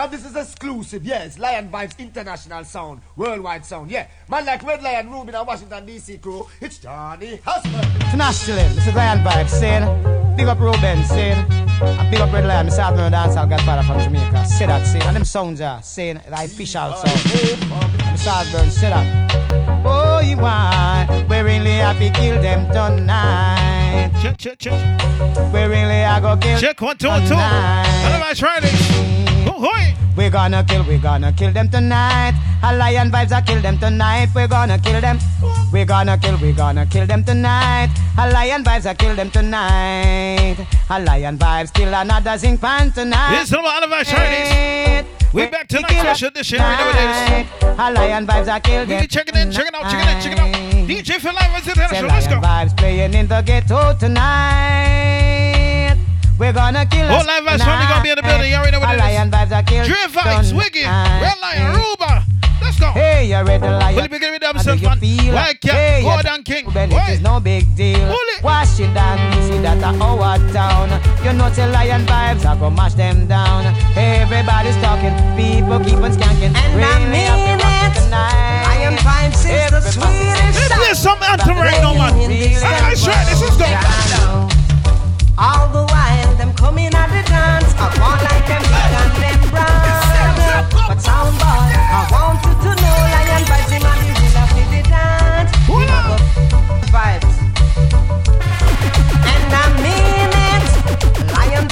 And this is exclusive, yes. Lion Vibes International Sound, Worldwide Sound, yeah. Man like Red Lion, Rubin and Washington DC crew, it's Johnny Husband. Internationally, this eh? is Lion Vibes saying, big up Ruben saying, and big up Red Lion, Mr. Admiral Dancehall Godfather from Jamaica. Say that, say, and them sounds are saying, like official sound. Mr. Osborne, say that. Oh, you want, we really happy kill them tonight. Check, check, check. We really are go kill Check one, two, one, two. Otherwise, try this. We're gonna kill, we're gonna kill them tonight. A lion vibes, I kill them tonight. We're gonna kill them. We're gonna kill, we're gonna kill them tonight. A lion vibes, I kill them tonight. A lion vibes, kill another zinc pan tonight. Here's some otherwise, try this. We back to night special edition. We know it is. A lion vibes, I kill them. Check it in, check it out, check it in, check it out. DJ for let's Let's go. vibes playing in the ghetto tonight. We're gonna kill Whole live vibes family gonna be in the building. You already know what it is. Lion vibes are killed. Dre vibes, Wiggy, Red Lion, Ruba. Let's go. Hey, you're red lion. Will you be giving themselves man? White cat, hey, Gordon King. Well, it is no big deal. Wash it down, see that a our town. You know, till lion vibes, I go mash them down. Everybody's talking, people keep on skanking. And really I mean it. Lion vibes is the sweetest. Let's play some anthem right now, man. Alright, sure, this is go. All the while, them coming at the dance. I want like them big and them brown. But sound boy, I want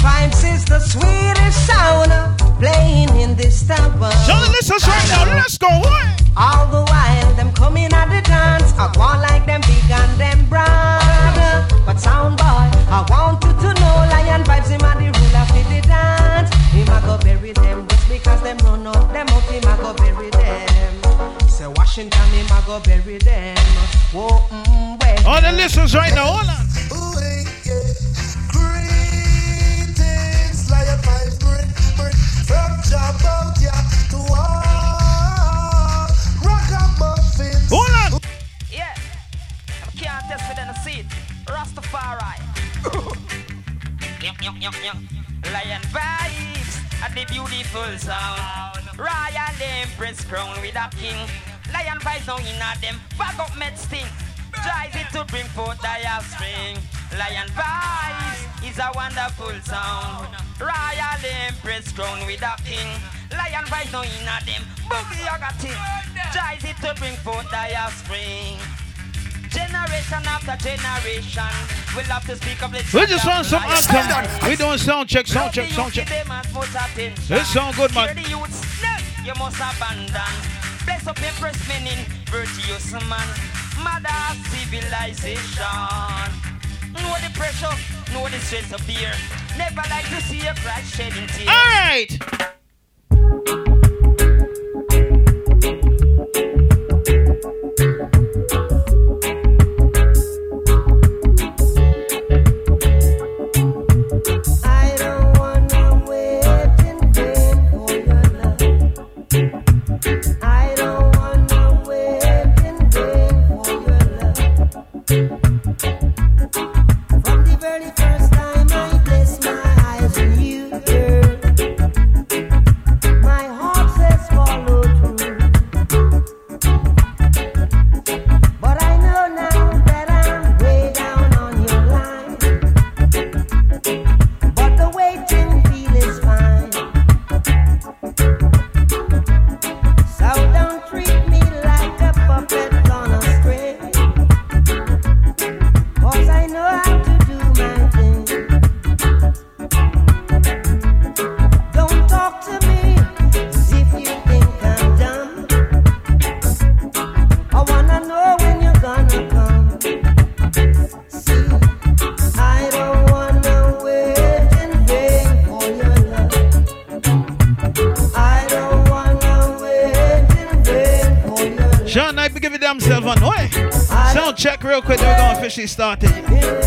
vibes is the sweetest sound playing in this town. Johnny, listen right now. Let's go. What? All the while, them coming at the dance. I want like them big and them brown. But sound boy, I want you to know Lion vibes him a the ruler for the dance. Him a go bury them just because them run up them out. Him a go bury them. Say Washington, him a go bury them. Whoa, mm, wait. All the listeners right now, hold on. Greetings, Hold on. Yeah. Can't test it in the seat. Rastafari. Lion vibes at the beautiful sound. Royal Empress crown with a king. Lion vibes now in a them bag up med sting. Tries it to bring forth thy offspring. Lion vibes is a wonderful sound. Royal Empress crown with a king. Lion vibes now in a them boogie yogurt. Tries it to bring forth thy offspring. Generation after generation, we'll have to speak of the We just want some anthem. We doing sound check, sound check, sound check. This sound good, man. Hear the youths, no, you must abandon. Bless up Empress meaning virtuous man. Mother civilization. Know the pressure, know the stress of fear. Never like to see a cry shedding tears. All right. Then we're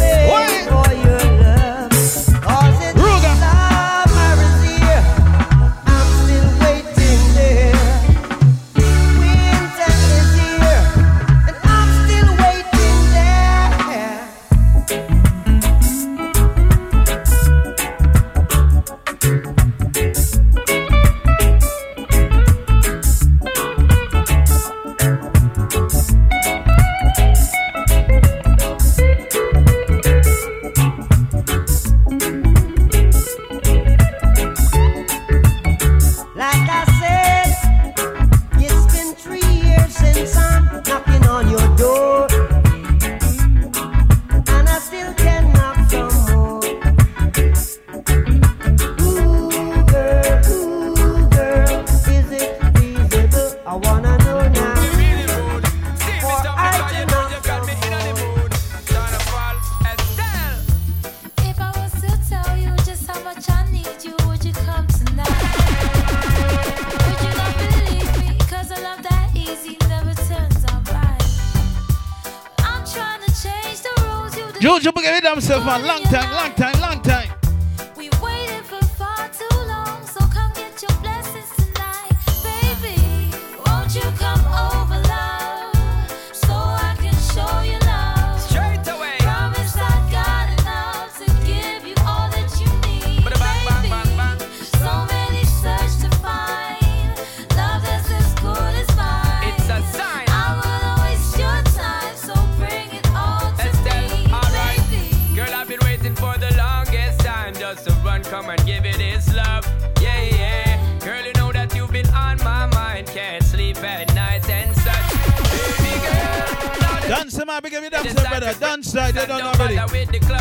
they don't already.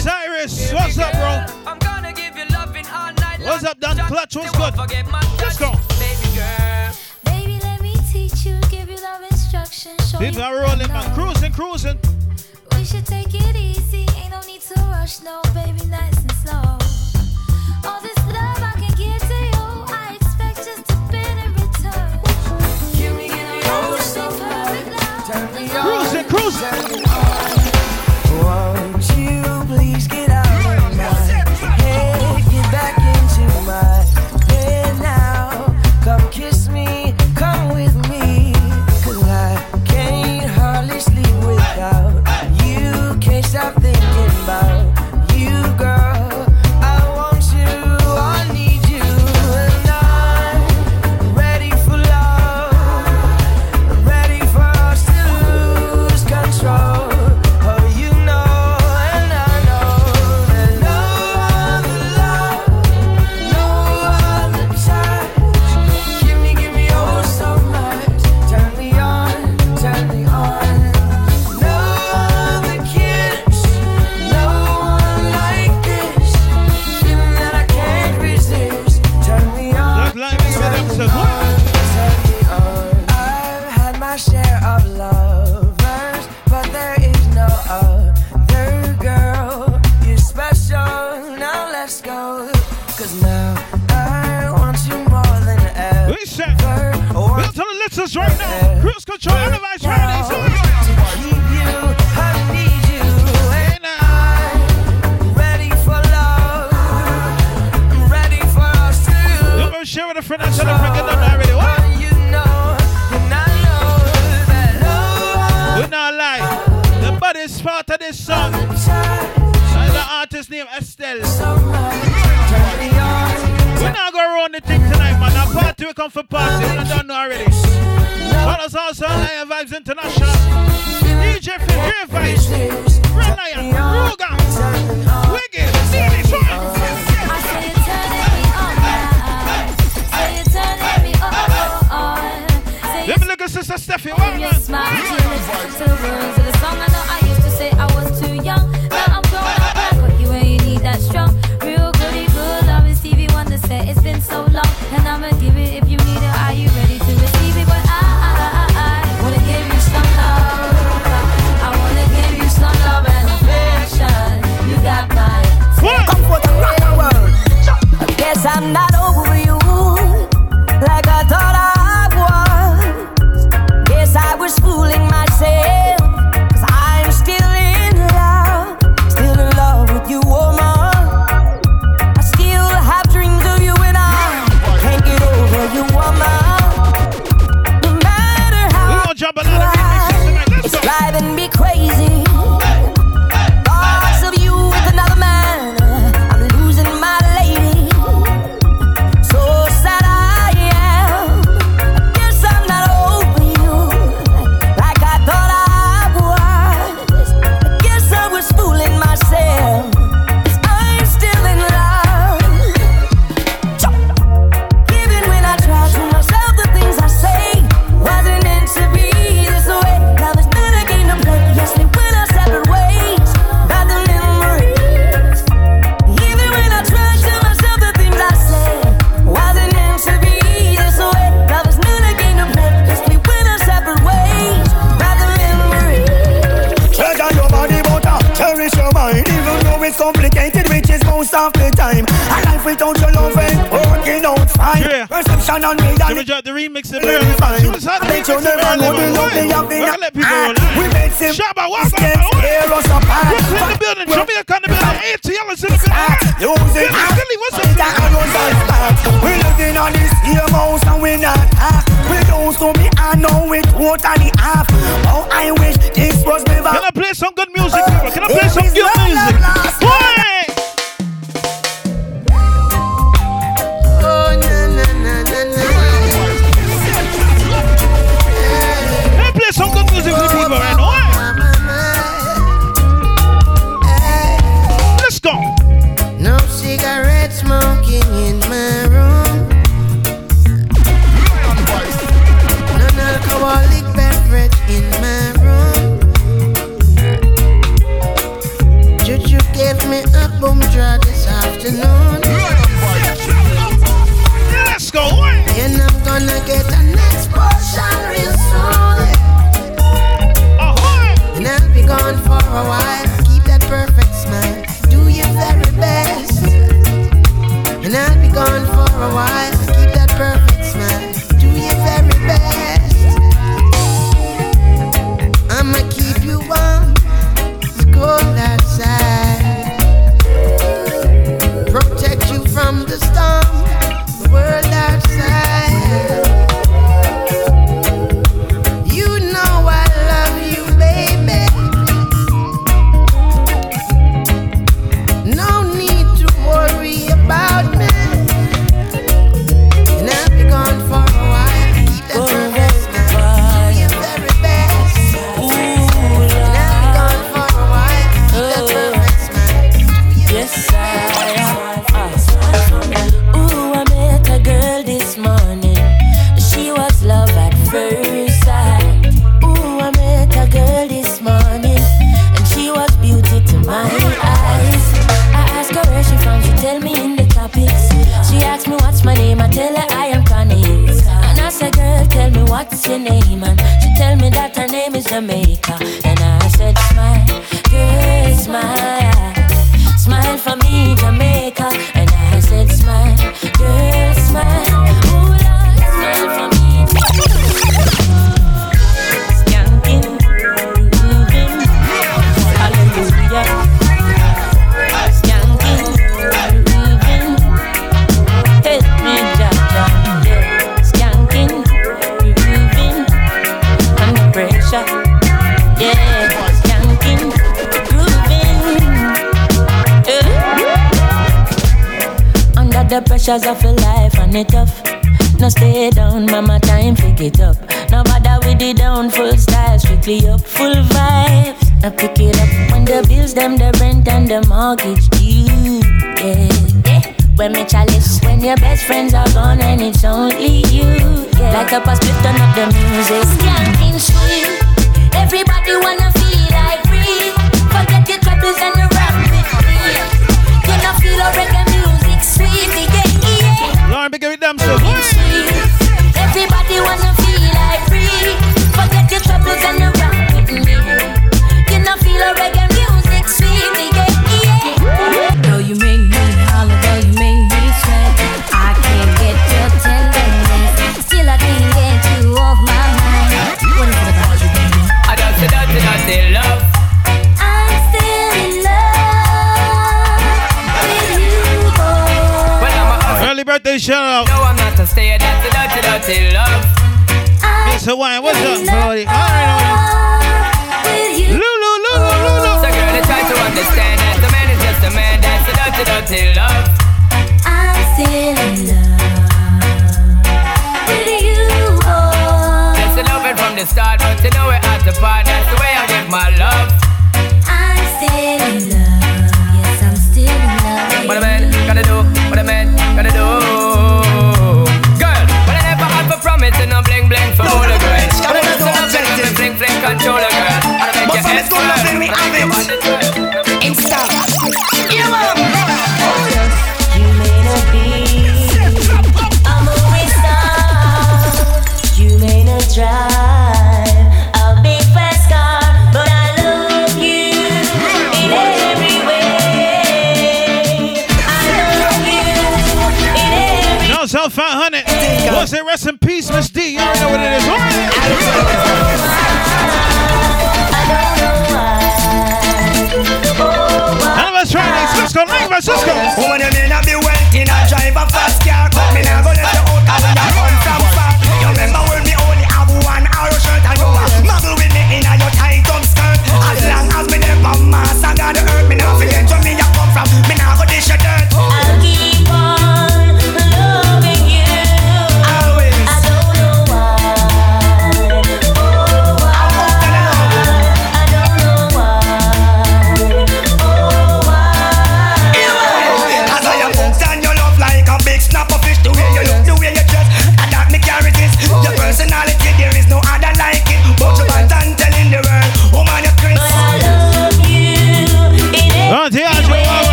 Cyrus, what's up, bro? I'm gonna give you all night. What's up, Dan Clutch? What's good? Let's go. Baby girl. Baby, let me teach you, give you love instruction. People are rolling, man. Cruising, cruising.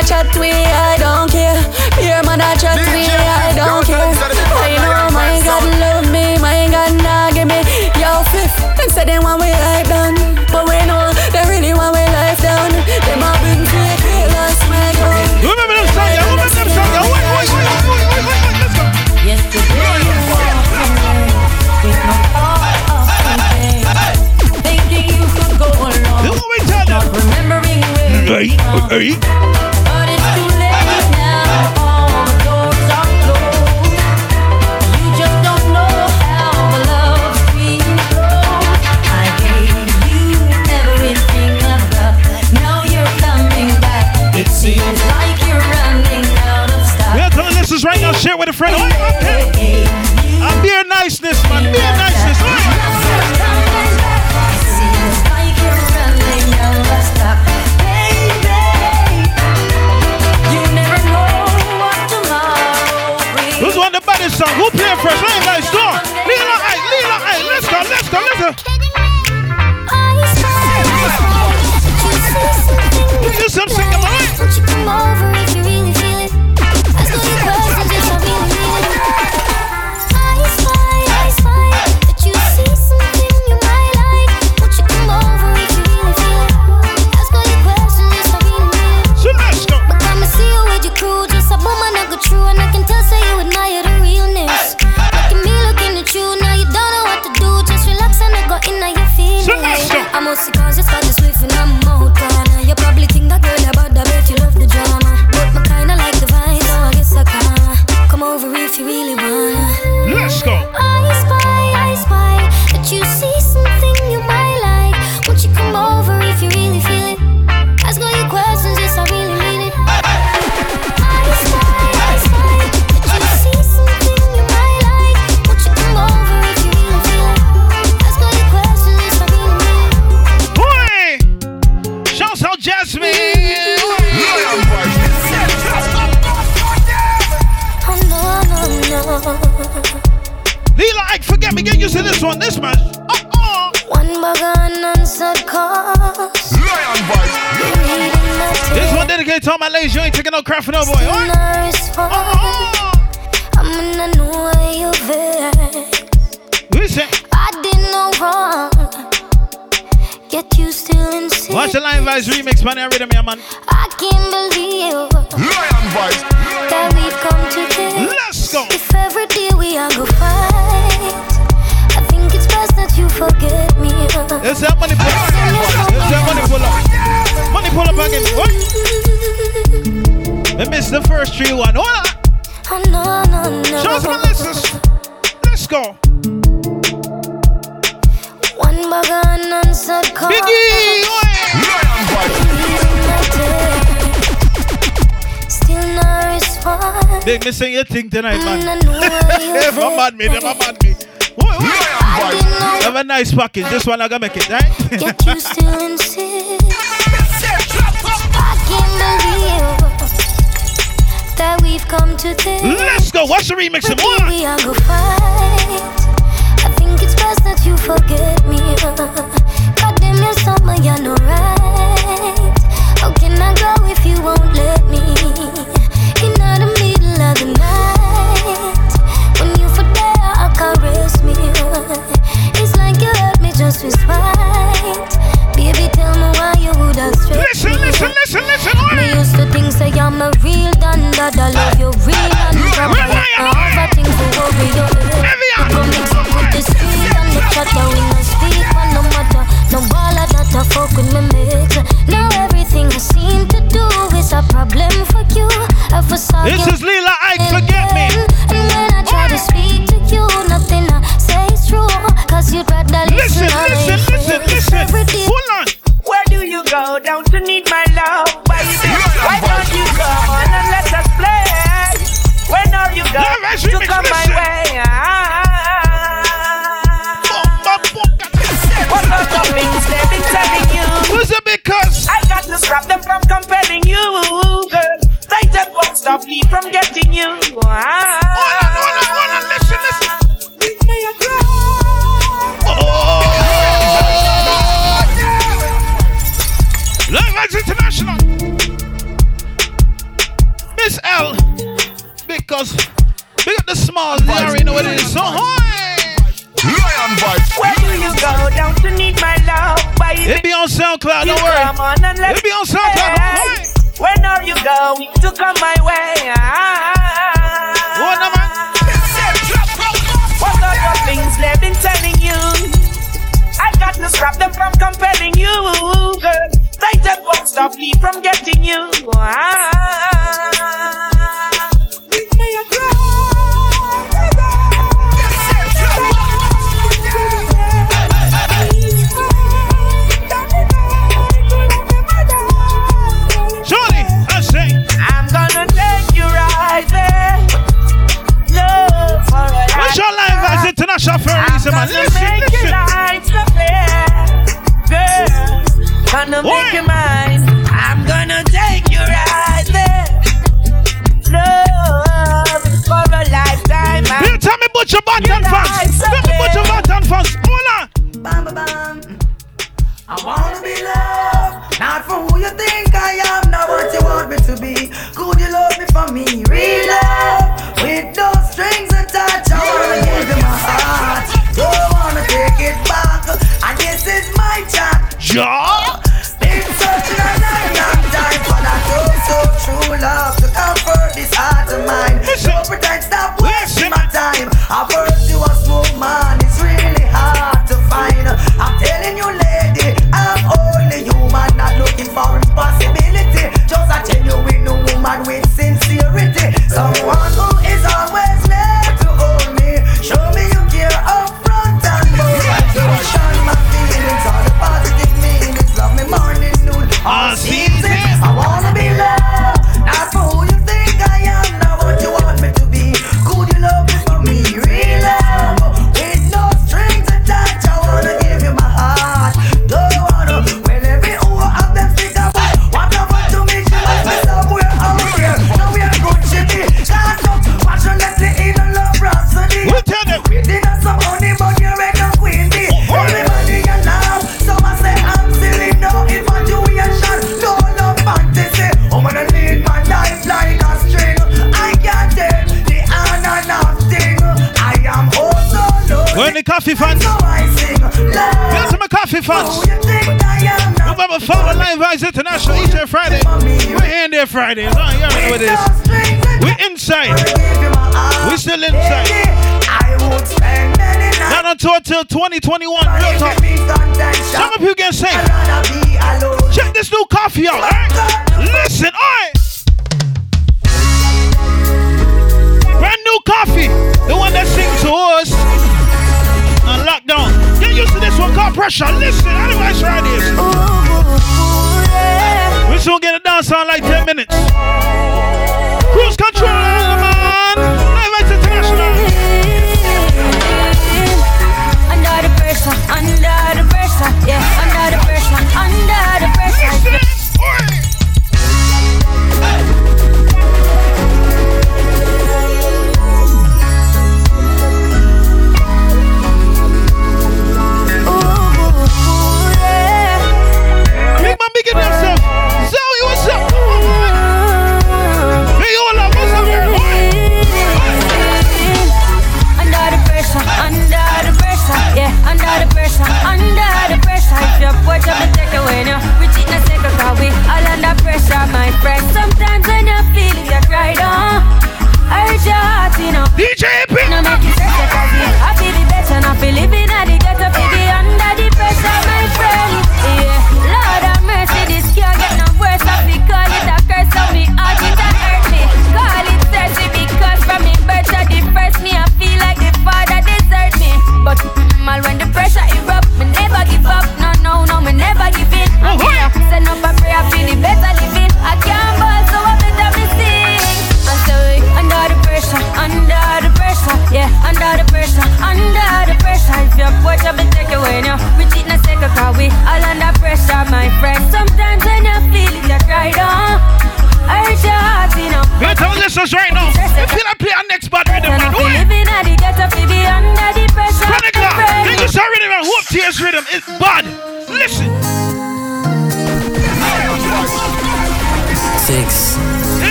I me, I don't care. Your man I chat me, I don't care. I know my God love me, my God nah give me your fifth. Them say they want we life done, but we know they really want we life done. They lost my God. Remember them song, them Let's go. Yesterday you with thinking you could go. Not remembering where. Hey, hey. out, cry for boy. Right? Oh, oh, oh. I'm in a new. Listen. I did no wrong. Yet you still insist. Watch the Lion Vibes remix, man. I read me, man. listen, you think tonight, mm, man. my man me, my man me. Have a nice package. This one I gotta make it, right? That we've come to this. Let's go. Watch the remix of more. We are go fight. I think it's best that you forget me. God damn, you're you're no right. How can I go if you won't let I love you real and proper. Worry with the street and the chatter. We no speak no matter. No baller that I fuck with me. Now everything I seem to do is a problem for you. This is Lila Ike, forget me. And when I try to speak to you, nothing I say is true. Cause you'd rather listen. Listen, listen, listen, listen. from getting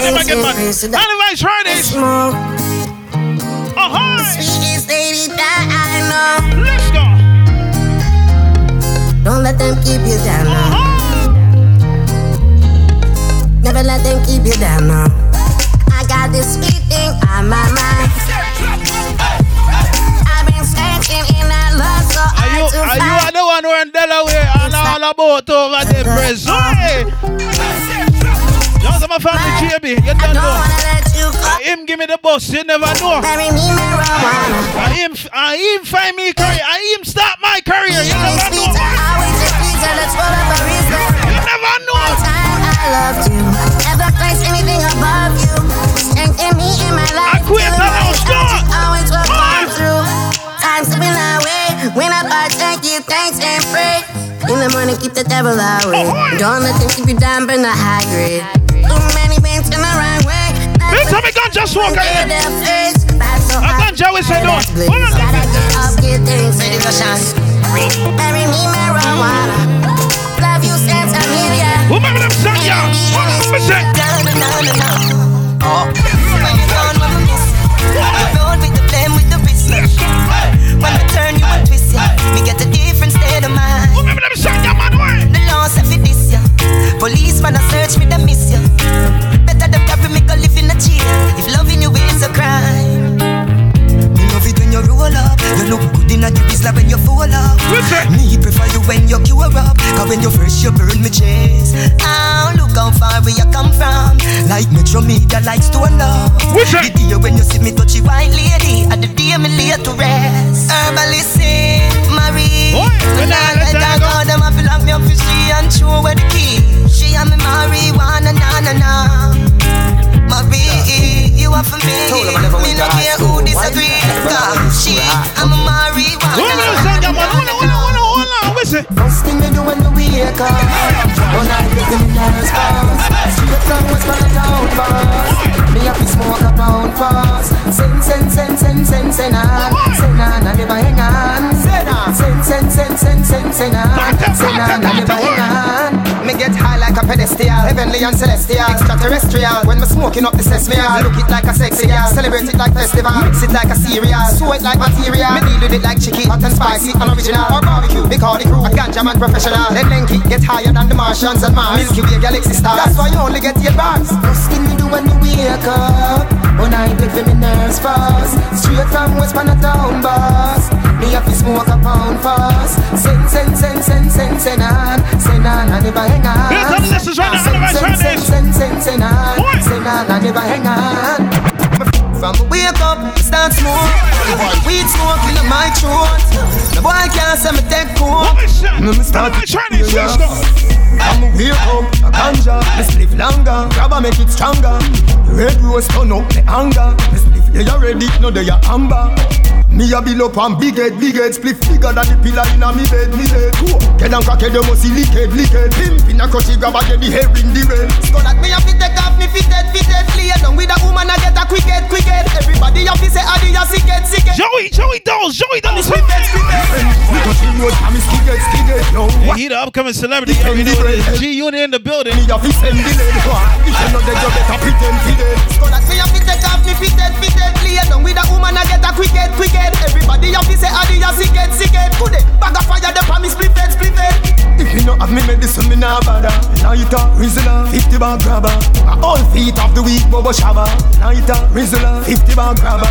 can never get back. Anyway, try this. Uh-huh. Sweetest lady that I. Let's go. Don't let them keep you down now. Uh-huh. Never let them keep you down now. I got this feeling on my mind. I've been searching in that love so are you, Are you the one who in Delaware and all about over the prison? Family, JB. You don't know. Uh, him give me the bus, you never know. Marry me, marijuana. Uh, him, uh, him find me career. Uh, him start my career. You never know. You never know. I loved you. Never place anything above you. Strength in me in my life. I quit the house door. Always I'm through. Times to my. When I partake, you thanks and pray. In the morning, keep the devil away. Don't let them keep you down, burn the high grade. Too many bands in the right way. Next time I gun just walk out here. I gun Joey say no. Gotta get up, get things. Marry me, marijuana. Love you since I'm here. Remember them song, y'all. What am I say? Oh. When you gone, when we miss you. You roll with the blame, with the wrist. When I turn you and twist ya, me get a different state of mind. Remember them song, y'all, man. The law say fi this ya. Policeman a search me, they miss ya. Better them carry me go live in a jail. If loving you is a crime. You roll up. You look good in a like when you fall up. Me prefer you when you cure up. Cause when you fresh, you burn me chest. Oh, look how far where you come from. Like Metro Media, like Stone Love. The day when you see me touch white lady. At the day me lay to rest. Herbalist, Marie. When I let her go, them a feel like me up for she and show where the key. She and me marijuana, na na na. Marie, you are for me. Me no care who disagree. Cause she, I'm a marijuana. Hold on, on, on, on, on. Listen. First thing me do when me wake up One night get in the fast Straight from west from the town boss Me have to smoke a pound fast Send, send, send, send, send, send on. Send on and never hang on. Send, send, send, send, send, send on. Send on and never hang on. Me get high like a pedestal Heavenly and celestial. Extraterrestrial When me smoking up the sesame Look it like a sexy girl Celebrate it like festival. Mix it like a cereal Sew it like material Me deal with it like chicken Hot and spicy and original Or barbecue Because the crew. A ganja man professional. Then Lenky get higher than the Martians and Mars. Milky Way galaxy stars. That's why you only get eight bars First thing me do when me wake up. One night get for me nerves fast. Straight from west from the town boss. Me have to smoke a pound fast. Send, send, send, send, send, send on. Send on and never hang on. Here comes this is right now, Send, send, send, send, send on. Send on and never hang on From wake up, start smoke. Weed smoke in my throat. The boy can't I say me take coke Me start it I'm a wake up, a ganja. Me spliff longer, grab a make it stronger. Red rose turn up me anger. Me spliff they already, no they are amber me a bill up and big head, big head Split bigger than the pillar in a me bed, me bed. Get and crack head, you must see lick head, lick head Pimp in a crushy grab a get the hair in the red. So that me a fit take off me fit head, fit head Lay down with a woman I get a quick head, quick head. Everybody a fi say adi a sick head, sick head Joey, Joey Dolls, Joey Dolls. Split head, split head. We touch the road, and me stick head, stick head No, Hey, he the upcoming celebrity. You already know this. G Unit in the building. me a fi send the lead If you know dead, you better pretend fi dead So that me a fi take off me fit head, fit head Lay down with a woman I get a quick head, quick head Everybody a fi say adi a sick head, sick head. Good day, bag of fire for me split head, split head. If you know have me medicine, me nah bother. Lighter, Rizla, 50 bag grabber. My all feet off the week, Bobo Shabba Lighter, Rizla, 50 bag grabber.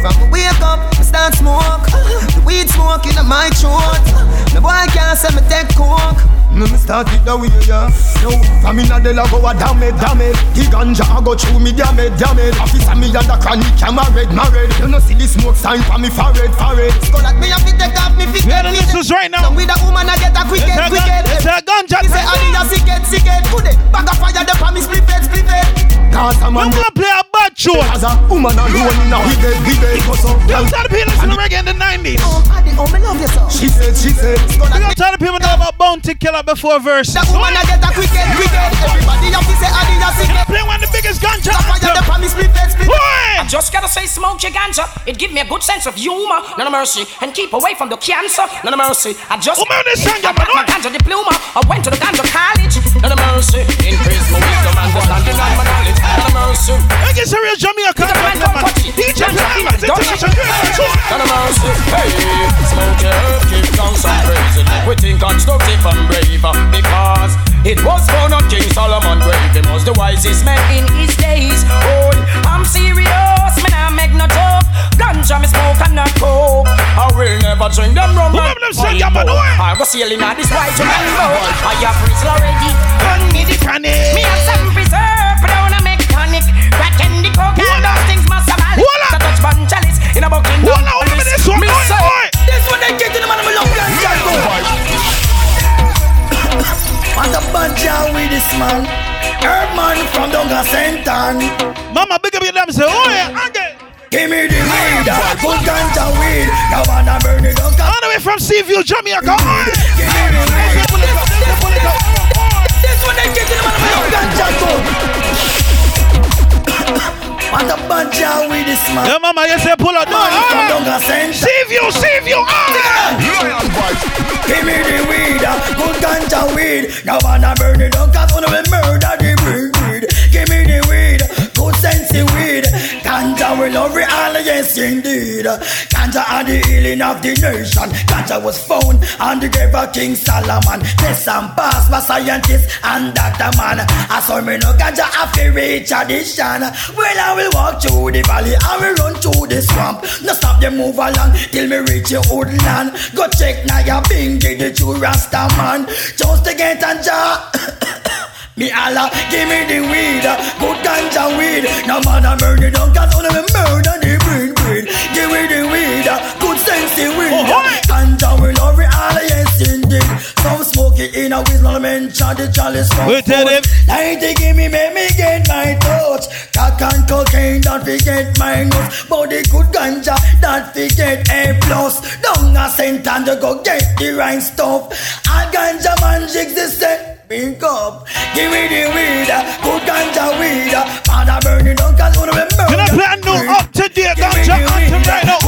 From wake up, me start smoke. The weed smoke in my throat. The boy can't say me take coke me me start it the way, yeah. Yo, from inna the go a damn it, damn it. The ganja a go through me, damn it, damn it. Officer me and the chronic, I'm married, married You know see the smoke sign for me forehead, forehead Skull at me a fit take off me fit Yeah, this is right now. With a woman I get a quick It's head, quick gun- head. it's a ganja. He say thing. adi a sick head, sick head Good day, bag of fire dem for me split head, split head Cause a man I'm gonna play a bad tune. As a woman alone in a we bed, we bed. Go so, We gonna tell the people listen to reggae in the 90s. Adi, oh me love you so She said, she said. Skull We at gonna tell the people know about Bounty Killer before verse. That woman I get a quick head, quick head Everybody a fi say adi a sick Play one of the biggest ganja. Fire dem for me split head, split head Boy! I just gotta say, smoke your ganja. It give me a good sense of humor, none of mercy, and keep away from the cancer, none of mercy. I just Oh, man, this song, I got man, my ganja diploma. I went to the ganja college, none of mercy. Increase my wisdom, understanding, and my knowledge, none of mercy. I guess a real Jamaica. DJ Flavors, international. None of mercy. Hey, smoke your herb, keep down some praising. We think constructive and brave because it was born on King Solomon grave. He was the wisest man in his days. Oh, I'm serious, man. I make no joke. Ganja me smoke and not coke. I will never drink them rum. Remember them saying, yeah, man, where? I go sailing on this white rainbow. I have freeze already. Run me the chronic. Me have some preserve, but I wanna make tonic. Crack and the coke and those things must have malice. Voila. The Dutch bun chalice in a bucket. Voila, what about this one? Me Oi, say, this one they get in the man of my love Want a bunch of with this man. Herman from Donga Sentan. Mama, big up your damn say, oh yeah, again. Give me the weed, uh, good ganja weed. Now wanna burn it up. All the way from Seaview, Jamaica. Oh, yeah. Give me the weed. This one they get in the man of my love ganja good. Want a bunch of with this man. Yeah, mama, you say pull out. No, Man from all Donga right. Sentan. Seaview, Seaview. Oh, yeah. Lion vibes. Give me the weed, weed. Now wanna burn it up, cause wanna Will all, yes indeed. Ganja are the healing of the nation. Ganja was found on the grave of King Solomon. Test and pass by scientists and doctor man. I saw me no ganja after reach addition. Well, I will walk through the valley, I will run through the swamp. No stop them move along till me reach your old land. Go check now your bingy, the true Rasta man. Just to get a jar. Me Allah, give me the weed, uh, good ganja weed. No burn it down, cause only me murder the breed, breed. Give me the weed, uh, good sensey weed. Oh, uh. Ganja will love it all, yes indeed. Some smoke it in a whistle, mention the chalice from We tell him. Ninety give me, make me get my touch. Cock and cocaine, don't forget my nose. But the good ganja, don't forget A plus. Down a cent and go get the right stuff. A ganja man jigs the set. Big up, give me the weed, good ganja weed. Father burn it down, cause wanna remember. Can I play a new up to date ganja anthem right now?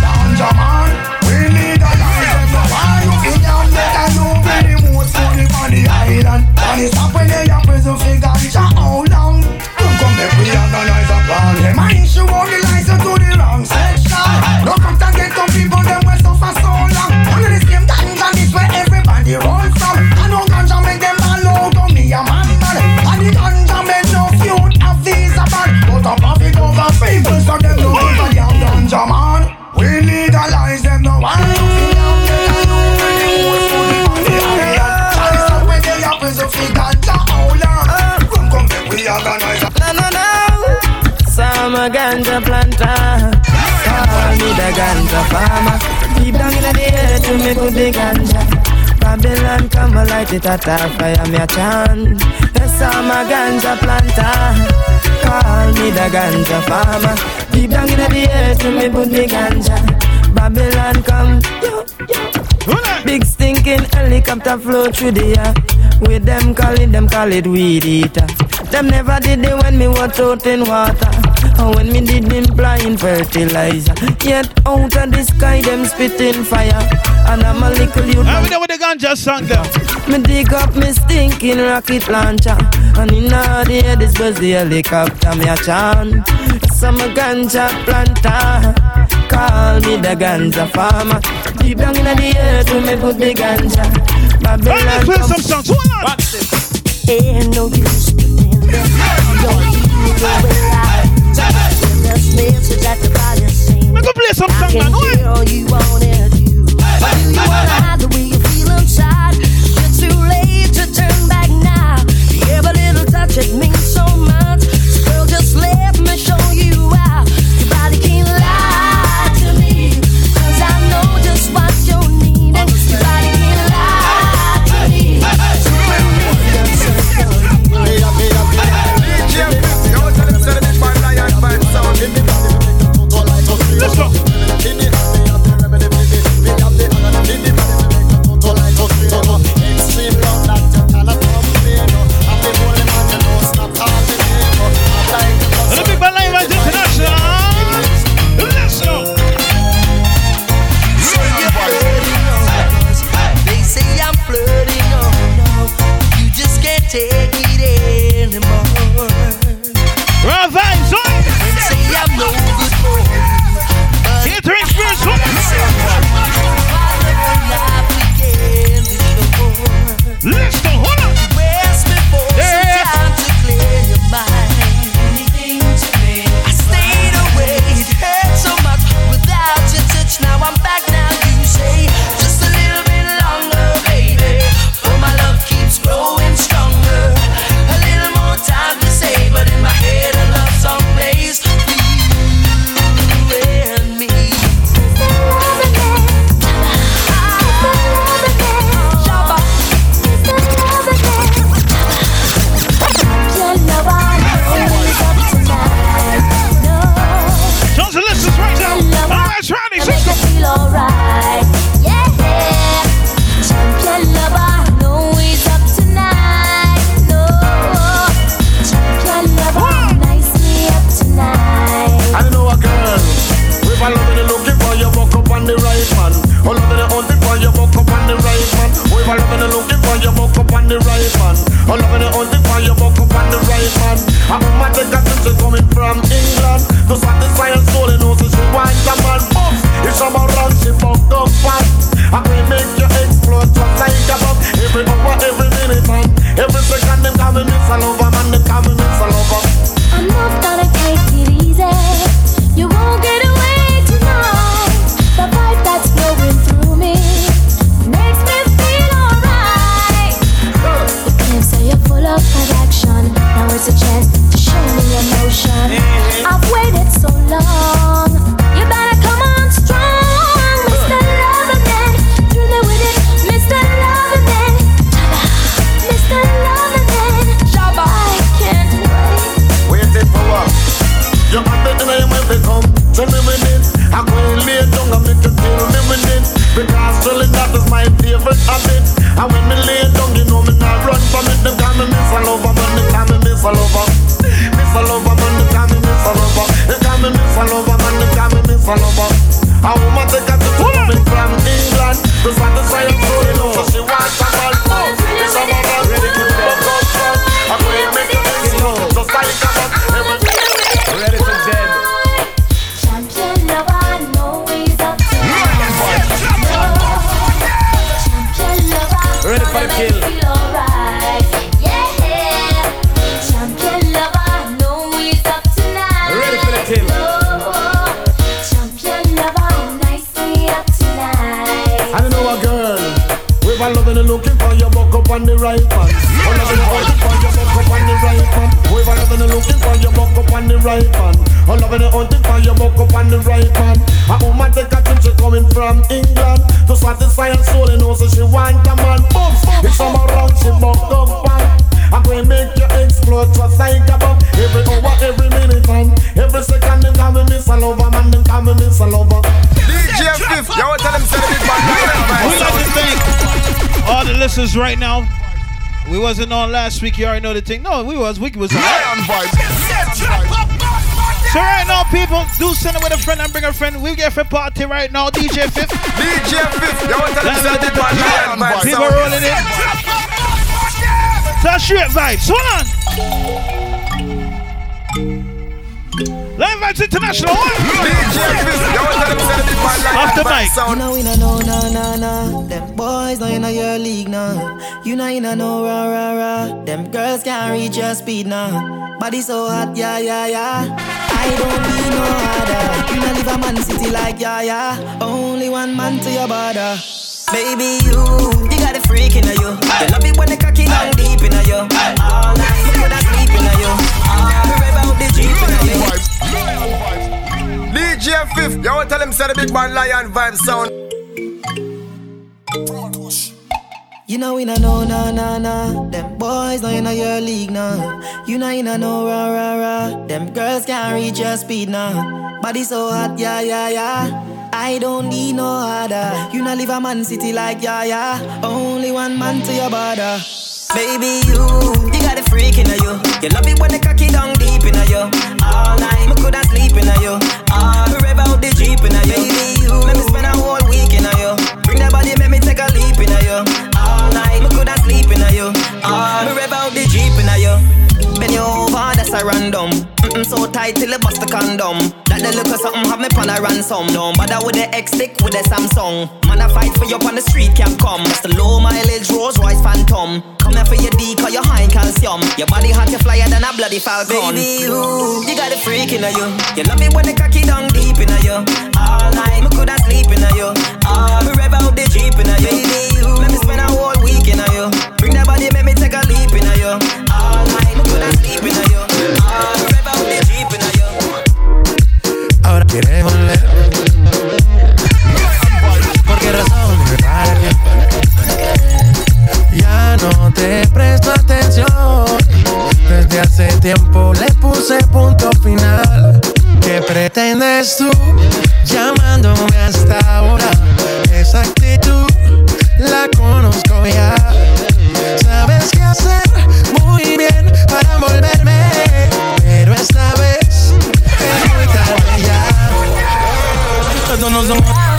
Ganja man, we need a life. Why you in your neck and you be the most money on the island? And it's up when they are prison for ganja, how long? Don't come back, we organize a plan. Them a issue people, so them no a damn ganja man. We legalize them, no one. I make a. So I'm a ganja planter. Call me the ganja farmer. Deep down in the earth to me good the ganja. Babylon come light it at our fire, me a chant. Yes, I'm a ganja planter. Call me the ganja farmer. Deep down in the earth me put the ganja. Babylon come, yo, yo. Big stinking helicopter flow through the air. With them call it, them call it weed eater. Them never did it when me was out in water. Or when me did them blind fertilizer. Yet out of the sky them spitting fire. And I'm a little youth. How we there with the ganja song there? Me dig up me stinking rocket launcher. And in all the air this was the helicopter me a chant. Some ganja planter. Call me the ganja farmer. Deep down in the earth we me put the ganja. Babylon Let me play come- some songs. Hold on. Ain't no use pretending. You don't feel the way I Let me play some song, man. Hear you. But you wanna hide the way you feel inside? It's too late to turn back now. Every little touch it means so much. from all right now. We wasn't on last week. You already know the thing. No, we was. We was. Lion vibes. So right now, people, do send it with a friend and bring a friend. We get for party right now. DJ Fif. DJ Fif, yo, tell them say the big vibes. People rolling in. That's straight vibes. Hold the vibes mic. sound. You know we no no no no no. Them boys know you know your league now. You know you know no rah rah rah. Them girls can't reach your speed now. Body so hot, yeah yeah yeah. I don't need no other. You know live a man city like yeah yeah. Only one man to your border. Baby, you, you got a freak in you. You love it when the cocky down deep in you. All night, DJ Fif, yo, tell them say the big man. Lion vibe sound. You know we no no no no no. Them boys know you know your league now. You know you know no rah rah rah. Them girls can't reach your speed now. Body so hot, yeah yeah yeah. I don't need no other. You know live a man city like yeah yeah. Only one man to your border. Baby, you, you got a freak in you. You love it when the cocky down deep in you. All night, me coulda sleep in you. Ah, rev out the jeep in you. Baby, you, let me spend a whole week in you. Bring that body, make me take a leap in you. All night, me coulda sleep in you. Ah, rev out the jeep in you. Bend you over, that's a random. Mm-mm, so tight till it bust the condom. That the look of something have me pan a ransom. No bother with the X stick with the Samsung. Man, I fight for you on the street, can't come. That's the low mileage Rolls Royce Phantom. Come here for your D, cause you're high in calcium. Your body hot, you flyer than a bloody falcon. Baby, you, you got a freak in you. You love it when the cocky down deep in you. All night, me coulda sleep in you. Ah, me rev out the jeep in you. Baby, you, let me spend a whole week in you. Bring that body, make me take a leap in you. All night, me coulda sleep in you. Ah, Ahora quieres volver. ¿Por qué razón? Ya no te presto atención. Desde hace tiempo le puse punto final. ¿Qué pretendes tú llamándome hasta ahora? Esa actitud la conozco ya. Sabes qué hacer muy bien para volverme, pero esta vez Esto no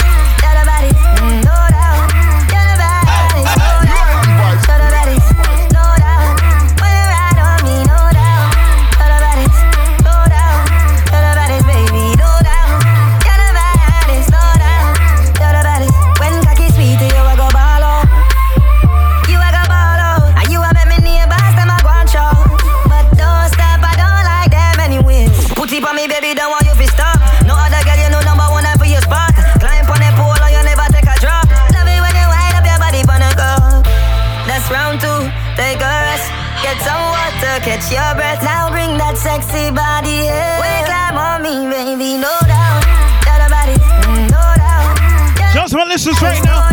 listeners right now.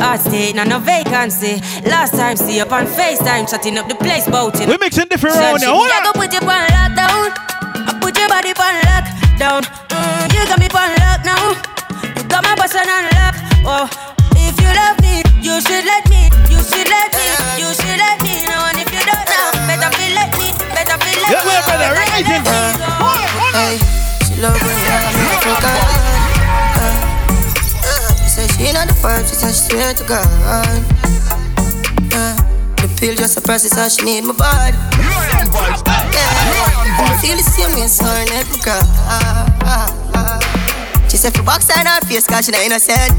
Heart stay, now no vacancy. Last time see you up on FaceTime, chatting up the place boating. We're mixing different round now. Hold Hold I put you on lockdown. I put your body on lockdown. Mm, you got me on lock now. You got my person on lock. Oh, if you love me, you should let me. You should let me. You should let me know. And if you don't know, better feel let me. Better feel let Yeah, me. well, brother, right in. Hey, She love when I'm Africa. She she the first, she said she swear to God. Uh, yeah. The pill just suppresses how she need my body. Yeah. I feel the same way, so her neck. She said for box on her face, cause she not innocent.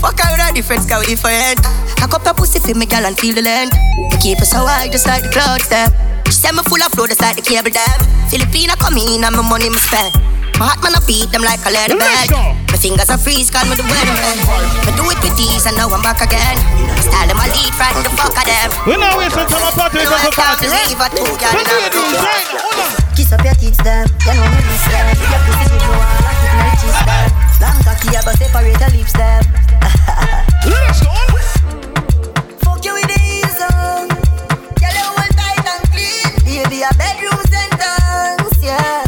Fuck her with her difference, cause we different. Cock up her pussy for me, girl, and feel the land. You keep her so high, just like the clouds, them. She said me full of flow, just like the cable dam. Filipina come in, and my money me spend. My heart man, I beat them like a leather bed. My fingers are freeze, call me the weatherman. I do it with these, and now I'm back again. My style them a lead, frighten the fuck of them. We now waste some time on party. We come for party, right? Leave a two, girl, The now. ladies, right? Hold on. Kiss up your tits, them. You know me miss them. Your pussy good, no one like it, my cheese, them. Long cocky, yeah, but separate your lips, them. Let's go. Fuck you with the heels um. on. Girl, you hold tight and clean. Baby, a bedroom sentence, yeah.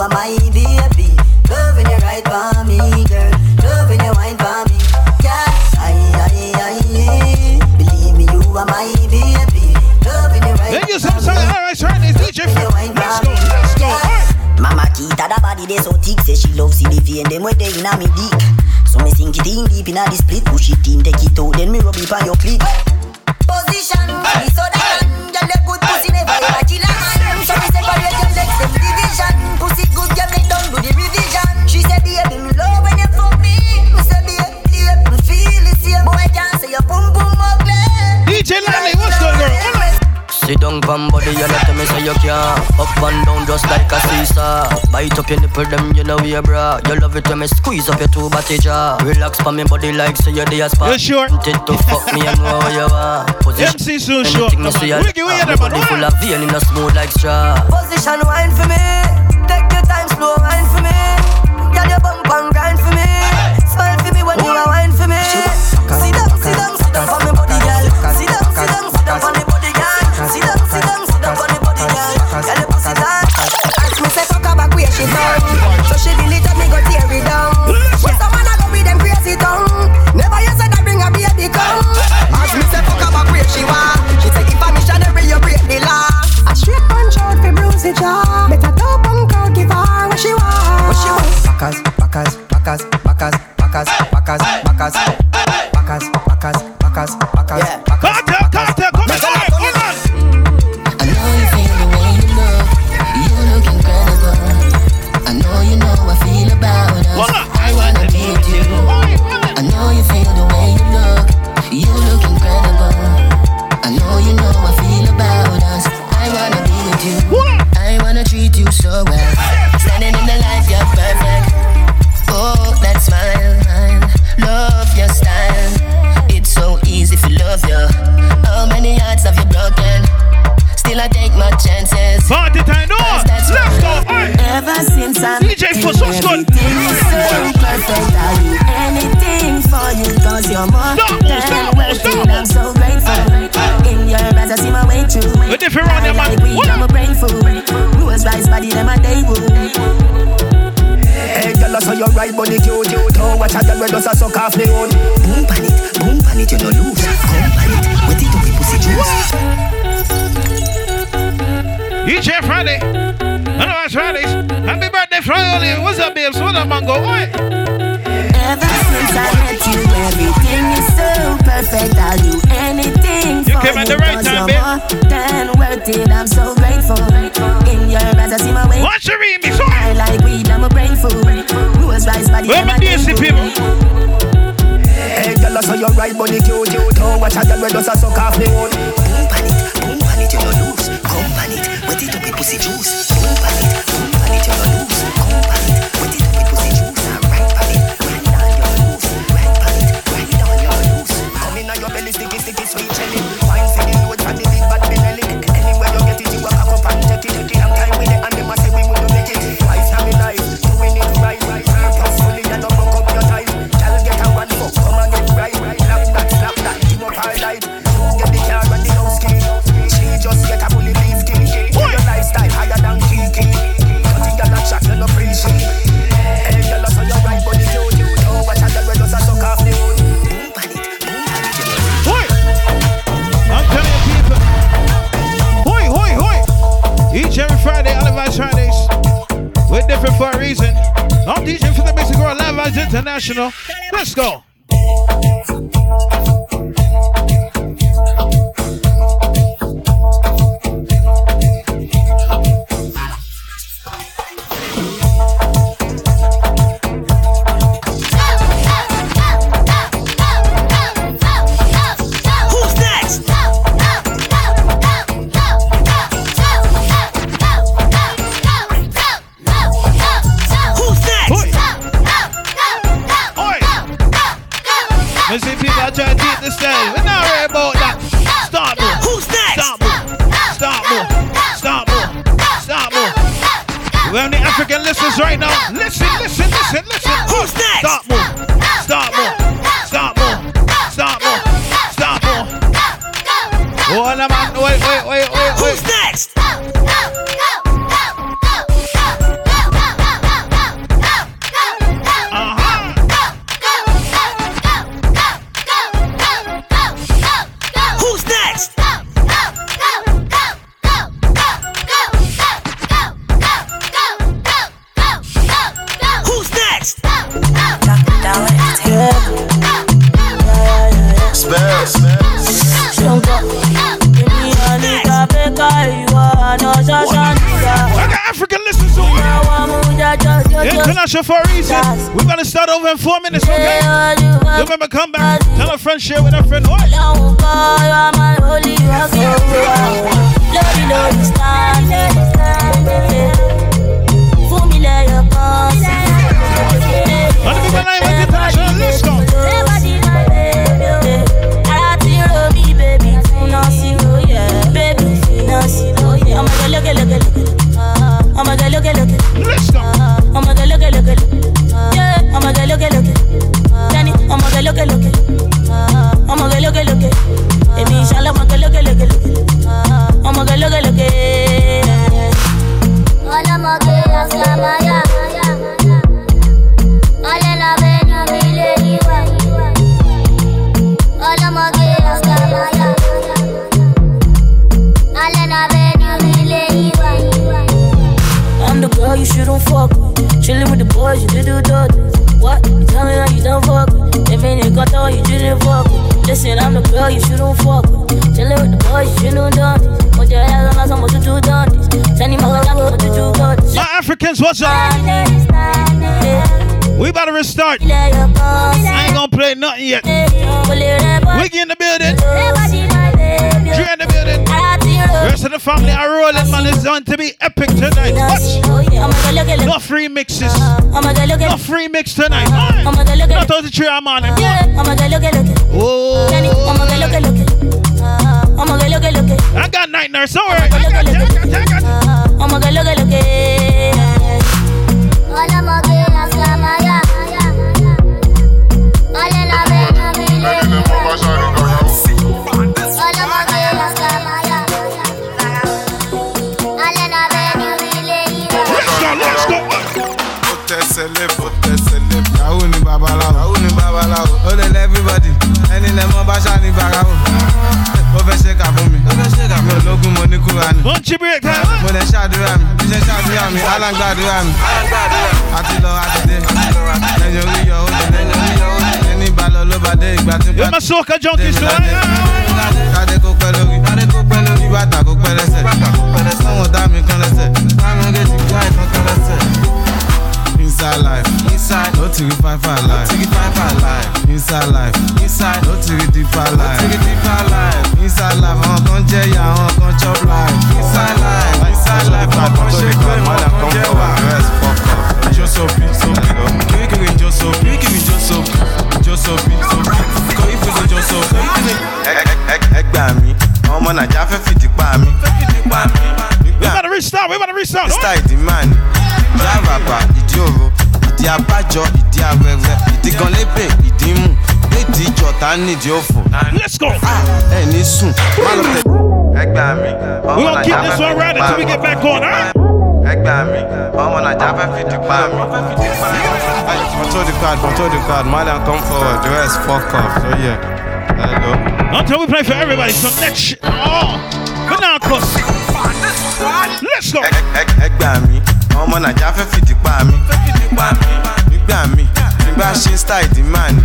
Are my baby. Love when you ride for me, girl. Love when you wine for me, yeah. Aye, aye, aye. Believe me, you are my baby. Love when you ride Thank you so much. All right, try this. DJ Phil. Let's go. Let's go. All right. Mama Kita, the body they so thick Say she love see the vein, them when they inna me dick So me sink it in deep inna the split Push it in, take it out, then me rub it on your clit Position, me so that Girl, you good pussy never ever kill a DJ Lanny, what's good, girl? Hold on. Sit down, pam body, you let me say you can Up and down just like a seesaw Bite up your nipple, them you know we bra You love it when me squeeze up your two body jaw Relax pa me body like say you're the spot You sure? Wanted to fuck me and know how you want Position MC soon sure. Anything me see you Ricky, where you My there, man? body full of vein in a smooth like straw Position wine for me. Take your time, slow wine for me. 回家。Right body cute, cute. Oh, watch a girl when does a suck off the wood. Boom pan it, boom pan it, you no lose. Come pan it, wet it up with pussy juice. DJ Friday. Otherwise Fridays. Happy birthday, Friday. What's up, babes? What up, Mango? Oi. Ever since I met you, everything is so perfect. I'll do anything You for came at the right time, you're more than worth it. I'm so grateful. In your eyes, I see my way. Watch the remix. I like weed, I'm a brain food. Rose rice body, Where I'm my a day DSC people? Hey, girl, I saw your right body cute, cute. Oh, watch a girl when does a suck off the wood. Boom pan it, boom pan it, you no lose. Come pan it, wet it up with pussy juice. International. Let's go. African over here. International for a reason. We're gonna start over in four minutes, okay? Remember, come back. Tell a friend, share with a friend. What? Let's go. Let's go. I'ma go look look yeah. I'ma go look look Danny. I'ma go look look I'ma go look at look at Emi inshallah I'ma go look look at I'ma go look at look at Hola mo que las camaya Hola Girl you shouldn't fuck with. Chillin' with the boys, you do dirty. What? You tell me that you don't fuck with. They mean you got all you didn't fuck with. Listen, I'm the girl you shouldn't fuck with. Chillin' with the boys, you shouldn't dirty. Put your hands on us, I'm to do dirty. Send him out, I'm about to do dirty. My Africans, what's up? We about to restart. I ain't gonna play nothing yet. Wiggy in the building. Dre in the building. Rest of the family are rolling, man. It's going to be epic tonight. Watch. No free mixes. No free mix tonight. Not all the three I'm on. Oh. I got night nurse. Don't. I got, I got, I got. I'ma go ilẹ̀ mọ́ bá ṣàní bàrà o. ó fẹ́ ṣe kà mi. fẹ́ ṣe mi. mo ní kúra ni. mo lè ṣàdúrà mi. bí ṣe ṣàdúrà mi mi. àti lọ àti dé. lẹ́yìn orí yọ ó lẹ́yìn ẹni lọ ló bá dé ìgbà tí. kí sọ. kádé kó pẹ́ lórí. kádé kó pẹ́ lórí. pẹ́ lẹ́sẹ̀. pẹ́ lẹ́sẹ̀. Inside life, inside, no tiri five five life, tiri five five life. Inside life, inside, no tiri deeper life, tiri deeper life. Inside life, àwọn kan jẹ́ ìyá, àwọn kan chop life. Inside life, inside life, àwọn kan ṣe pé àwọn kan jẹ́ wà. Rest fuck up. Josopi, sopi, kirikiri Josopi, kirikiri Josopi, Josopi, sopi, kò ìfúnṣe Josopi. Ẹ gbà mí, ọmọ Nàìjíríà fẹ́ fìdí pa mí. Fẹ́ fìdí pa mí. We about to restart. We about to restart. Mr. Ìdímánì, ìdí àràbà, ìdí òro, ìdí abájọ, ìdí awẹ́wẹ́, ìdí gan lébè, ìdí mú, ìdí ìjọta nídìí òfò. Let's go. Ẹ ní sùn, má lọ tẹ̀. Ẹ gbà mí, We're gonna keep this one right until we get back on, alright? Ẹ mí, ọmọ Nàìjíríà fẹ́ fìdí pa mí. Control the card, control the card, Malian come forward, the rest fuck off, so yeah. Hello. Until we play for everybody. So next shit. Oh, but now, cuz. Let's go. Ẹ gbà mí, ọmọ Nàìjíríà fẹ́ fìdí pa mí. Nígbà mí, bá ṣe style ìdí máa ní.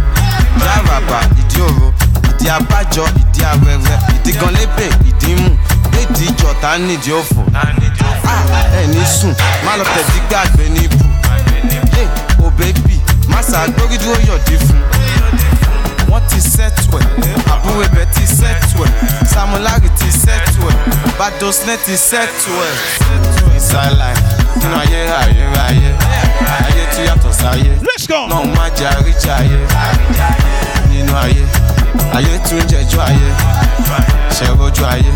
Ìdí àràbà, ìdí òro, ìdí abájọ, ìdí awẹ́wẹ́, ìdí gan lébè, ìdí mú, ìdí ìjọta nídìí òfò. Ẹ ní sùn, má lọ tẹ̀dí gbàgbé ní ibù. Yé, o bébì, má ṣàgbórí dúró yọ̀dí fún. Ti sẹ́tù ẹ̀, àbúrò ibẹ̀ ti ẹ̀, Samulari ti sẹ́tù ẹ̀, Badosne ti ẹ̀. Inside life, nínú ayé ayé ayé, ayé tí yàtọ̀ sáyé. Let's go. Náà má jẹ́ àríjà ayé. Nínú ayé, ayé tún jẹjọ́ ayé. Ayé?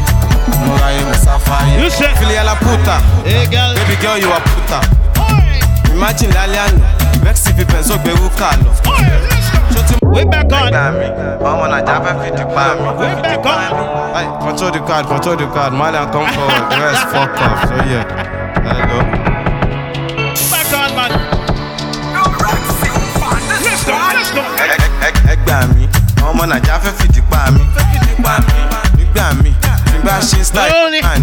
Mo ra ayé, mo Filiala puta. Baby girl, you are puta. Imagine lálẹ́ àná, gbẹrú kà lọ. We back on. ọmọ Nàìjíríà fẹ́ fìdí pa mí. We back on. Hey, control the card, control the card. Malian come forward, the rest fuck off. So yeah. Hello. Back on, man. Let's go. Let's go. Ẹ- ẹ- Ẹ gbà mí, ọmọ Nàìjíríà fẹ́ fìdí pa mí. Nígbà mí, tí bá ṣe style Lonely. man.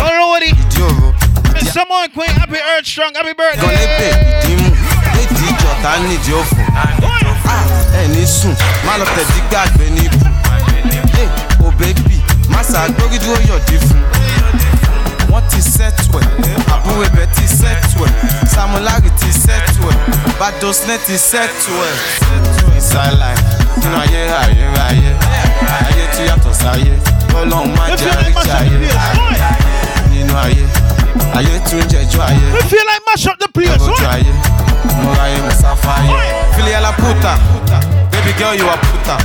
Already. Ìdí òro, Miss Someone Queen, happy Earth Strong, happy gan lébè, birthday. ìdí mú, ìdí ìjọta nídìí òfò. Ní sùn, má lọ tẹ̀dí gbàgbé ní. Yé, o bébì, má ṣàgbórí dúró yọ̀dí fún. Wọ́n ti sẹ́tù ẹ̀, àbúrò ti sẹ́tù ẹ̀, Samulari ti sẹ́tù ẹ̀, Badosne ti sẹ́tù ẹ̀. Nínú ayé ayé yàtọ̀ sáyé, Ọlọ́run má jẹ́. Nínú ayé, ayé tún jẹjọ́ ayé. We feel like mash up the place. Rojú What? ayé, mo ra ayé, mo sáfá ayé. Filiala puta, baby girl you are puta.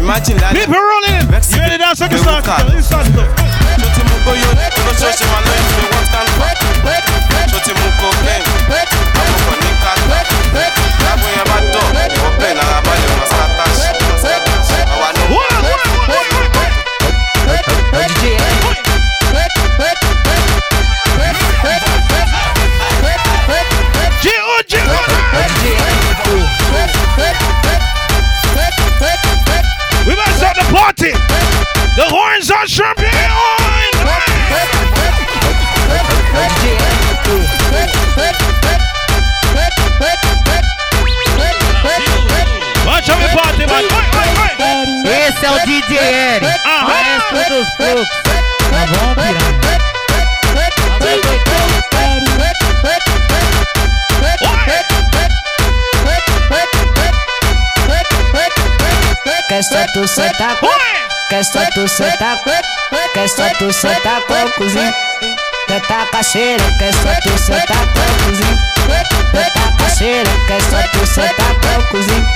Imagine lálẹ́. People rolling. You ready to dance? Second start. Second start. Ṣó ti mú bóyó olóṣooṣù máa lóyún fún one stand for? Ṣó ti The horns are sharply Watch out, the party, man. Esse é o DJ Eri, maestro dos fluxos. Tá bom, piranha? Quer só tu sentar com Quer só tu sentar Quer só tu sentar com o cozinho Tenta cacheira Quer só tu sentar com o cozinho Tenta cacheira Quer só tu sentar com o cozinho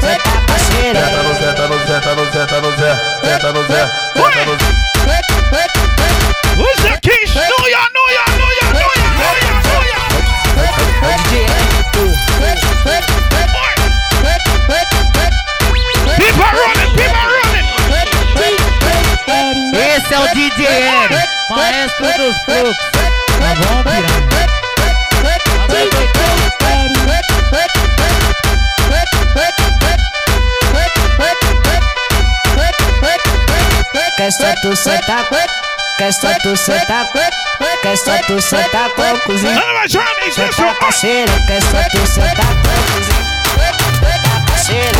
Tenta cacheira Senta no Zé, tá no Zé, tá no Zé, tá no Zé, senta no Zé, senta no Zé. Kish? Know ya, know ya, know ya, know ya, know ya, know ya. People running, people. Esse é o DJ M, maestro dos fluxos. Tá bom. Quer só tu sentar, quer só tu sentar, quer só tu sentar com o cozinho. Senta parceira, quer só tu sentar com o cozinho. Senta parceira.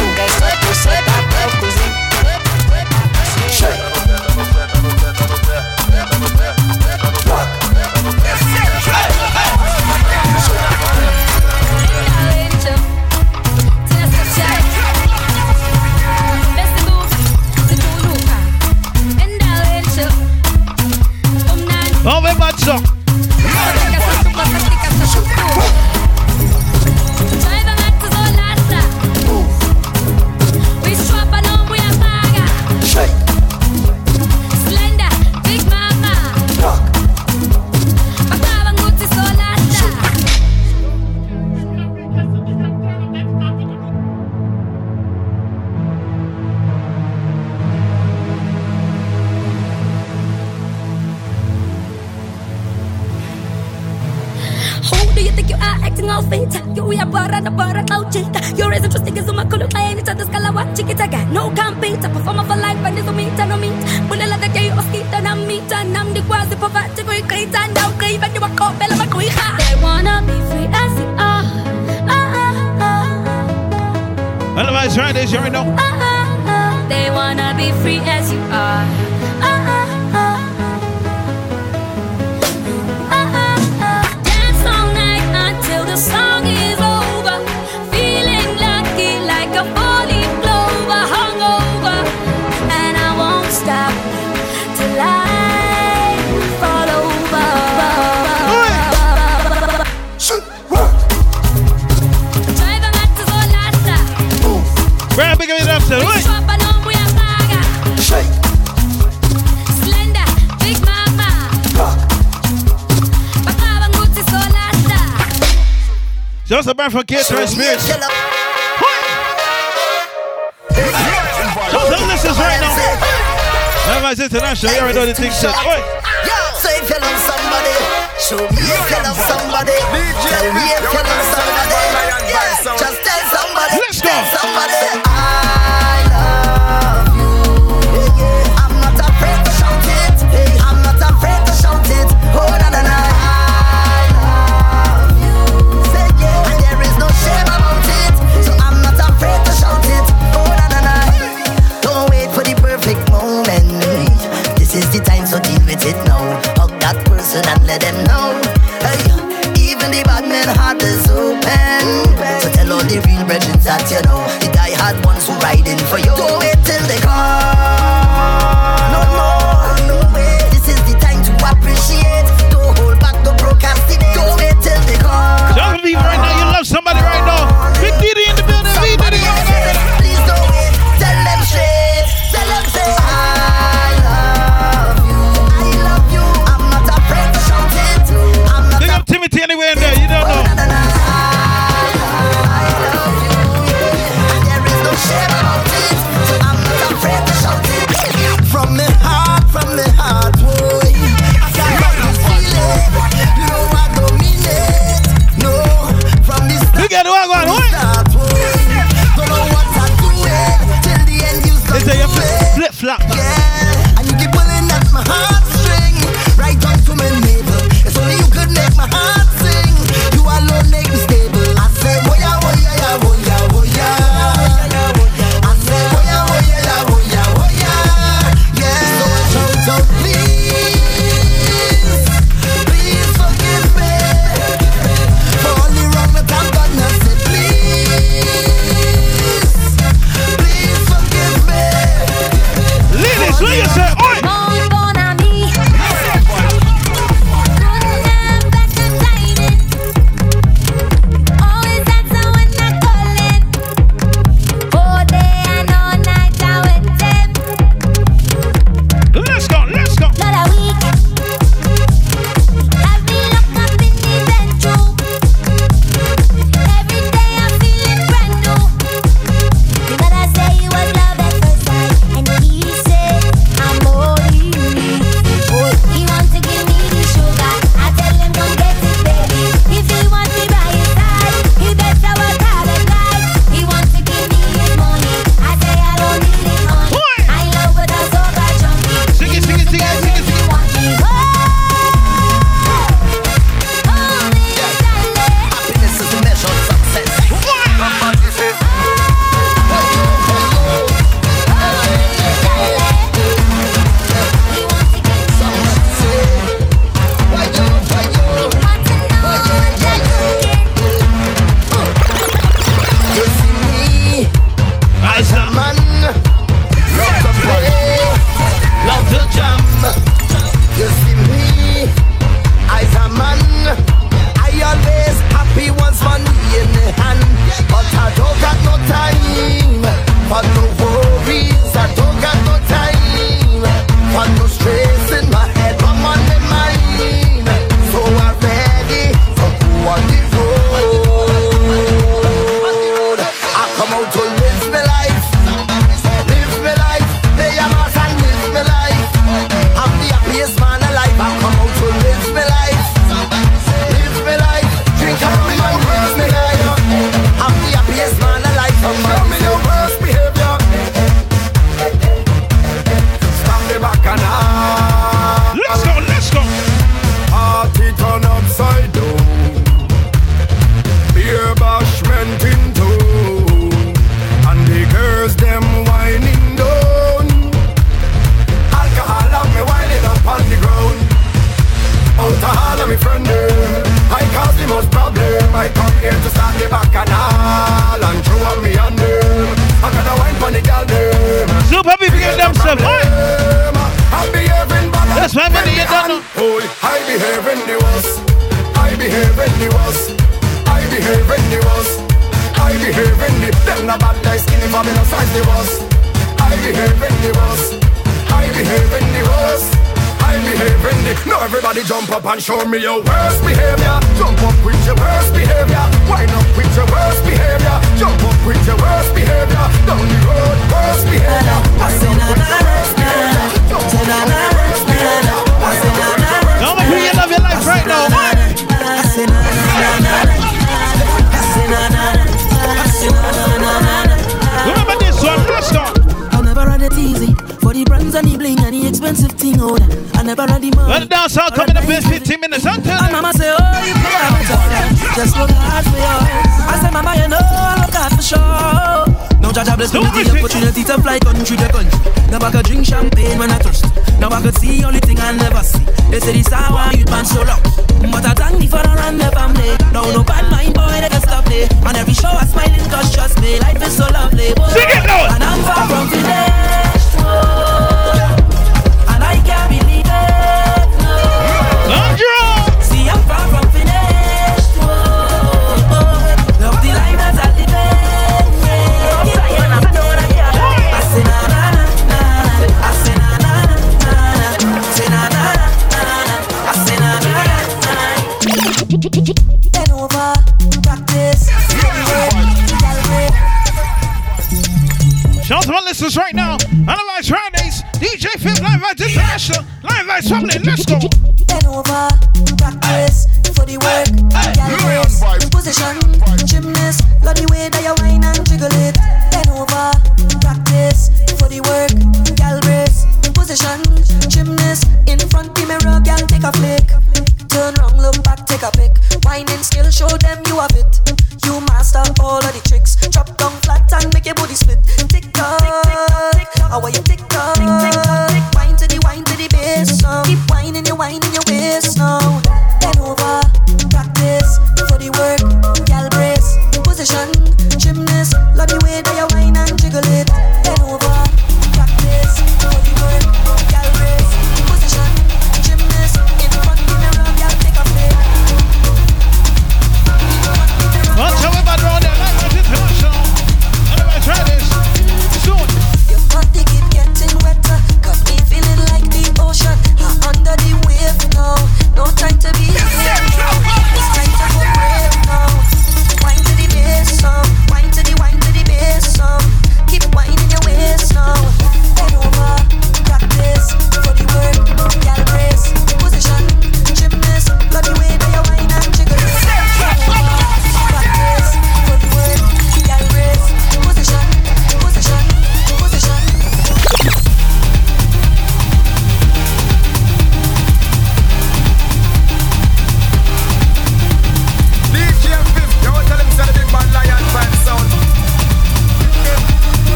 Know the thing said.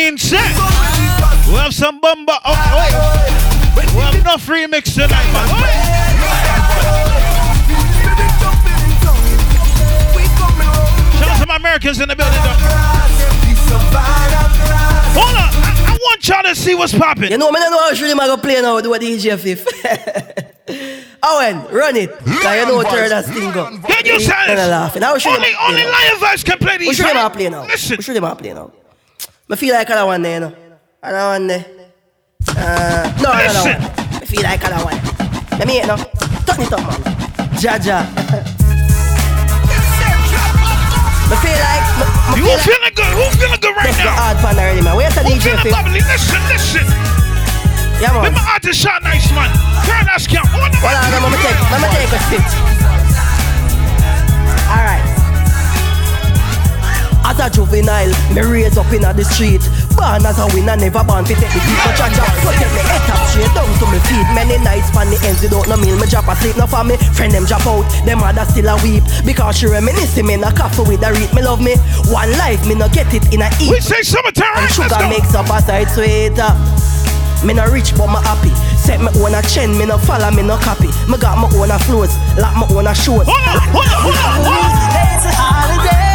mean shit. We have some bumba. Oh, oh. We have enough remix tonight, man. Oh. Shout out to my Americans in the building, though. Hold on. I, I want y'all to see what's popping. You know, I don't know how Shirley go play now with the DJ Fif. Owen, run it. Because you know turn that thing up. Can you tell us? Only, only Lion Vibes can play these. Who should they play now? Listen. Who should they play now? I feel like other one there, you know. Other one there. Uh, no, no, no. I feel like other one. Let me hear it now. Turn it up, man. Jaja. I feel like. I You feel like feeling good? Who feeling good right now? hard pan already, man. Where's the DJ feeling bubbly? Listen, listen. Yeah, man. Let my artist shot nice, man. Turn that scam. Hold on, me take, let me take a sip. Alright. As a juvenile, me raise up in the street. Born as a winner, never born to take the beat. But cha-cha, so take me head up straight down to me feet. Many nights pan the ends without no meal. Me drop asleep, no for me. Friend them drop out, them mother still a weep. Because she reminiscing me in a coffee with a read. Me love me. One life, me no get it in a eat. We say summertime, And sugar makes up a side sweeter. Me no rich but me happy. Set me own a chain, me no follow, me no copy. Me got my own a flows, like my own a shows. Hold on, hold on, hold on, hold on. It's a holiday.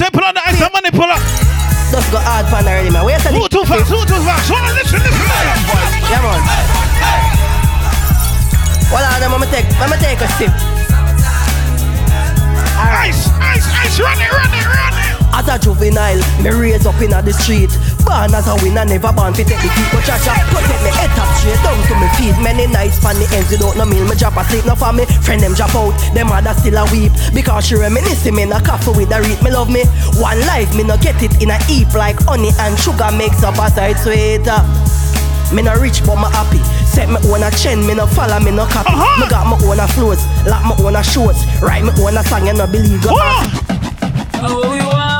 Me feel like Listen, pull out the ice. I'm money pull up. just got hard pan already, man. Where's the Who too fast? Who too fast? Hold on, listen, listen. Yeah, man. Hold on, let me take, let me take a sip. Ice, ice, ice, run it, run it, run it. As a juvenile, me raise up in the street. Born as a winner, never born to take the beat. But cha-cha, protect me head up straight down to me feet. Many nights pan the ends without no meal. Me drop asleep, no for me. Friend them drop out, them mother still a weep. Because she reminiscing me in a coffee with a read. Me love me. One life, me no get it in a heap like honey and sugar makes up a side sweeter. Me no rich but me happy. Set me own a chain, me no follow, me no copy. Uh-huh. Me got my own a flows, like my own a shows. Write me own a song, you no believe. Go on. Oh, we want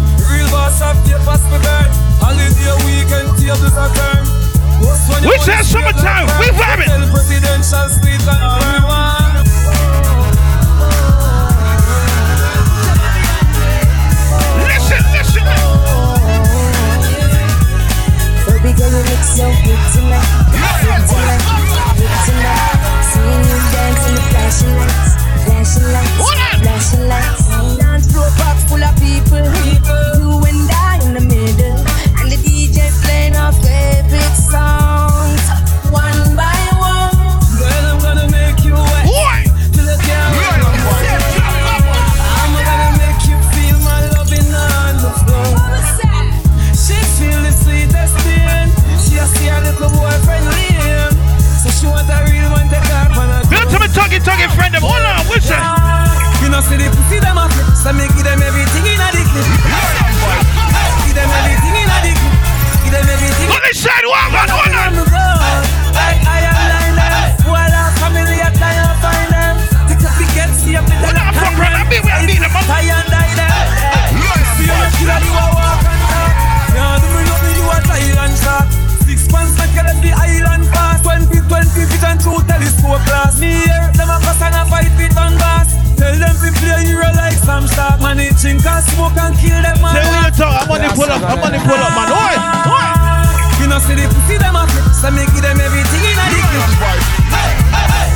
real boss of papers for burn. Holiday weekend, tables are turn. What's when you We want say to see a summertime, girl we burn? vibing. Tell Presidential suite and everyone. Listen, listen. Baby girl, you look so good tonight. Good tonight, good tonight. Seeing you dance in the flashing lights, flashing lights, flashing lights. Dance floor packed full of people, you talking, friend them. Hold on, what's that? You know see the pussy them a flip. So me give them everything in a clip. Give them everything in a clip. Give them everything. Go inside, walk on, hold on. I am line them. While our family are trying to find them. Take up the get see up with the What the fuck, brother? I mean, we are beating them up. Tie and die them. See you killer, you a walk. Yeah, do me nothing, you a Thailand shot. Six like you left the island fast. 20, 20 feet and two telescope glass. Me here, them a pass and a fight feet on gas. Tell them to play hero like some star. Man, it drink and smoke and kill them man. When you talk, I'm on the pull up, I'm on the pull up, man. Oi, oi. You know see the pussy them a flip, so me give them everything in a the clip.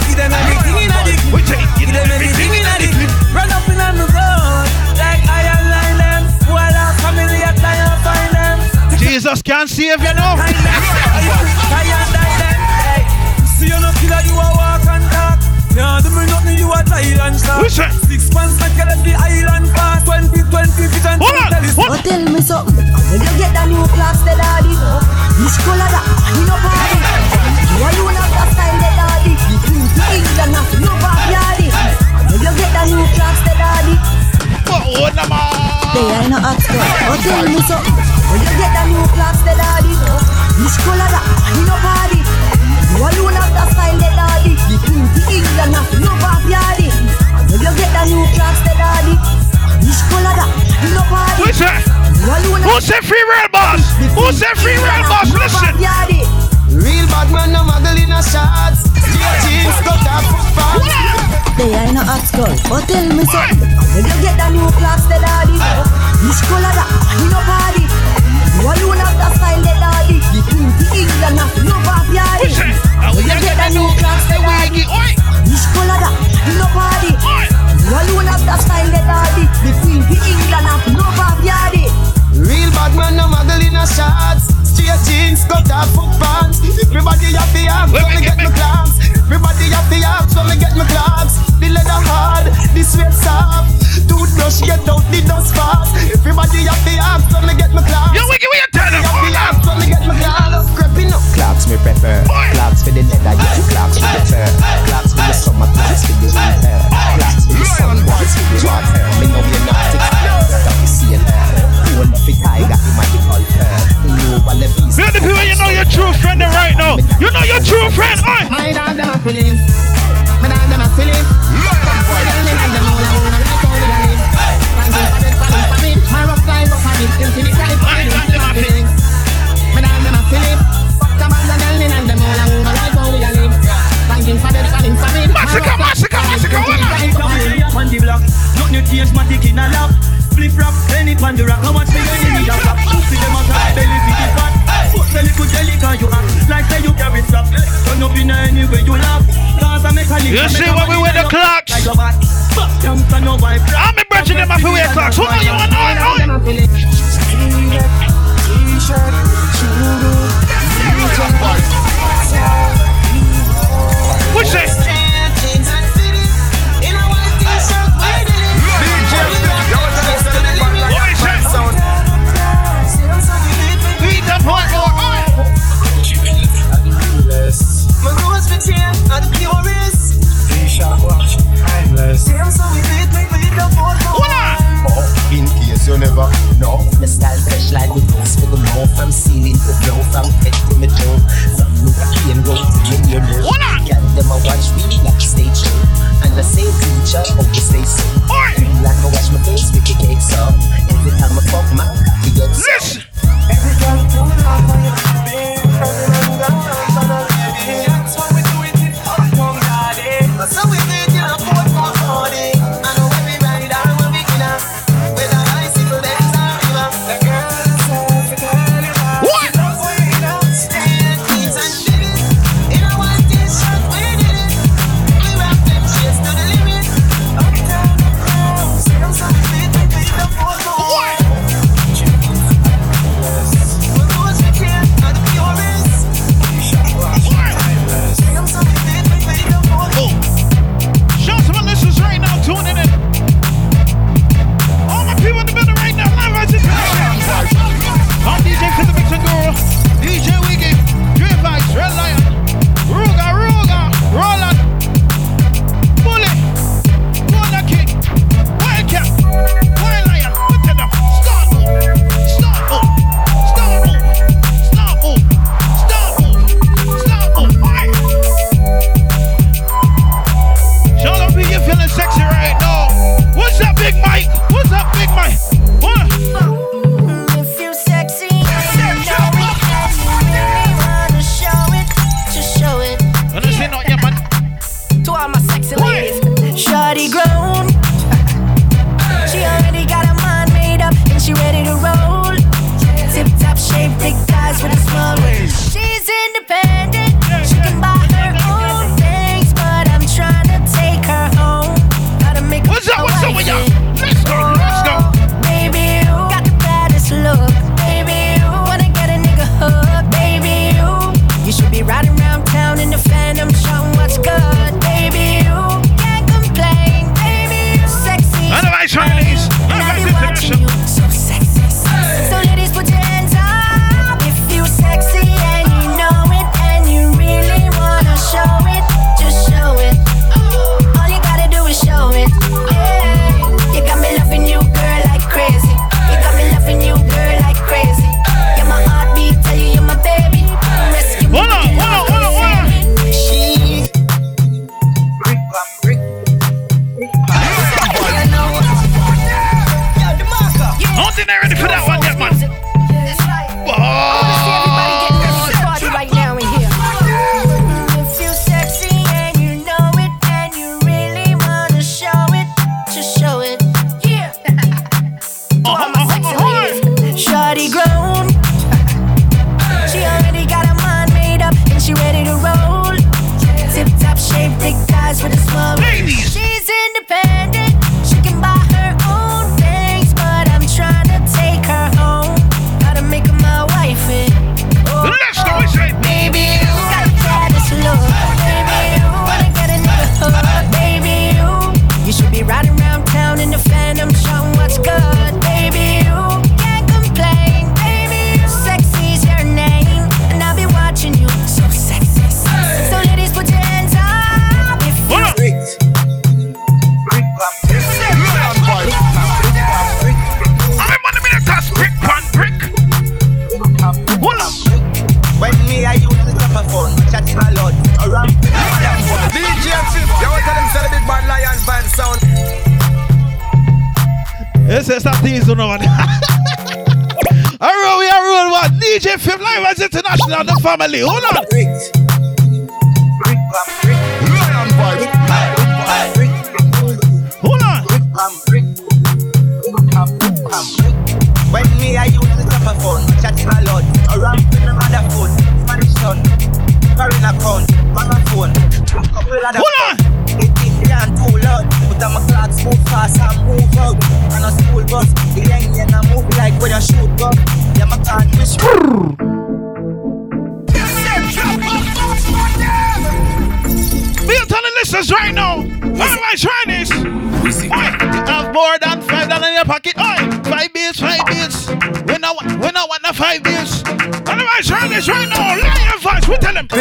Give them everything in a clip. Give them everything in a clip. Run up in on the road, like I am line them. Our family trying to find them. Jesus can't save you now. See you no killer, you a walk and talk. Yeah, do me nothing, you a Six you the island. Twenty, twenty. Hold on. Tell me something. When you get new class, the daddy. Which color that? You no party. Why you not that style, the daddy? You clean to England, not no backyard. When you get that new class, the daddy. Oh, no, man. They ain't no hot girl. Oh, tell me something. When you get that new class, the daddy. Which color that? You no party. You alone have the you get free real boss? Who's the free real boss? Listen. Real bad man, no muggle in a shots. They are no hot girl, but oh, tell me something. When you get the new clocks, the daddy. Which color that? You know party.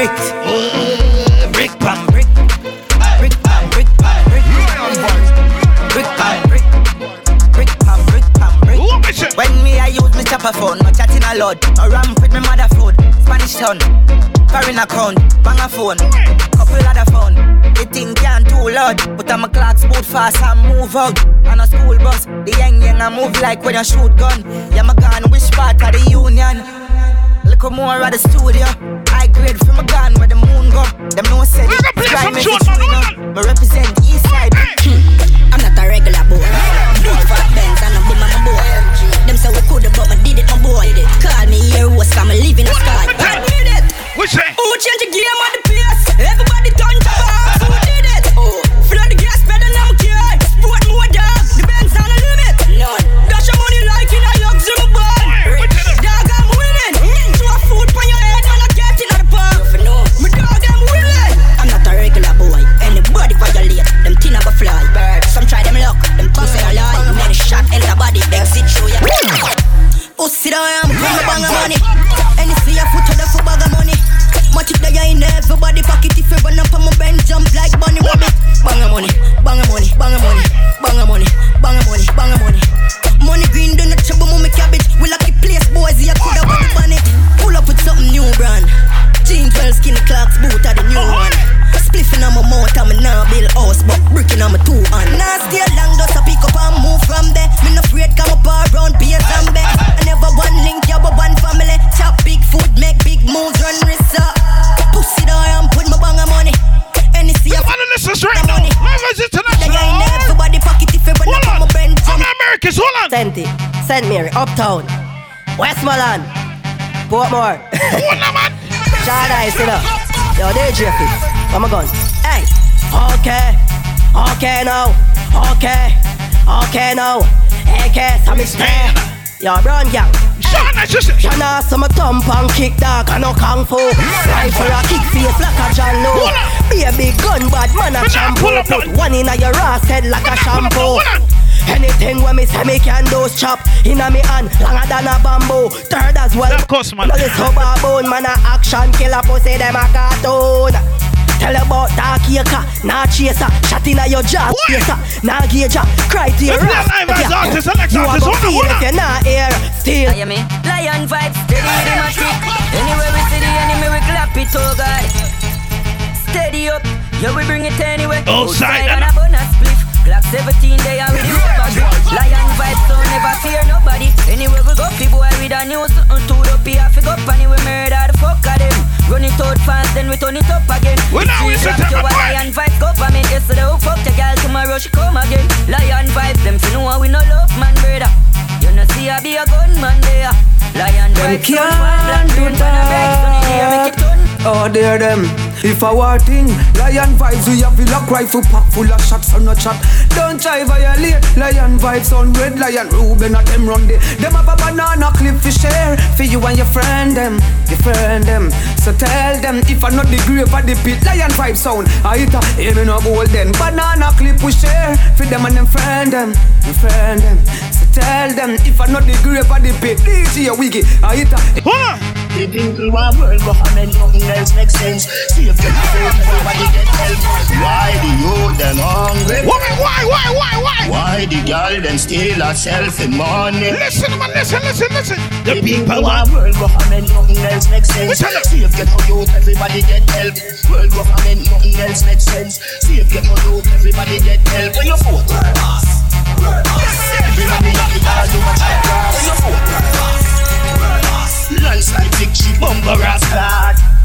Them. Brick. Uh, brick, brick. Brick pam, brick pam, brick. Brick pam, brick. Brick pam, brick pam, brick. When me I use me chopper phone, no chatting a lot. No ramp with me mother phone, Spanish town. Foreign account, bang a phone, couple other phone. The thing can't too loud, but I'm a clock boot fast and move out. On a school bus, the young young I move like when you shoot gun. Yeah, my gun, which part of the union? Little more at the studio. I grade from a gun where the moon go. Them no say it. Sky make it true, you know. Me represent east side. I'm not a regular boy. Big fat Benz and a boom on my boy. Them say we coulda, but me did it, my boy. Call me here, was come live in a sky. I did it. We say. Who change the game on the Sit down, I'm coming bang of money. And you see a foot to the foot bag of money. Much it there in everybody pocket if you run up on my bend, jump like bunny rabbit. Bang of money, bang of money, bang of money, bang of money, bang of money, bang of money. Money green, do not trouble, mommy cabbage. We lucky place, boys, you could have body bonnet. Pull up with something new brand. Jeans, well, skinny clocks, boot are the new one. Spliffing on my mouth, I'm a now build house, but bricking on my two hand. Now stay long, just a pick up and move from there. Me no afraid, come up around, be a zombie. Never one link, you but one family. Chop big food, make big moves, run risks up. Pussy door and put my bang of money. And it's the one of listeners right now. As international. in everybody pocket if you run up on my brand. I'm Americans, hold on. Sent it. St. Mary, Uptown, Westmoreland, Portmore. Paradise, you know. Yo, DJ Fif, where my gun? Hey, okay, okay now, okay, okay now. AK, me stay. Yo, brown gang. Shana, just Shana, some thump and kick dog and no kung fu. Rifle a kick face like a John Low. Be a big gun, bad man a shampoo. Put one in a your ass head like a shampoo. Anything when me say me can do is chop Inna me hand longer than a bamboo Third as well Of course man No this so baboon Man a action killer pussy them a cartoon Tell about dark acre, nah chaser Shot inna your jaw, chaser Nah gauge, cry to your If they're live as artists, Alex You a artists, go hold on, feel hold if on. you're not here Still I me. Lion vibes, steady rhythmatic Anywhere we see the enemy, we clap it, oh God. Steady up, yeah we bring it anywhere. Outside, and a bonus spliff Glock 17, they are with the rubber grip Lion vibes, so never fear nobody Anywhere we go, people boy with a new something to the P. I fig up and we murder the fuck of them. Run it out fast, then we turn it up again. We know we set up a Lion vibes go for me. Yesterday who fuck the girl tomorrow she come again. Lion vibes them fi know we no love man brother. You know see I be a gunman there. Lion vibes don't and can't do burn Oh, dare them. If I war thing, lion vibes, we have a lock rifle pack full of shots on no chat. Don't try violate. Lion vibes on red lion, Ruben at them run the. Them have a banana clip for share. For you and your friend them, your friend them. So tell them if I not the grape of the pit, lion vibe sound. I hit a, me no golden. Banana clip we share. For them and them friend them, your friend them. So tell them if I not the grape of the pit, DJ Wiggy, I hit a. The people want world government, nothing else makes sense. See if you can everybody get help. Why the youth them hungry? Why, why, why, why, why? Why the girl them steal herself in money? Listen, man, listen, listen, listen. The people want world government, nothing else makes sense. See if you get no youth, everybody get help. World government, nothing else makes sense. See if get no youth, everybody get help. When you vote, landslide bumper ass card.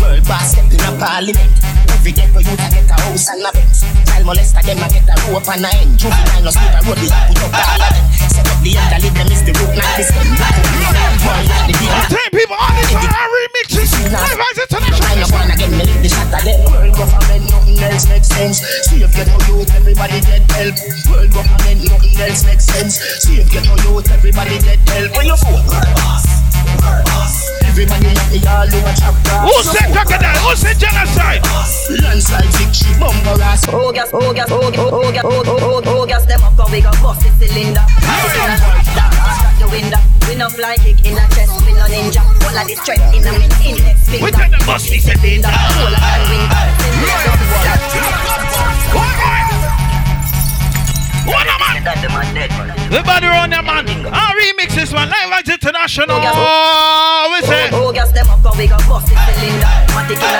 World basket in a parliament. Every day for you to get a house and a Benz. Child molester them a get a rope and a end. Juvenile no sleep a road we have put up all of them. Set up the elderly them is the root not the stem. Ten people on this one are remixes. Live as international. I wanna get me lick the shot of them. World government, nothing else makes sense. See if get no youth, everybody get help. World government, nothing else makes sense. See if get no youth, everybody get help. When you vote, Everybody have the all over chapter. Who said crocodile? Who said genocide? Landslide victory, bumper ass. Oh gas, oh gas, oh gas, oh gas, oh oh oh oh gas. Them up, cause we got bust the cylinder. It's in a down, out the window. We no fly kick in a chest, we no ninja. All of this strength in a mid index finger. We tell bust the cylinder. All of that What a man! The body on them man. I remix this one live as international. Oh, we say. Oh gas, them up, cause we got bust the cylinder. Matic in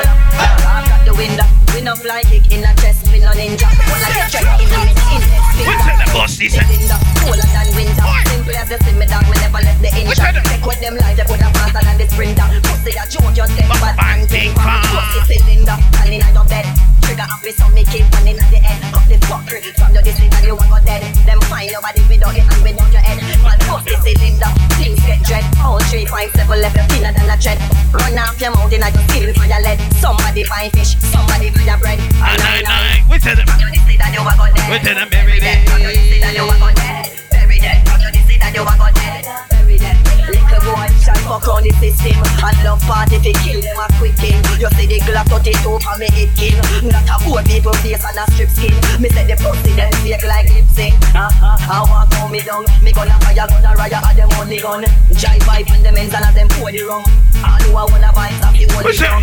down, out the window. We no fly kick in a chest, we no ninja. Of this strength in a mid finger. We tell them bust the cylinder. Cooler than winter. Simple as the see me dog, me never left the inch. Take with them life, they put a faster than the sprinter. Pussy a joke, just step back and think from Pussy cylinder, standing on your bed. Trigger happy, so me keep running at the end. Cut the fucker from your distance find your body without it and without your head. Man, pussy cylinder, things get dread. All three, five, seven left, you thinner than a tread. Run off your mountain and you steal for your lead. Somebody find fish, somebody for your bread. Nine, nine, nine. We tell them. From your distance and you want go dead. We tell them every day. From your distance and you want go dead. Bury. From your distance and you want go dead. Little boy, shall fuck on the system. And love party fi kill them a quick. You see the Glock 32 for me king. Not a poor people face and a strip skin. Me say the pussy them fake like lip sync. Uh-huh. I want to me down. Me gonna fire gonna riot at them gun. Jive vibe and them ends and them pour the rum. All who a wanna buy stuff you want the gun.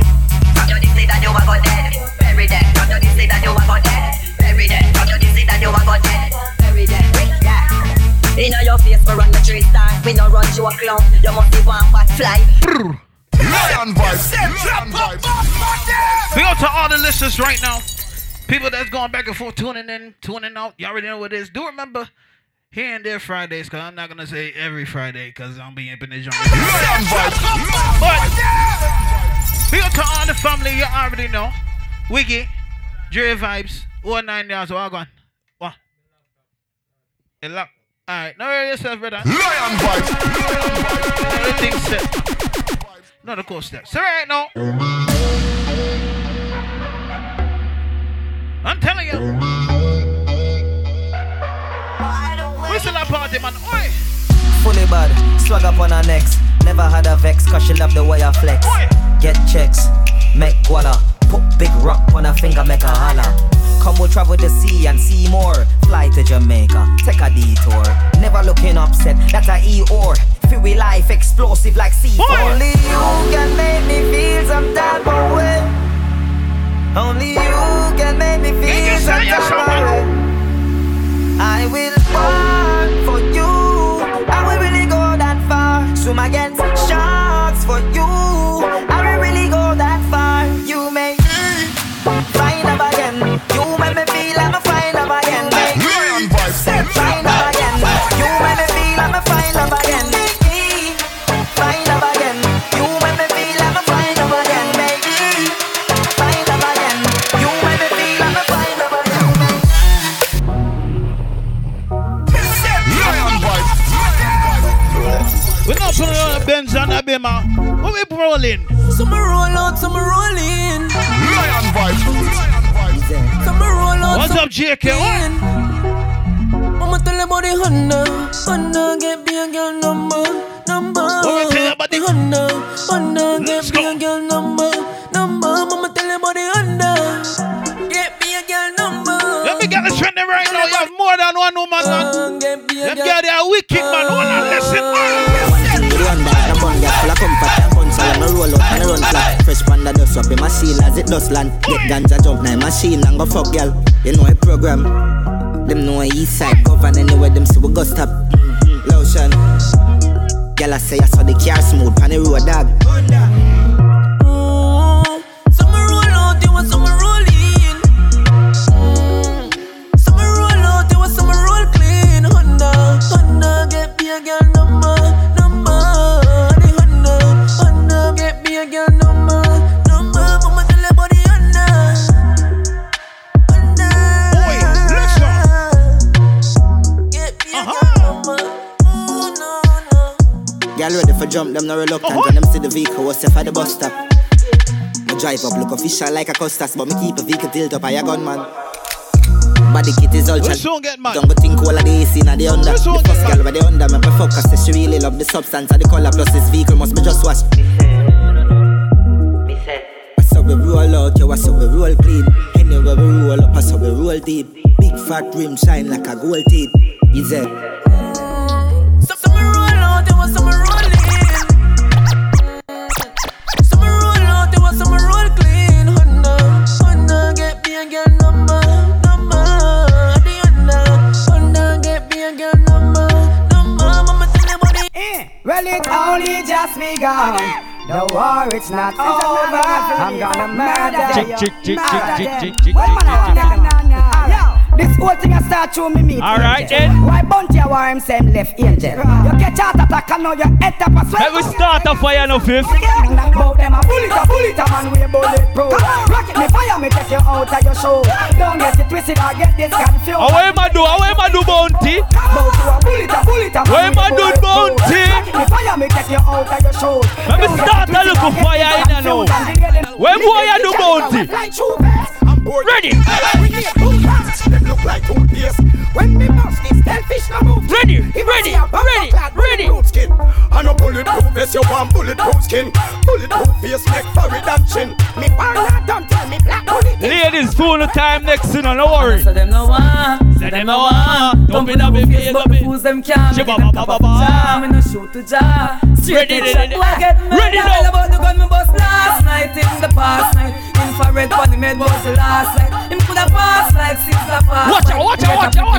From your distance that you a go dead. Bury. From your distance that you a go dead. Bury. From your distance that you a go dead. Bury dead. Yeah. Inna your face, we run the three star. We no run to a clown. You must be one fat fly. Lion vibes. Lion vibes. We go to all the listeners right now. People that's going back and forth, tuning in, tuning out. You all already know what it is. Do remember here and there Fridays, because I'm not going to say every Friday, because I'm being in the genre. Lion vibes. But we go to all the family, you already know. Wiggy, Dre Vibes, all nine down, so all gone. What? It lock. Alright, now worry yourself, brother. Lion vibes. Everything's set. Not a cool step. So right now. I'm telling you. Whistle that party, man. Oi! Fully bad, swag up on her necks. Never had a vex, cause she love the way I flex. Get checks, make guala. Put big rock on her finger, make her holler. Come we'll travel the sea and see more. Fly to Jamaica, take a detour. Never looking upset, that's a E or. Feel we life explosive like C4. Only you can make me feel some type of way. Only you can make me feel some type of way. I will Benz and a Bima. What we rolling? Some roll out, some roll in. Lion vibes. Lion vibes. Some roll out. What's up, JK? What? Mama tell you about the Honda. Honda get me a girl number. Number. What tell you about the Honda? Honda get me a girl number. Number. Mama tell you about the Honda. Get me a girl number. Let me get the trending right now. You have more than one woman. Man. Them girl, they are wicked, man. Hold on, listen. Rwanda, the bun get full of comfort when I roll out and I run flat. Fresh panda dust up in my seal as it does land. Get ganja jump now in machine and go fuck girl. You know a program. Them know a east side govern anywhere them see we go stop. Mm-hmm. Lotion. Girl I say I saw the car smooth on the road dog Girl ready for jump, them no reluctant. When them see the vehicle, what's if at the bus stop? I drive up, look official like a Costas But me keep a vehicle tilt up, I a gunman. Body kit is ultra We soon get mad. Don't go think all of the AC na the under. The first girl where the under Me prefer cause say she really love the substance And the color plus this vehicle must be just washed. I saw we roll out, yo, I saw we roll clean. Anywhere we roll up, I saw we roll deep. Big fat rim shine like a gold teeth. Is it? Some some roll out, you want some roll a girl number, number. The Honda, Honda, get me a girl number, number. Mama tell me it. Eh, well, it only just begun. Don't it's not over. I'm gonna murder you. chick, chick, Murder chick, chick, chick, Well, chick, man, chick, This whole thing I start to me meet. All right, angel. then. Why Bunty war him same left angel? You get out attack and now you head up a sweat. Let me start a fire no fifth. Bout them a bullet, a bullet, a man we bulletproof. Rocket me fire, me take you out of your show. Don't get it twisted or get this confused. How am I do? How am I do bounty? Bout you a bullet, a bullet, a man Where am I do bounty? Rocket me fire, me take you out of your show. Let me start a little fire in there now. Where boy I do bounty? Ready? Them look like toothpaste. When me bust this selfish no move. Ready, ready, ready, ready. Skin. I no bulletproof vest, you want bulletproof skin. Bulletproof face, neck, forehead and chin. Me partner don't tell me black bullet. Ladies, full of time next to no, no worry. So them no want, Say them no want. Don't be no big face, but don't fools them can't. Shabba, Make them ba, top ba, ba. jam, me no shoot to jar. Straight Ready, to ready, shot, do I get ready murder? now. All about the gun me bust last night in the past night. Infrared funny made was the last light. Him coulda pass like six a pass. Watch out, watch out, watch out,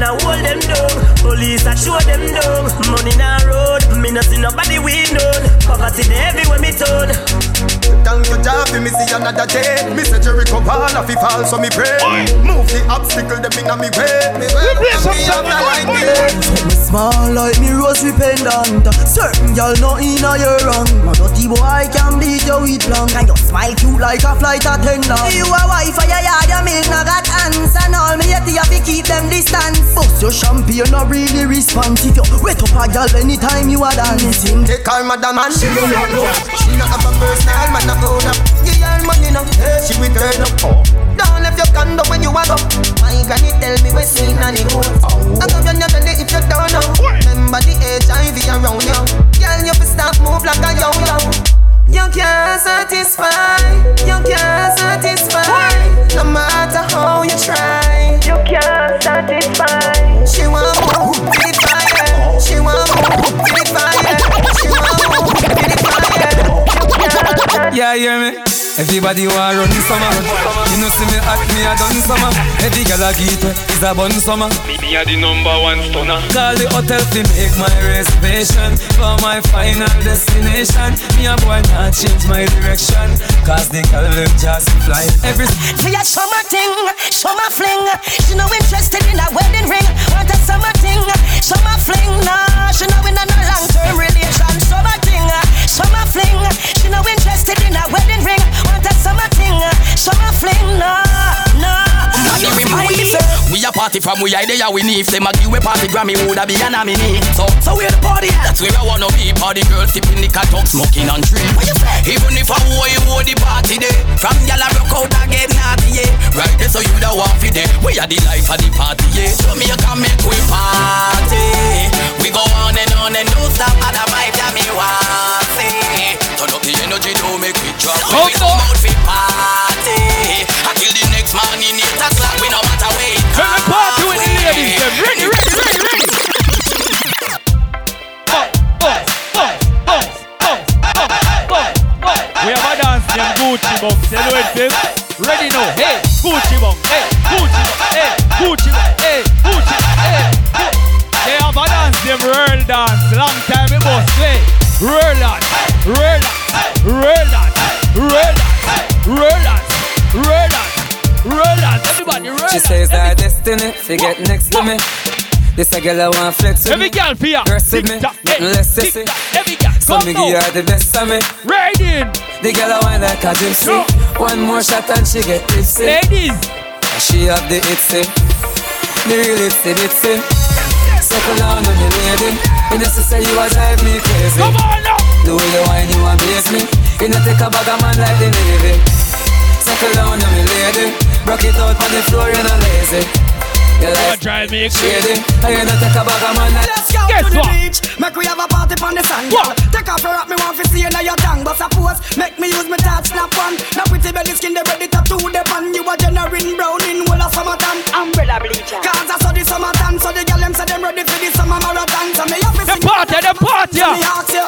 right. Babylon a hold them down. Police a show them down. Money na road. Me no see nobody we known. Poverty there everywhere me turn. Thank you, Jah, for me see another day. Me say Jericho fall, if he fall, so me pray. Move the obstacle, them inna me way. Me way, me have a line, me Me small like me rosary pendant Certain y'all know in a your wrong My dirty boy can beat you with long And you smile cute like a flight attendant You a wife for your yard, you make no got hands And all me yet you have to keep them distance Bust your champagne not really responsive You wet up a girl anytime you a dancing. Take her madam and she don't know She not have a personal man not own up. Give her money now, she will turn up. Don't left your condo when you a go My granny tell me we seen and it goes I come your belly if you don't know Remember the HIV around you. Girl you fi stop move like a yo-yo. You can't satisfy. You can't satisfy. No matter how you try. You can't satisfy Yeah, hear me? Everybody want run summer. You know see me at me a done summer. Every girl a get wet is a bun summer. Me, me a the number one stunner. Call the hotel fi make my reservation for my final destination. Me a boy not change my direction 'cause the girl them just fly. Every for your summer thing, summer fling. She no interested in a wedding ring. Want a summer thing, summer fling. Nah, she no in not a long term relation. Summer thing summer fling. She no interested in a wedding ring. Want a summer thing, summer fling. Nah, nah. We a party from we idea we need. Them a give we party Grammy, woulda be an nominee. So, so where the party? That's where I wanna be. Party girls sipping the cock, smoking on drink. What you say? Even if I wore you wore the party day, from y'all a rock out again naughty yeah. Right there, so you the one for there. We are the life of the party yeah. So me a come make we party. We go on and on and no stop. the vibe that me want. Turn up the energy, don't make me drop. Oh, we come out for party. Until the next morning, eight o'clock, we no matter where it Let me party with the ladies, them. Ready, ready, ready, ready. We have a dance named Gucci Bong. You know it, Pim? Ready now. Hey, Gucci Bong. Hey, Gucci Bong. Hey, Gucci Bong. Hey, Gucci Hey, Gu- They have a dance named Whirl Dance. Long time it was play. Whirl Dance. Everybody, She says that destiny, she get next to me. This a girl I want flex with Every girl for ya. With me, nothing eh, less sissy. Every girl, So me give her the best of me. Riding. The girl I want like a gypsy. One more shot and she get tipsy. Ladies. She have the itsy. The real itsy bitsy. Second on on the lady. She say you a drive me crazy. Come on now. The way you whine you amaze me. You know take a bag of man like the navy. Settle down on me lady. Broke it out on the floor, you know lazy. You like drive me shady. And you know take a bag of man like Let's go to the beach. Make we have a party on the sand. girl. Take off your rock, me want to see you now your tongue. But suppose, make me use my touch snap on. Now pretty belly skin, they ready to do the pan. You a generating brown in whole of summertime. Umbrella bleacher. Cause I saw the summertime, so the girl them say them ready for the summer marathon. So me have to The party, the party. So me ask you,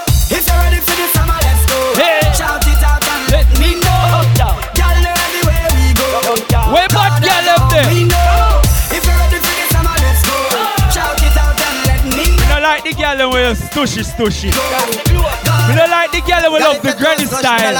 girl with stushy stushy. Me don't like the girl who love the granny style.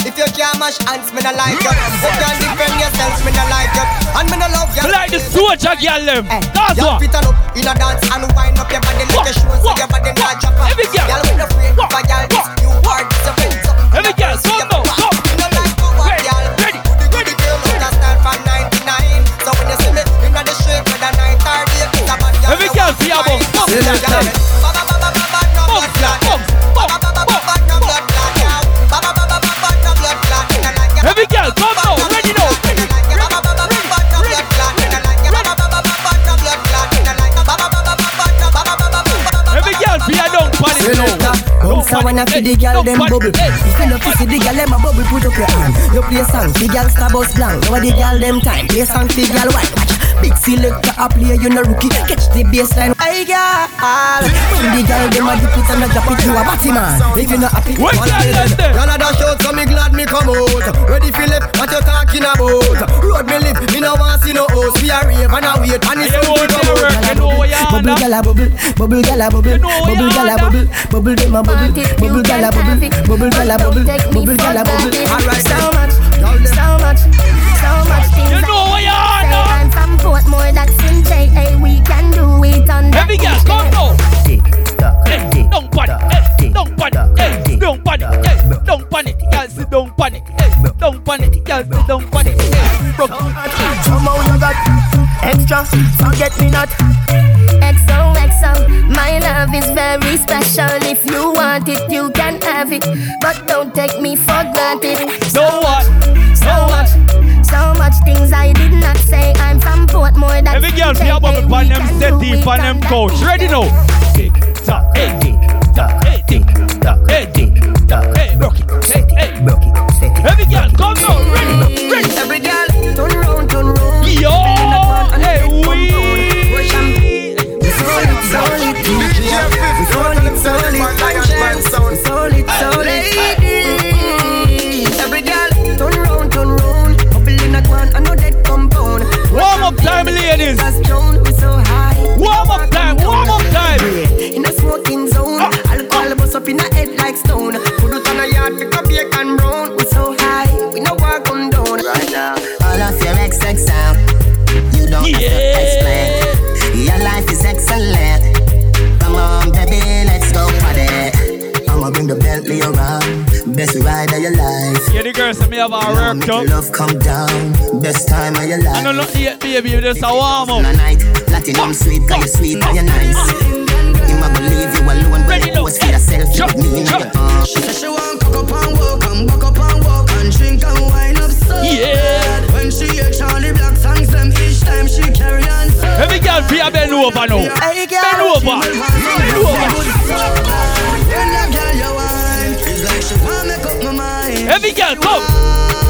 If you can't mash hands, me no like you. If you can't defend yourself, me no like you. And me no love you. Like the soldier girl them. Eh, That's Y'all what. up in a dance and wind up your body like a shoe so your body not drop off. Every girl. Y'all with the frame a girl, this new hard discipline. Every girl, come now, a Bounce a wanna see the girl them bubble. If you love to see the girl them a bubble, put up your hand. You play song, the girl star bus blank. Now the girl them time, play song, the girl white. Big selector a play, you no rookie. Catch the baseline, I girl. When the girl them a dip it and a drop it, you a batty man. If you not happy, one day then. Y'all a dash out, so me glad me come out. Ready Philip, what you talking about? Road me live, me no want see no house. We a rave and a wait, and it's so good come out. Bubble gala bubble, bubble gala bubble, bubble gala bubble, bubble dem a bubble, bubble gala bubble, bubble gala bubble, bubble gala bubble. Alright, so much, So much, so much things You know what you are now. And from Portmore that's in J Hey, we can do it on Every girl, come now. Hey, don't panic. Hey, don't panic. Don't panic. Hey, don't panic. Girl, sit don't panic. Hey, don't panic. Girl, sit don't panic. Hey, broke. Somehow you got extra, forget me not. My love is very special. If you want it, you can have it. But don't take me for granted. So what? So much, so much things I did not say. I'm from Portmore. That's Every girl in be a bubble J.A. pan them can set do deep it on on them couch. Ready now? Tick tock, hey, tick tock, hey, tick tock, hey, tick tock, hey, broke it, set it, hey, broke it, set it. Every girl, come now, ready, ready. Every girl, turn round, turn round. Yo, baby. You just a warm up. Night, Platinum sweet, cause you sweet, cause you nice. Him a believe you alone, but you post for yourself. You me in your. She say she want cock up and walk, and back up and walk, and drink and wine up so yeah. When she hear Charlie Black songs, them each time she carry on. Every girl be a bend over now. Hey, girl. Bend over. Bend over. That girl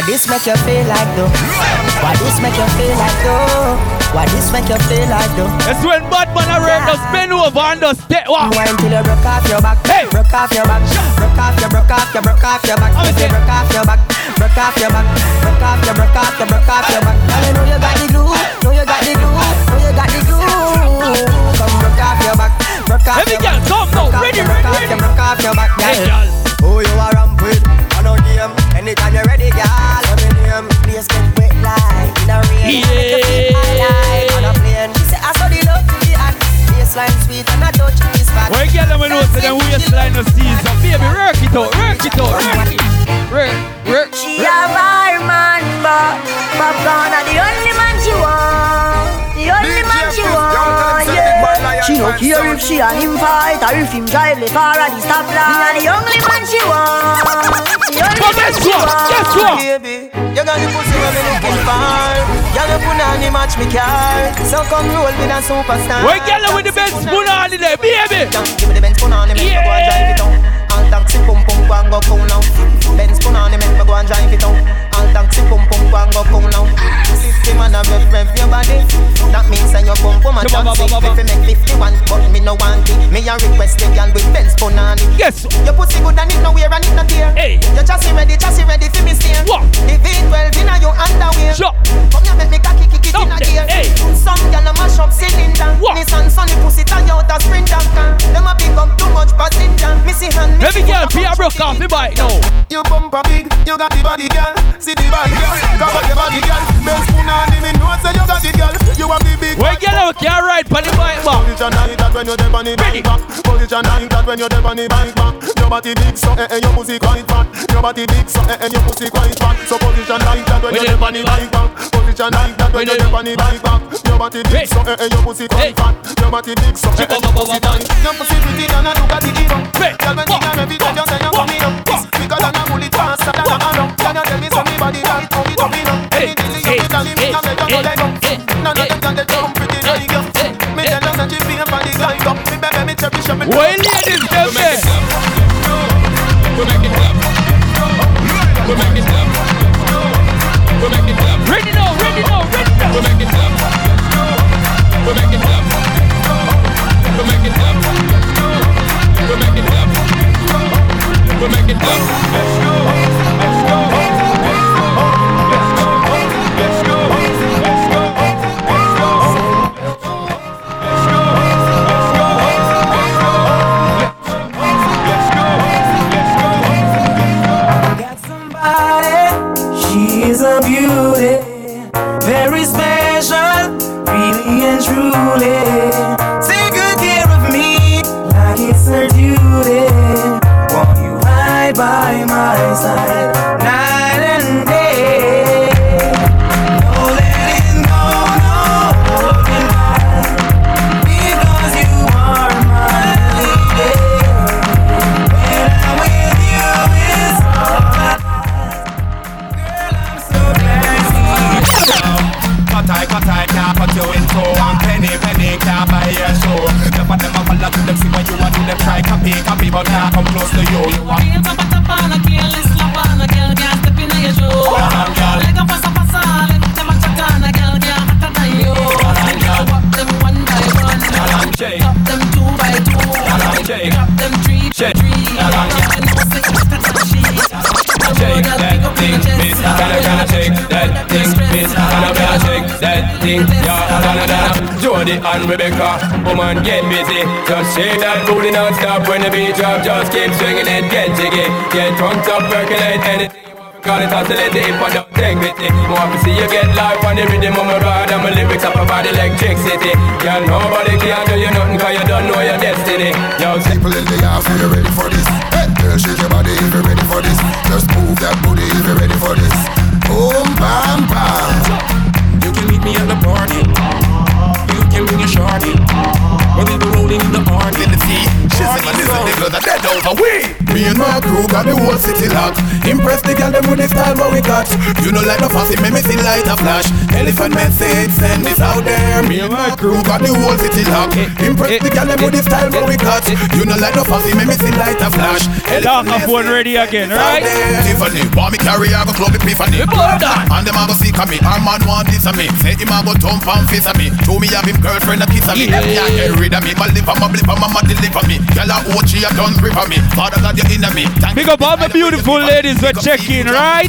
Why this make you feel like though? Why this make you feel like though? Why this make you feel like though? It's when Batman a rap, just bend over and just step walk. Wine till you broke off your back. Hey, broke off your back. Broke off your, broke off your, broke off your back. I'm say broke off your back. Broke off your back. Broke off your, broke off your, broke off your back. Girl, you know you got the glue. Know you got the glue. Know you got the glue. Come broke off your back. Broke off Every your girl, back. come now. Ready, broke ready, off ready. your, broke off your back. Girl. girl. Who you are ramp with? I know game. Anytime you're ready, girl. Girl them know to them waistline no see so baby work it out, work it out, work it. Work, work. She a bar man, but popcorn are the only man she want. The only man she want, yeah. She no care if she and him fight or if him drive left her at the stoplight. Me a the only man she want. The only man she want. Baby, you got the pussy when me looking for. Girl, you the match me car. So come roll with a superstar. Why girl with the best spoon on the day, baby? Give me the Benz the make me go and drive it out. All taxi pum pum go and go cool now. Benz the make me go and drive it out. Taxi pum pum go and go cool now. A rev rev your body. That means that you pum pum and Ba, ba, taxi. ba, ba, ba. If you make 51, but me no want it. Me a request the girl with Benz on it. Yes. Your pussy good and it no wear and it no tear. Hey. Your chassis ready, chassis ready for me steer. What? The V12 inna your underwear. Sure. Come here make me cocky kick it inna gear. Hey. Some gyal a mash up cylinder. What? Nissan Sunny pussy Toyota Sprinter. Them a pick up too much passenger. Me see hand. me Every girl foot be a broke off the bike now. You bumper big, you got the body girl. See the body girl, cover the body girl. Benz spoon on him, me know say you got the girl. You have the big. Why girl them can't ride on the bike back? Like that when you're on the bike back. Position like that when you're on the bike back. Your body big so eh eh your pussy quite fat. Your body big so eh eh your pussy quite fat. So position like that when you're dead on the bike back. Position like that when you're you- dead on the bike back. Your body big so eh eh your pussy quite fat. Your body big so eh eh your pussy tight. Your pussy pretty than a Ducati Evo. Hey. Girl when you every time you say you What? coming up. Bigger than a bullet, faster than a arrow. Can you tell me so me body right, how it up in up? Hey. Any dilly Hey. you tell me, me Hey. a make you go leg up. Hey. None of them can get jump pretty like you. Me tell her that she feel for the guy up. Me baby me cherish her, me Why ladies them there? We make it clap. We make it clap. We make it clap. Ready now, ready now, ready now. We make it clap. We make it clap. We make it clap. We make it clap. We make it clap. For them a follow them, see what you want, do try copy, copy But can't come close to you You Shake that thing, miss. Gotta, gotta shake that thing, miss. Gotta, gotta shake that thing. Yeah, and Rebecca. Woman, get busy. Just shake that booty non-stop when the beat drop. Just keep swinging it, get jiggy. Get drunk up, percolate anything. Call it oscillate if I don't take with it More to see you get life on the rhythm of my ride And my lyrics up about electricity. Yeah, nobody can do you nothing cause you don't know your destiny. Yo, People in the house, are you ready for this? Hey, girl, shake your body if you're ready for this. Just move that booty if you're ready for this. Boom, bam, bam. You can meet me at the party. You can bring your shorty. We'll be rolling in the party. In the sea, in my listen, niggas are dead over we. Me and my crew got the whole city locked. Impress the girl them with the style what we got. You know like no fussy, make me see light a flash. Elephant message, send this out there. Me and my crew got the whole city locked. Impress the girl them with the style what we got. You know like no fussy, make me see light a flash. Dark of one ready again, right? Tiffany, want me carry, I go club epiphany And them a go seek on me, our man want this of me. Say him a go thump and face of me. Show me have him girlfriend a kiss of me. Yeah. Get rid of me, my liver, my blipper, mama deliver me Girl a hold she a done of me Father God you in me Thank Big up all the beautiful ladies we're checking, right?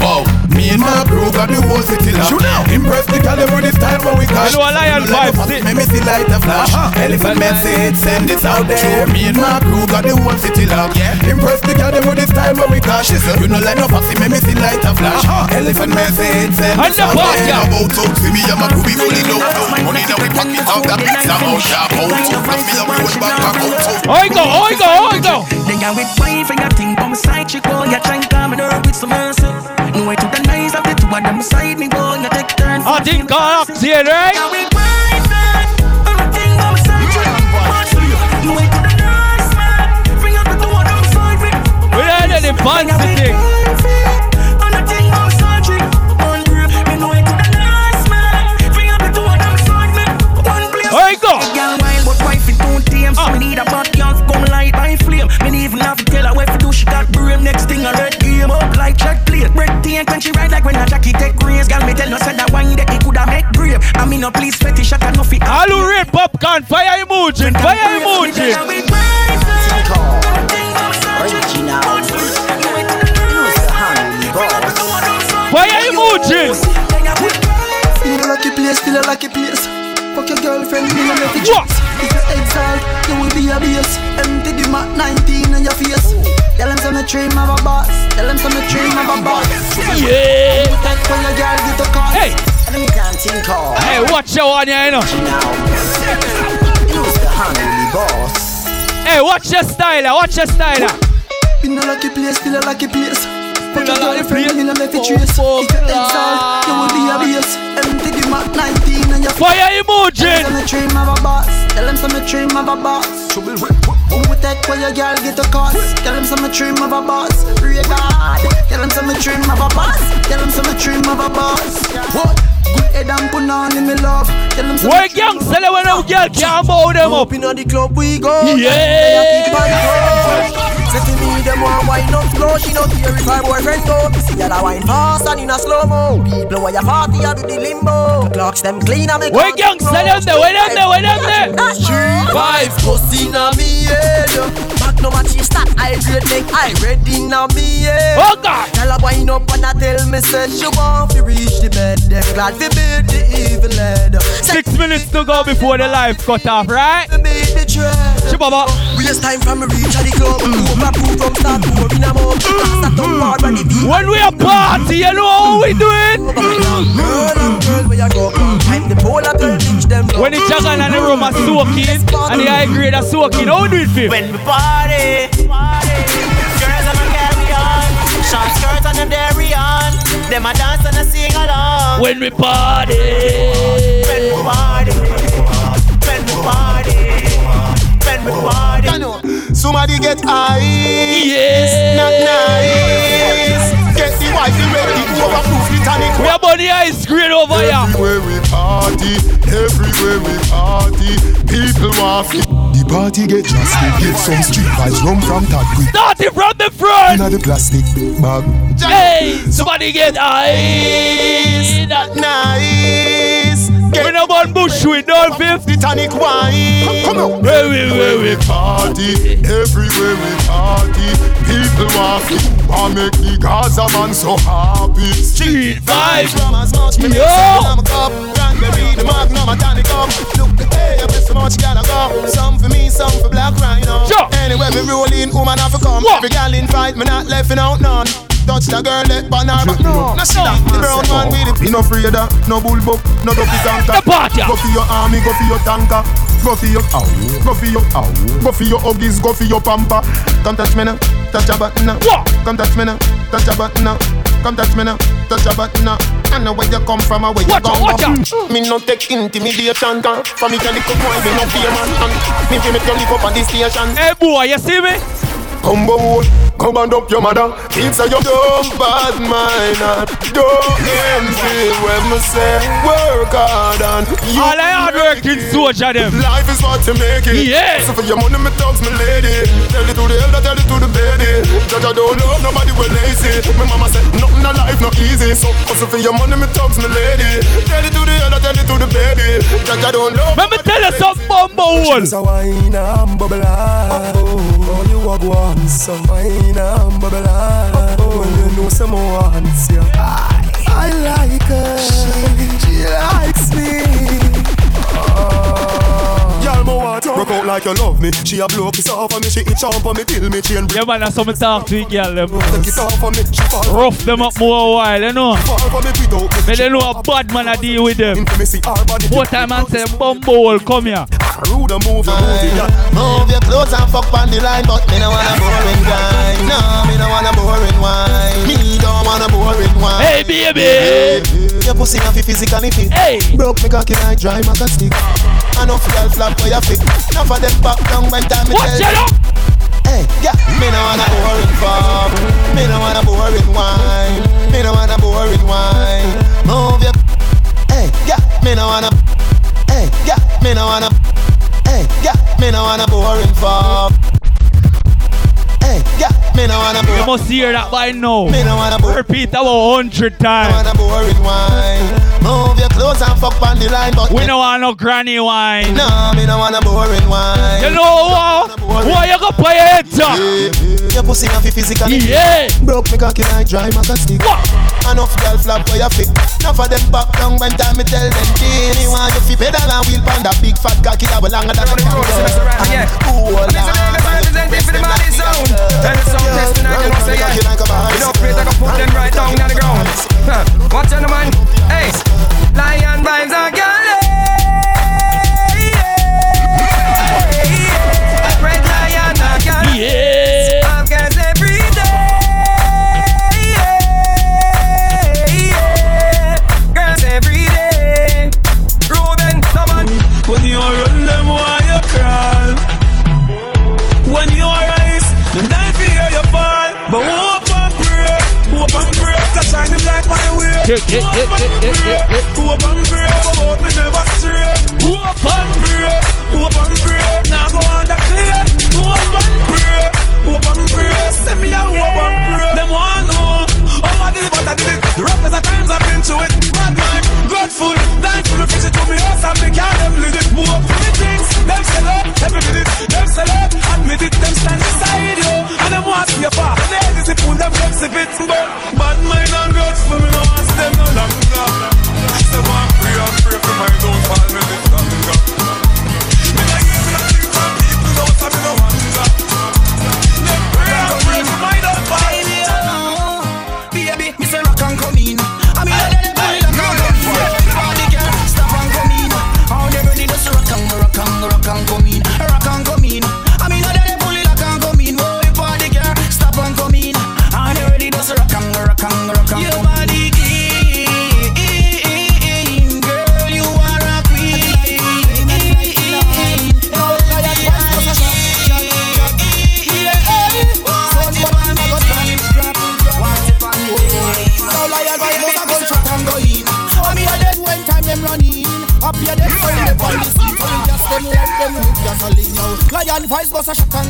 Wow. Me and my crew got the whole city locked. Impress the girl them with the style what we got You know a lion You know like vibe, no Make me see light a flash. Uh-huh. Elephant message, send this out there. Me and my crew got the whole city locked. Impress the girl them with the style what we got You know like no fussy, make me see light a flash. Elephant message, send And this out part, there. yeah. About to see me and my crew be fully locked Money in we pocket out that Some out sharp out Plus me and we hold back back out Oigo, oigo, oigo Then I with wine for your thing. On my side chick boy You try and calm me down with some mercy No way to the nice of the two of them side me boy You take turns. I think God here, right? Now with wine man. On the thing on my side No way to the nice man. Bring up the two of them side me. We don't know the fancy thing plate Break when she ride like when a Jackie take grace. Girl me tell her said that wine that it coulda make brave I mean no please fetish shot and no fit All who rate popcorn, fire emoji, fire emoji. Fire emoji. In a lucky place, still a lucky place. Fuck your girlfriend, me and make it If you exile, you will be a base. Empty the Mac 19 in your face. Tell them some dream of a boss. Tell them some dream of a boss. Yeah. That when your girl get a call. Hey. And them can't think of. Hey, watch your one here, you know Use the honey boss. Hey, watch your style, ah, watch your style ah. In a lucky place, still a lucky place. Fuck your a lucky girlfriend, place. me and make it trace. Oh, if you oh. exile, you will be a base. Empty the Mac 19 in your Fire emoji. Tell them emoji some dream of a boss. Tell them some dream of a boss. Who would take where your girl get a cost? Tell them some dream of a boss. Tell them some dream of a boss. Tell them some dream of a boss. What? Good head and put on in me love. Tell them some Why gangster when them girl can't bow them up? in the club we go. Yeah. Me them want wine up slow. She not care if her boyfriend go. See y'all wine fast and in a slow mo. People when you party I do the limbo. Clocks them clean and make. Why gangster them there? Why them there? Why them there? Three five pussy na me head. Back no match you start. I grade make I ready na me head. Oh God. Tell her wine up and I tell me say she want to reach the bed. Them glad to beat the evil head. Six minutes to go before the life cut off, right? Meet the trend. Shibaba. Waste time from me reach at the club. Overproof from start to in a mouth. Start up hard when the beat. When we a party, you know how we do it? Girl and girl where you go. I'm the polar girl reach them. When the jagan and the room are soaking and the high grade are soaking, how we do it, feel? When we party, party, girls them a carry on, short skirts and them dairy on, them a dance and a sing along. When we party, When we party, when we party, when we party. Somebody get high. Yeah. Not nice. Get the wife ready. Overproof the tonic. we are bunny ice grade over here. Everywhere we party, everywhere we party, people want fi- The party get drastic, get some street vibes, rum from Tadwick. Starting from the front. Inna the plastic bag. Hey, somebody get ice. Nice. We no burn bush shoot down fifth. The tonic wine. Come on. Where we, where we party. Everywhere we party. People walking. I make the Gaza man so happy. Street vibes. Yo. I'm a cup. Cranberry, the magnum, a tonic up. Look, hey, you so much gotta go. Some for me, some for black rhino. Sure. Anyway, we roll in, woman have to come. Every gal in fight, me not left out none. Touch the girl, let ban her back. No, no, no. The brown man with it. Me no afraid of no bull buck, no dopey tanker. Go for your army, go for your tanker. Go for your ow, go for your ow, go for your huggies, go for your pamper. Come touch me now, touch a button now. Come touch me now, touch a button now. Come touch me now, touch a button now. I know where you come from and where you Watch come from. out. Me no take intimidation, uh. for me can lick up boy, me no fear man. And me fi make you live up on the station. Hey boy, you see me? Come on, come and up your mother. Kids say you don't bad mind don't envy when me say work hard and you All I hard working soldier them. Life is what you make it. Yeah. So for your money, me talks, me lady. Tell it to the elder, tell it to the baby. Judge, I don't love nobody well lazy. My mama said nothing in life not easy. So so for your money, me talks, me lady. Tell it to the elder, tell it to the baby. Judge, I don't love. Let me tell you some bumbo hole. So wine and bubble up. Oh, you a go on. So and. Oh, you know some wants you. I like her. She likes me. Y'all mo want Rock out like you love me. She a blow kiss off on me. She itch on for me till me chain Yeah man, that's how talk to you girl them. Take it off on me. She fall Rough them up more while, you know. fall for me without me. But they know a bad man I deal with them. Me see body. What time I say bumbo hole, come here. Ah, rude and move, you move it. yeah. Move your clothes and fuck on the line, but me no want a boring guy. No, me no want a boring wine. Me don't want a boring wine. Hey baby. Your pussy not fi physically fit. Hey. Broke me cocky like dry maca stick. Enough girl flap for your fit. Enough of them back down when time me tell it. Hey, yeah, me no want a boring fuck. Me no want a boring wine. Me no want a boring wine. Move your. Hey, yeah, me no want a. Hey, yeah, me no want a. Hey, yeah, me no want a boring fuck. Hey, yeah, me no want a You must hear that by now. Me no want a boring. Repeat Me no times. Want a boring wine. Move your clothes and fuck on the line, but We don't want no granny wine. No, me no want a boring wine. You know what? Why you go pay your head up? Your pussy not fi physically Yeah. Broke me cocky like dry maca stick Enough girl flap for your fit Enough of them back down when time me tell them This Me want you fi pedal and wheel pan that big fat cocky that will longer than a kangaroo And cool Representing for the body sound. The sound testing I can say yeah. You I can put them right down on the ground. Watch out, man. Hey, lion vibes are and yeah, yeah, pray, yeah, yeah. hope and pray, but hope me never stray. Hope and pray, hope and pray, now go the clear. Hope and pray, hope and pray, send me a hope and pray. Them want know how I did but I did it. The roughest of times I've been it. Bad mind, grateful, thankful, me fix it to me house and me can't them lead it. Move up for the things, them sell them sell admit it, them stand beside you, and them want to see you far. They easy pull them flex if it's but bad mind and grateful,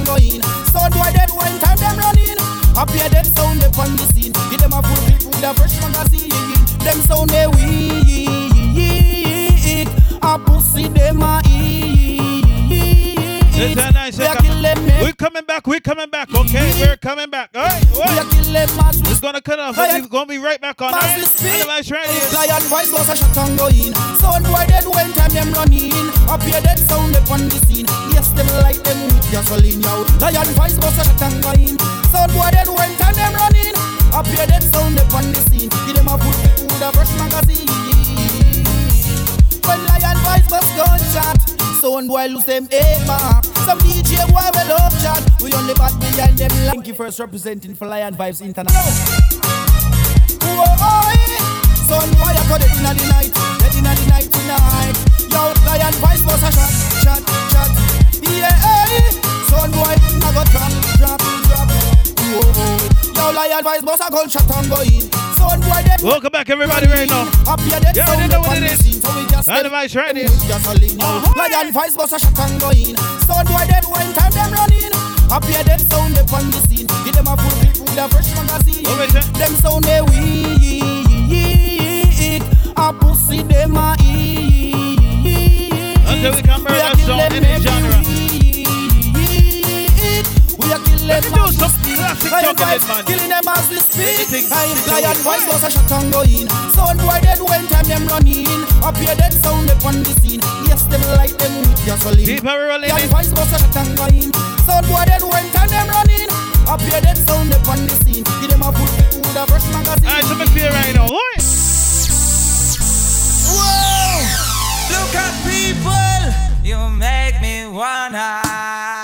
and go in. Sound boy dead when time them run in. Up here them sound they on the scene. Give them a full clip with a fresh magazine. Them sound they weak. A pussy them a eat. Is a nice We a kill them, man. We're coming back. We're coming back. Okay, mm-hmm. we're coming back. All right. We a kill them mass It's gonna cut off. We're gonna be right back on. All right. Right here. Lion vibes was a shot and go. Sound boy dead when time them run in. Up here dead sound upon the scene. Yes, them like them with gasoline, yo. Lion vibes was a shot in. Sound boy dead when time them run in. Up here dead sound upon the scene. Give them a foot with a brush magazine. When lion vibes was gunshot. Sound boy lose them eight mark. Some DJ will love chat. We only behind them. Thank you Fif representing for Lion Vibes International. Whoa, Son boy, I got it in the night, dead in the night tonight. Yo, lion vibes was a shot, shot, shot. Yeah, hey. Son boy, I got drop, drop, lion vibes was a gunshot and go in. Son boy, dead. Welcome back, everybody, right now. Up here, dead You already know what it is. so we just Right, the vice right here. with gasoline. yo. Lion vibes was a shot and go in. Son boy, dead when time them running. Up here, dead sound up on the scene. Give them a full clip with a fresh magazine. Them sound they weak. A pussy them a eat. Until we come back, that's all in the genre. Let me do as some speak. classic Lion man. Killing them as we speak. Anything. Lion lion vibes was a shot and go in. Sound boy dead when time them run in. Up here dead sound upon the scene. Yes, them like them with gasoline. Keep her rolling Lion vibes was a shot and go in. Sound boy dead when time them run in. Up here dead sound upon the scene. Give them a foot with a brush magazine. All right, so me feel right now. Oi. Whoa! Look at people, you make me wanna.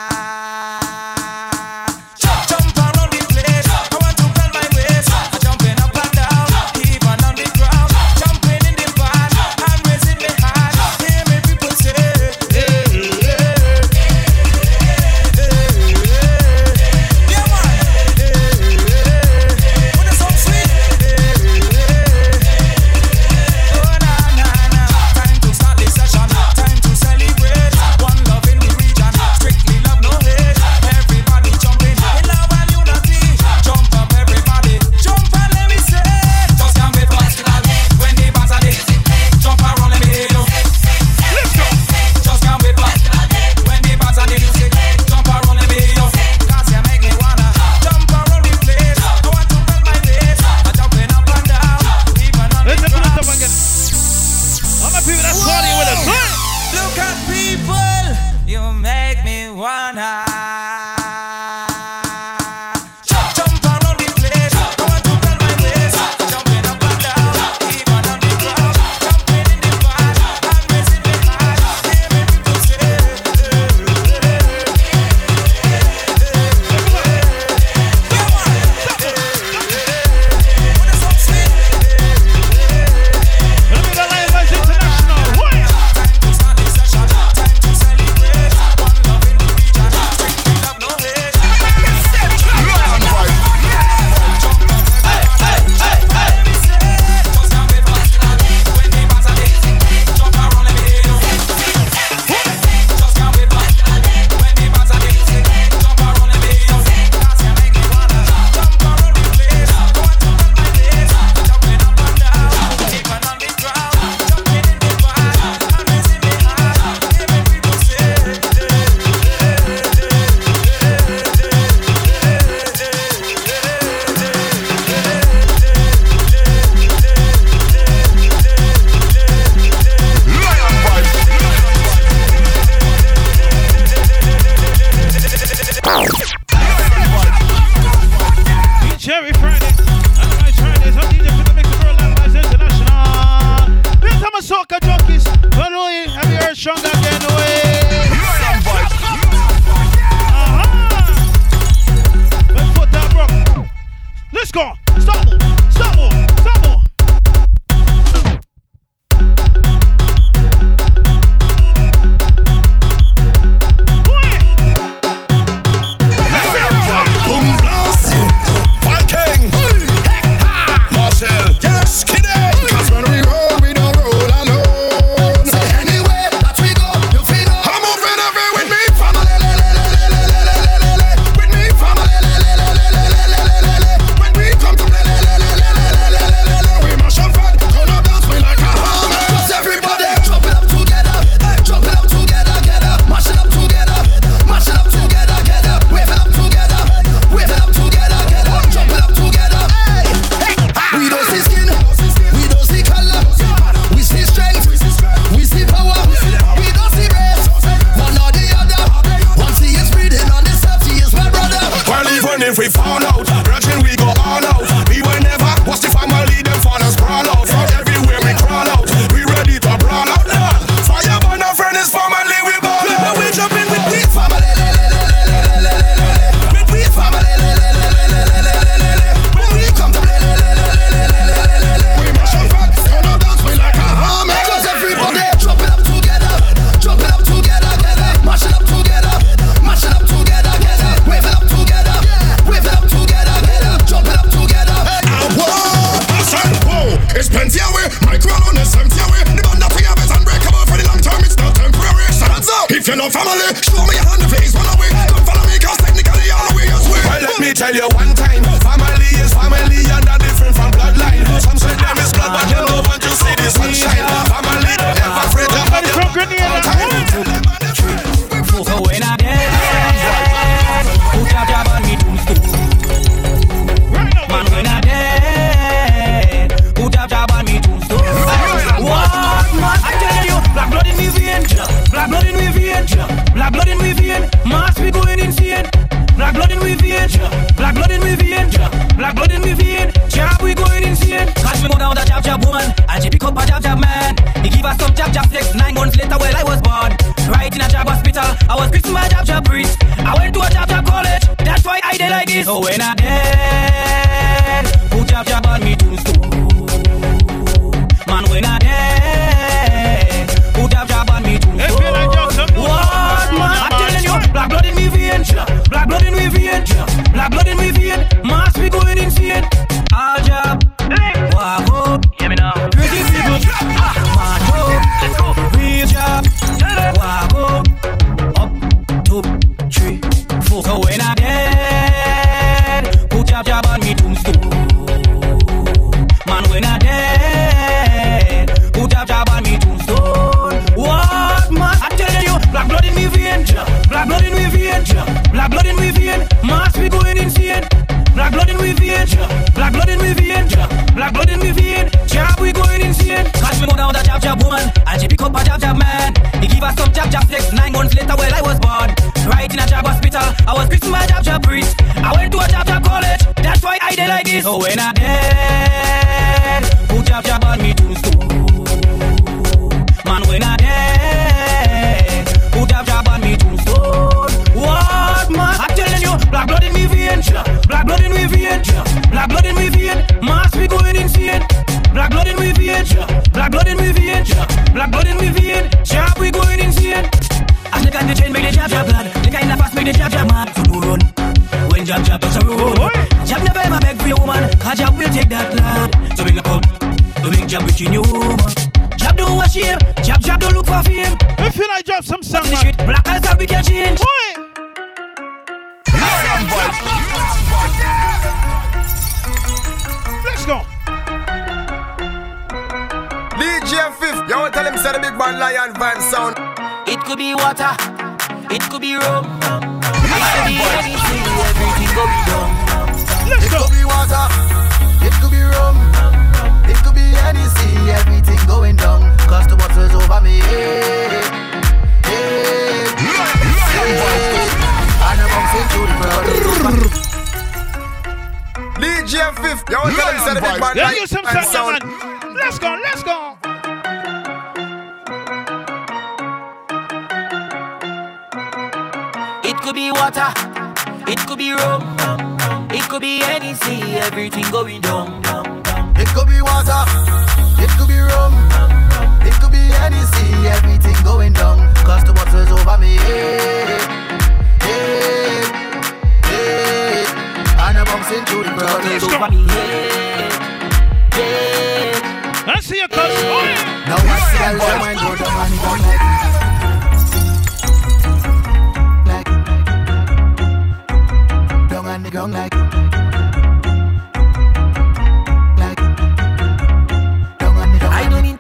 see everything going down. It could be water, it could be rum, it could be any sea. everything going down. Cause the water's over me. Hey, hey, hey. And I bumps into the crowd, it's over me. Hey, hey. Let's see it, touch. Now I see a lot of mine go down and it don't like Don't like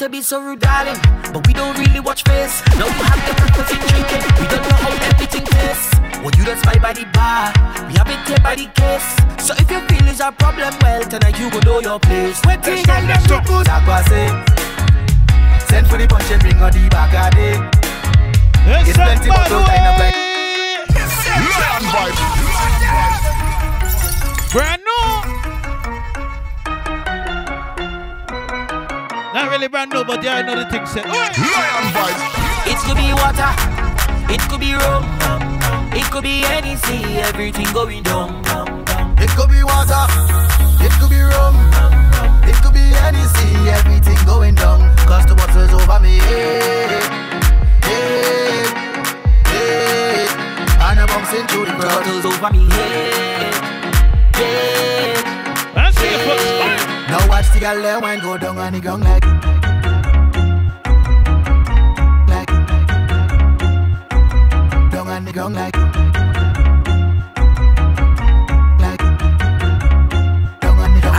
you be so rude, darling. But we don't really watch face. Now we have the breakfast in drinking. We don't know how everything tastes. Well, you don't spy by the bar. We have it here by the case. So if your feelings are problem, well, tonight you go know your place. Wait till I let you put Send for the punch and bring on the back of it. It's plenty but don't line up like. Land vibes. Brand new. Not really brand new, but yeah, I know the thing said. It could be water, it could be rum, it could be any sea, everything going down. It could be water, it could be rum, it could be any sea, everything going down. Cause the water's over me. Hey, hey, hey. And I'm bouncing through the bottles over me. Hey, hey, hey. I see hey. Now watch the girl there wine go down on the ground like. Like. Down on the ground like.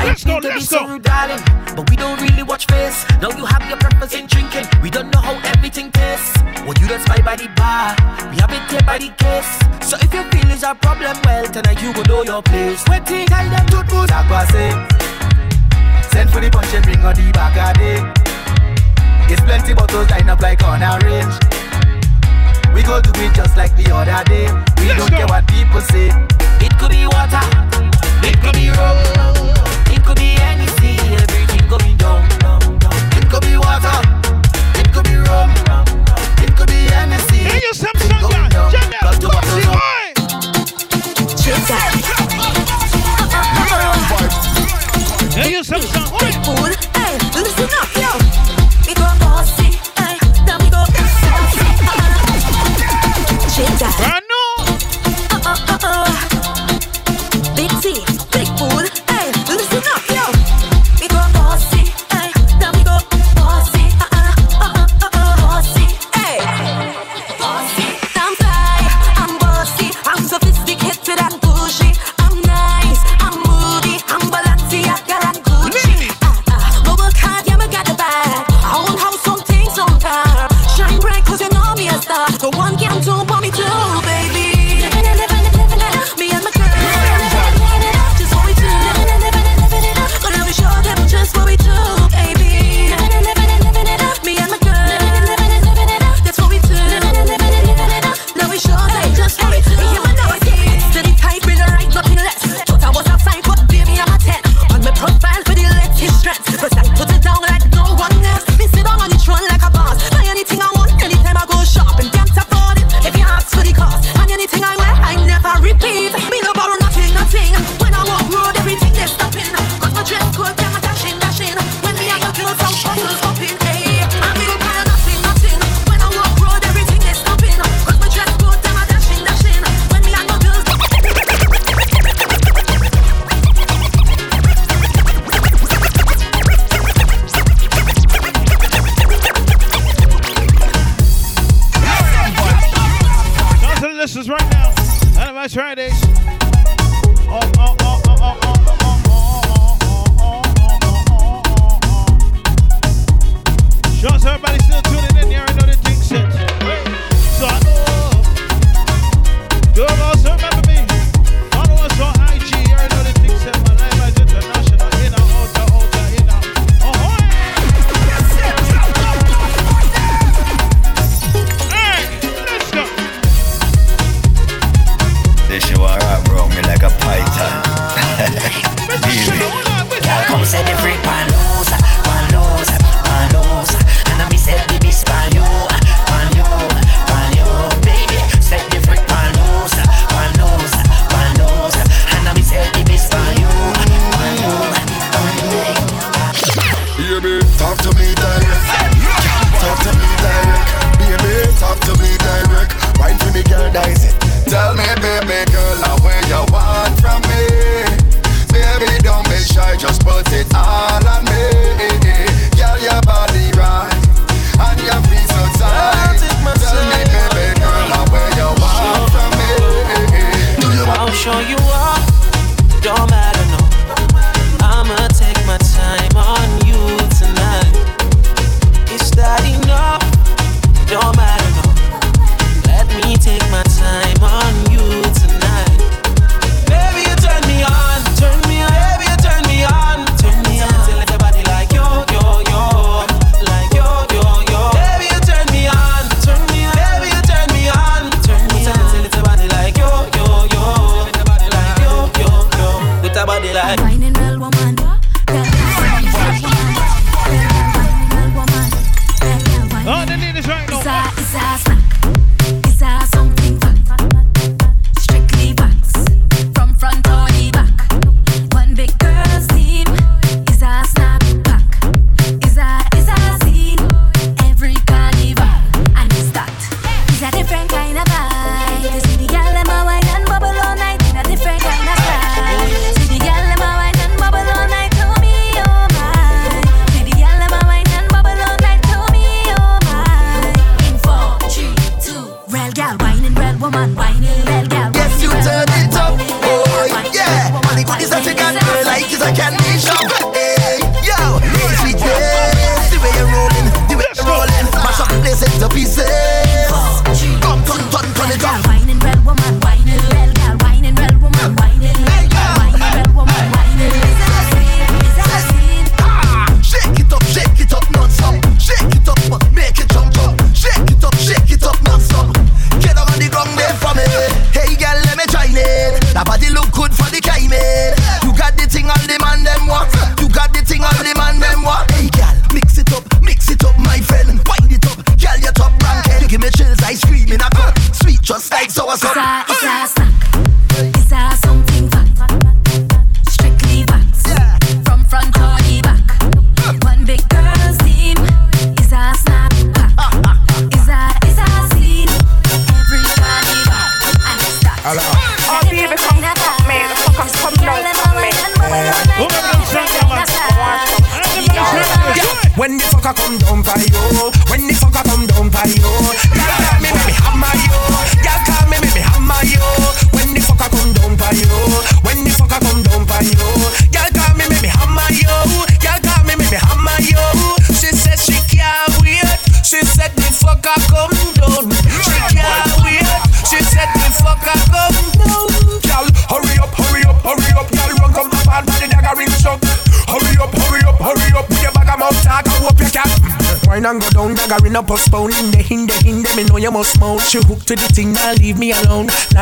Let's go, let's go. Soon, darling, but we don't really watch face. Now you have your preference in drinking. We don't know how everything tastes. Well, you don't spy by the bar. We have it here by the case. So if your feelings are problem, well, tonight you go know your place. Waiting, tell them to do say. Send for the punch and ring on the back of day. It's plenty bottles lined up like on a range. We go do it just like the other day. We Let's don't go. care what people say. It could be water, it could be rum, it could be anything. Everything could be down. It could be water, it could be rum, it could be anything. Hey, you some song, Jamel, come see why. Check that. Hey, use some song.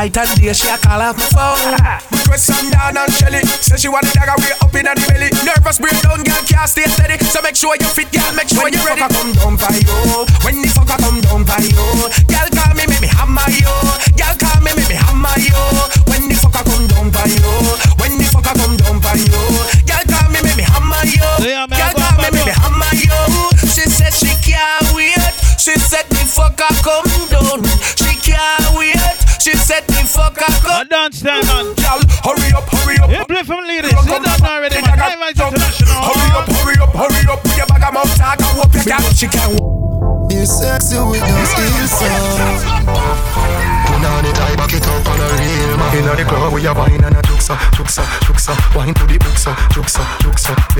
Night and day, a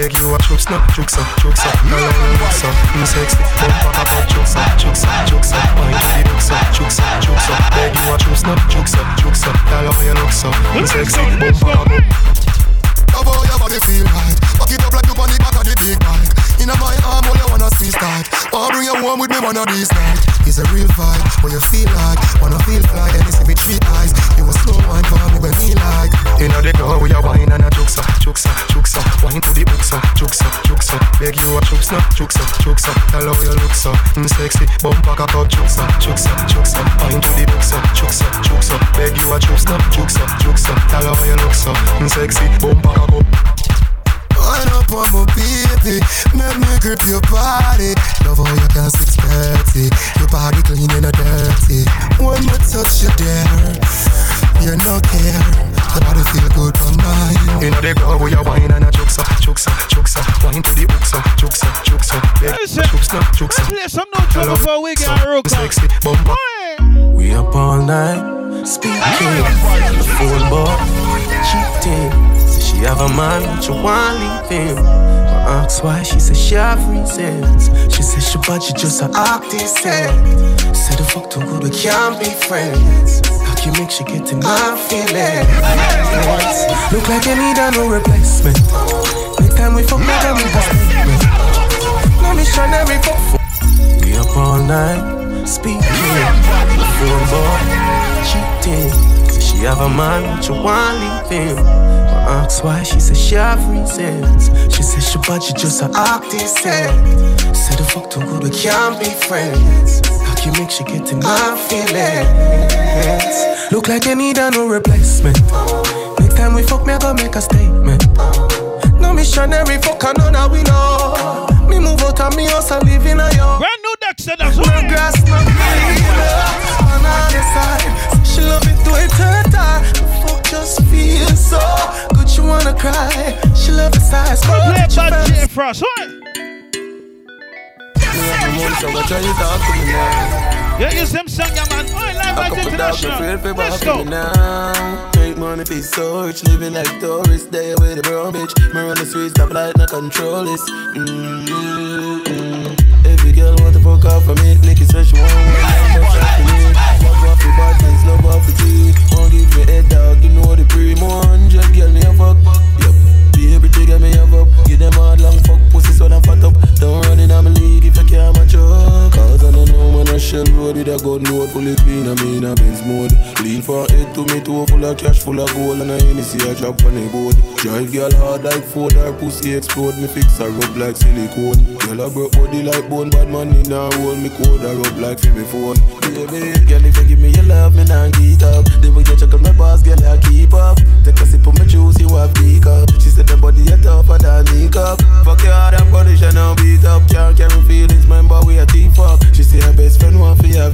Beg you a juksa, juksa, juksa. Girl, I wanna juksa, you sexy. Bump back up, up, juksa, juksa, juksa. Wine to the booksa, juksa, juksa. Beg you a juksa, juksa, juksa. Girl, I wanna juksa, you sexy. Bump up, up. Your body feel right Back it up like you on the back of the big bike Inna my arm, all you wanna squeeze bring you home with me one of these nights It's a real vibe, what you feel like Wanna feel fly, and it's with three eyes You a slow wine for me when me like Inna the club, we a wine and a juksa, juksa, juksa. Wine to the booksa, juksa, juksa. Beg you a juksa, juksa, juksa. Tell how you look so mm, sexy. Bump back up, up, juksa, juksa, juksa. Wine to the booksa, juksa, juksa. Beg you a juksa, juksa, juksa. Tell how you look so mm, sexy. Bump back up. Wind up on my baby Make me grip your body Love how you can 630 Your body clean and dirty When me touch you there You no care Your body feel good for mine Inna the club, we a wine and a juksa, juksa, juksa. Wine to the booksa, juksa, juksa. Beg you a juksa, juksa. Let's play some notes Tell before we get a rook. Sexy. Bump back. We up all night, speaking the phone boy, cheating. She have a man, but she want leave him. I ask why, she say she have reasons. She say she bad, she just a artist. Say the fuck too good, we can't be friends. How can you make she get in my feelings? Look like you need a no replacement. Next time we fuck, make make a statement. No missionary fuck. for- We up all night, speaking. Phone boy, cheating. She have a man, but she want leave him. I ask why, she say she have reasons. She say she bad, she just a artist. Say the fuck too good, we can't be friends. How can you make she get in my feelings? Look like you need a no replacement. Next time we fuck, me I go make a statement. No missionary fuck, I know now we know. Me move out of me house and live in a yo. Brand new Dexter, that's No right. grass, no green. On the side, she love it to it her time. The fuck just feels so good, she wanna cry. She love the size, but Play she bad first. J Frost, right? Yeah, you some song, yeah, man. Oh, live at international. Let's go. now. Make money, be so rich, living like tourists. There with the brown bitch. Me run the streets, stop like no control this. Mm-hmm. Every girl want to fuck off for me. Licky says she want one night, but shot for me. Fuck off the bad things, love With a gun load fully clean. I'm in a Benz mode. Lean for head to me, toe full of cash, full of gold. And I ain't see a drop on the board. Drive girl hard like Ford, her pussy explode. Me fix her up like silicone. Girl, I broke body like bone, bad man in a hole. Me code her up like for phone. Baby, girl, if you give me your love, me nah get up. Then we get you on my boss, girl, I keep up. Take a sip of my juice, you have peak up. She said the body a tougher than me cup. Fuck your hard, I'm conditioned, now beat up. Can't carry feelings, man, but we a team fuck. She say her best friend want for ya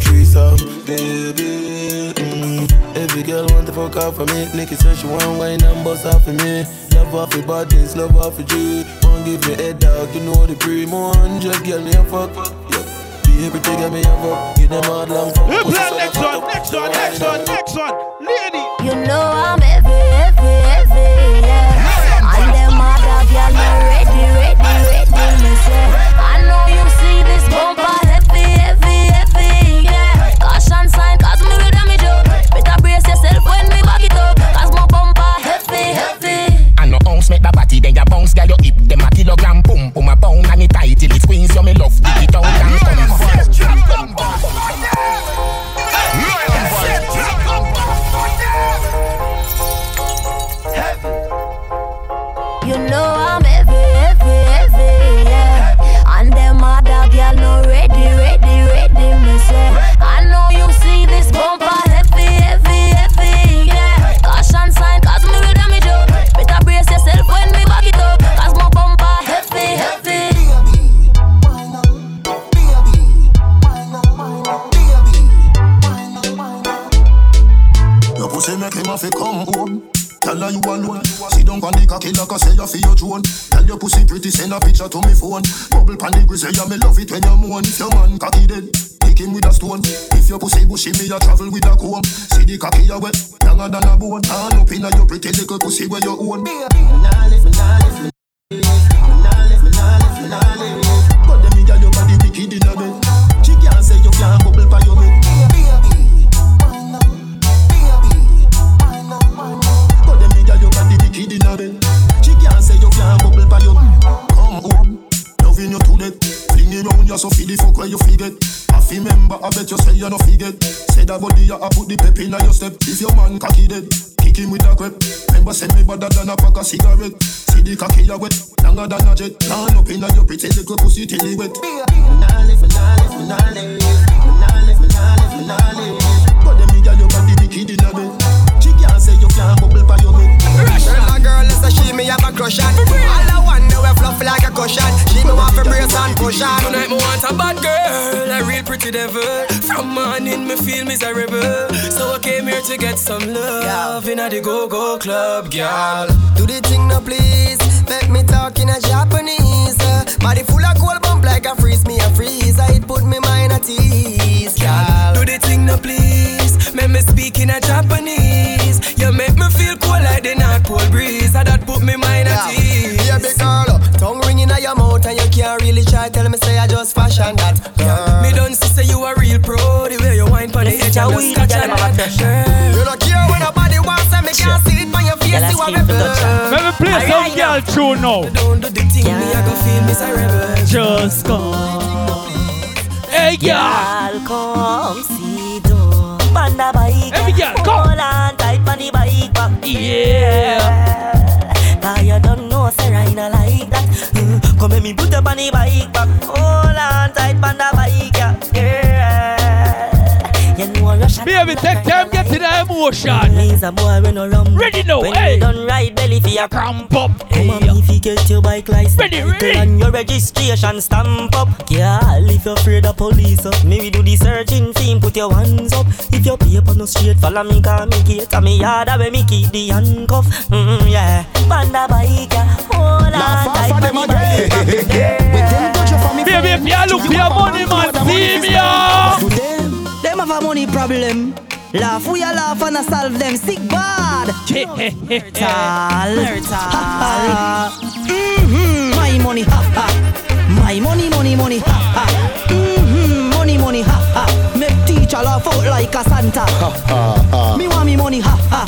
baby. Mm. Every girl want to fuck off for me. Nikki says she want wine and bust off for me. Love off your bodies, love off your G. Won't give me head dog, you know the pre more hundred girl me a fuck. Yeah. Baby, take me a fuck. Give them hard long fuck. We play next one, next one, next one, next one. Lady. You know I'm heavy, heavy, heavy, yeah. And them other girl me ready, ready, ready, me say. I know you see this bumper me love, dig I say you feel your drone. Tell your pussy pretty, send a picture to me phone. Bubble pan the grizzly, yeah, me love it when you moan. If your man cocky dead, kick him with a stone. If your pussy bushy, me a travel with a comb. See the cocky you wet, younger than a bone. All up your pretty little pussy where you own. Nah live, nah You so feel the fuck where you forget. I fi remember, I bet you say you no forget. Say that body you a put the pep inna your step. If your man cocky dead, kick him with a crep. Remember send me better than a pack of cigarette. See the cocky you wet, longer than a jet. Turn up inna your pretty little pussy till it wet. Nah live, nah live, nah live, nah live, nah live, nah live. But them girl your body wicked inna bed. She can't say you can't bubble by your head. Tell my girl is a she me have a crush on. All I want know we fluffy like a cushion. She me want to brace and push on. Tonight me want a bad girl, a real pretty devil. From morning me feel miserable, so I came here to get some love in a the go go club, girl. Do the thing now please. Make me talk in a Japanese. Body full of cold bump like a freeze me a freeze. It put me mind at ease girl. Do the thing now, please. Make me speak in a Japanese. You make me feel cool like the North Pole breeze. And that put me mind at ease. Baby girl, tongue ringing out your mouth and you can't really try tell me say I just fashion that. Girl. Me don't see say you a real pro. The way you wine pon the edge and you scratch and that. Girl. You don't care when nobody wants and me can't see it on your face. You a rebel. Let me play some girl tune now. Don't do the thing, me I go feel miserable. Just come. Hey, girl. Girl, come see though. Panda bike. Every girl, come. Hold on tight on the bike back. Yeah. Cause you don't know, say I not like that. Mm, Come let me put up on the bike back. Hold on tight on the bike, yeah. Girl, Baby, take time, get to the emotion. Laser boy when no rum. Ready now, When hey. you done ride belly for your cramp up. Come on, if you get your bike license. Ready, ready. And your registration stamp up. Girl, if you're afraid of police up, maybe do the searching thing, put your hands up. If your paper no straight, follow me, call me gate. And me yard where me keep the handcuff. Mm, yeah. Panda bike, yeah. Hold on tight on the bike. Baby, if you look for your money, man, see me, a money problem. Laugh, we a laugh and a solve them sick bad. Tal, tal. Mm-hmm, my money, ha ha. My money, money, money, ha ha. Mm-hmm, money, money, ha ha. Make teacher laugh out like a Santa. ha ha. Me want me money, ha ha.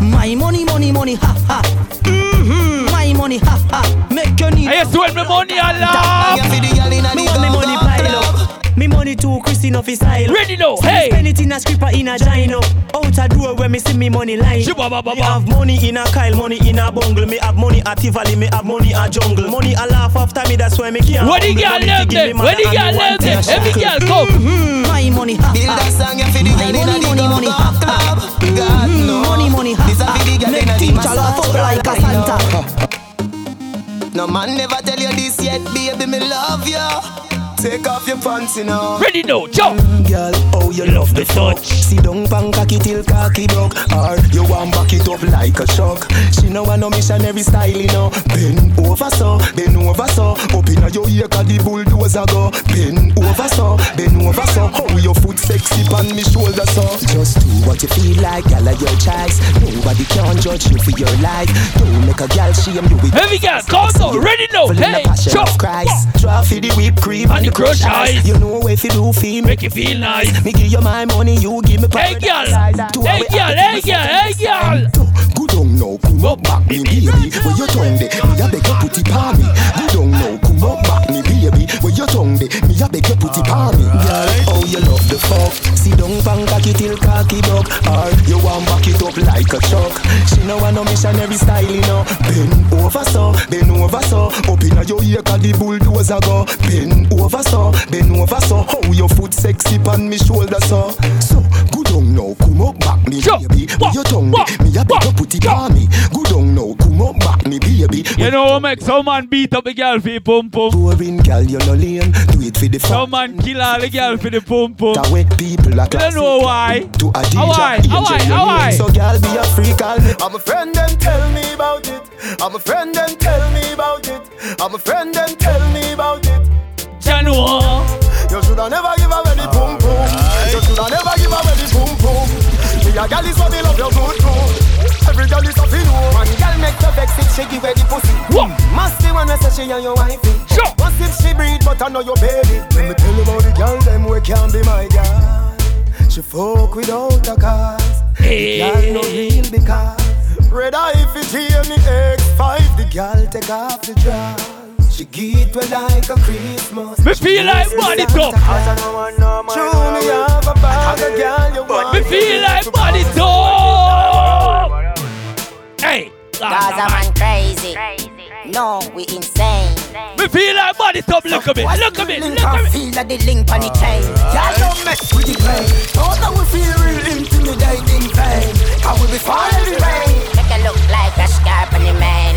My money, money, money, ha ha. Mm-hmm, my money, ha ha. Make your need. I used to win my money a lot. 22 Christine off his style. Ready now, hey. Spend it in a scripper in a gino. Out a door when me see me money line. Shibababa. Me have money in a Kyle, money in a bungle. Me have money at Tivoli, me have money at jungle. Money a laugh after me, that's why me can't. Where the girl live there? Where the girl live there? Every girl come. Mm-hmm. mm-hmm. My money. Build that song, you feel the girl in money, money, club. Mm-hmm. God. Money, money. This a feel girl in the teacher laugh like a Santa. No man never tell you this yet, baby, me love you. Take off your pants, you know. Ready now, jump. Girl, oh you love the touch. See down pan cocky till cocky broke. Or you want back it up like a shock. She know want no missionary style, you know. Bend over so, bend over so. Up inna your ear 'cause the bulldozer go. Bend over so, bend over so. How your foot sexy on me shoulder so. Just do what you feel like, girl, of your choice. Nobody can judge you for your life. Don't make a girl shame you with Heavy girl, come on, ready now. Full in the Hey, jump. Christ. Draw for the whipped cream And the crushed ice. You know if you do feel Make you feel nice. Me give you my money, you give me Hey, girl. Hey, girl. Hey, girl. Hey, girl. Good on now, come up back me baby. Where your tongue de, me a beg you put it on me. Good on now, come up back me baby. Where your tongue de, me a beg you put it on me. Girl, oh you love the fuck. See down pan cocky till cocky buck. Or you want back it up like a truck. She know I no missionary style, you know. Bend over so, bend over so. Up inna your ear 'cause the bulldozer go. Bend over so, bend over so. How your foot sexy on me shoulder so. So good on now, come up back me baby. Where your tongue de, me a beg you put it on me. Good on now, come up back me baby. You know what make some man beat up the girl for the pum pum. Boring girl, you no lame. Do it for the fun. Some man kill all the girl for the pum pum. That wet people are You don't know why. To a DJ, How why? How why? How name. why? So girl, be a free, call. I'm a friend and tell me about it. I'm a friend and tell me about it. I'm a friend and tell me about it. January. You shoulda never A gal is what me love your good good. Every gal is a fin One gal make the vex if she give away the pussy. Must be one say she and your wifey. Sure. Must if she breed but I know your baby. Let me tell you about the gal them we can be my gal. She fuck without a cause. Hey. Gal no real because. Rather if it hear me X5, the gal take off the dress. She get well like a Christmas. Me feel like body top. Show me have a bag of girl you want. Me feel like body top. Hey. Gaza man crazy. No, we insane. Me feel like body top. Look at me. Look at me. Look at me. feel that the link on the chain. Y'all don't mess with the brain. Thought that we feel real intimidating pain. How we be falling the rain. Make it look like a scarp on the man.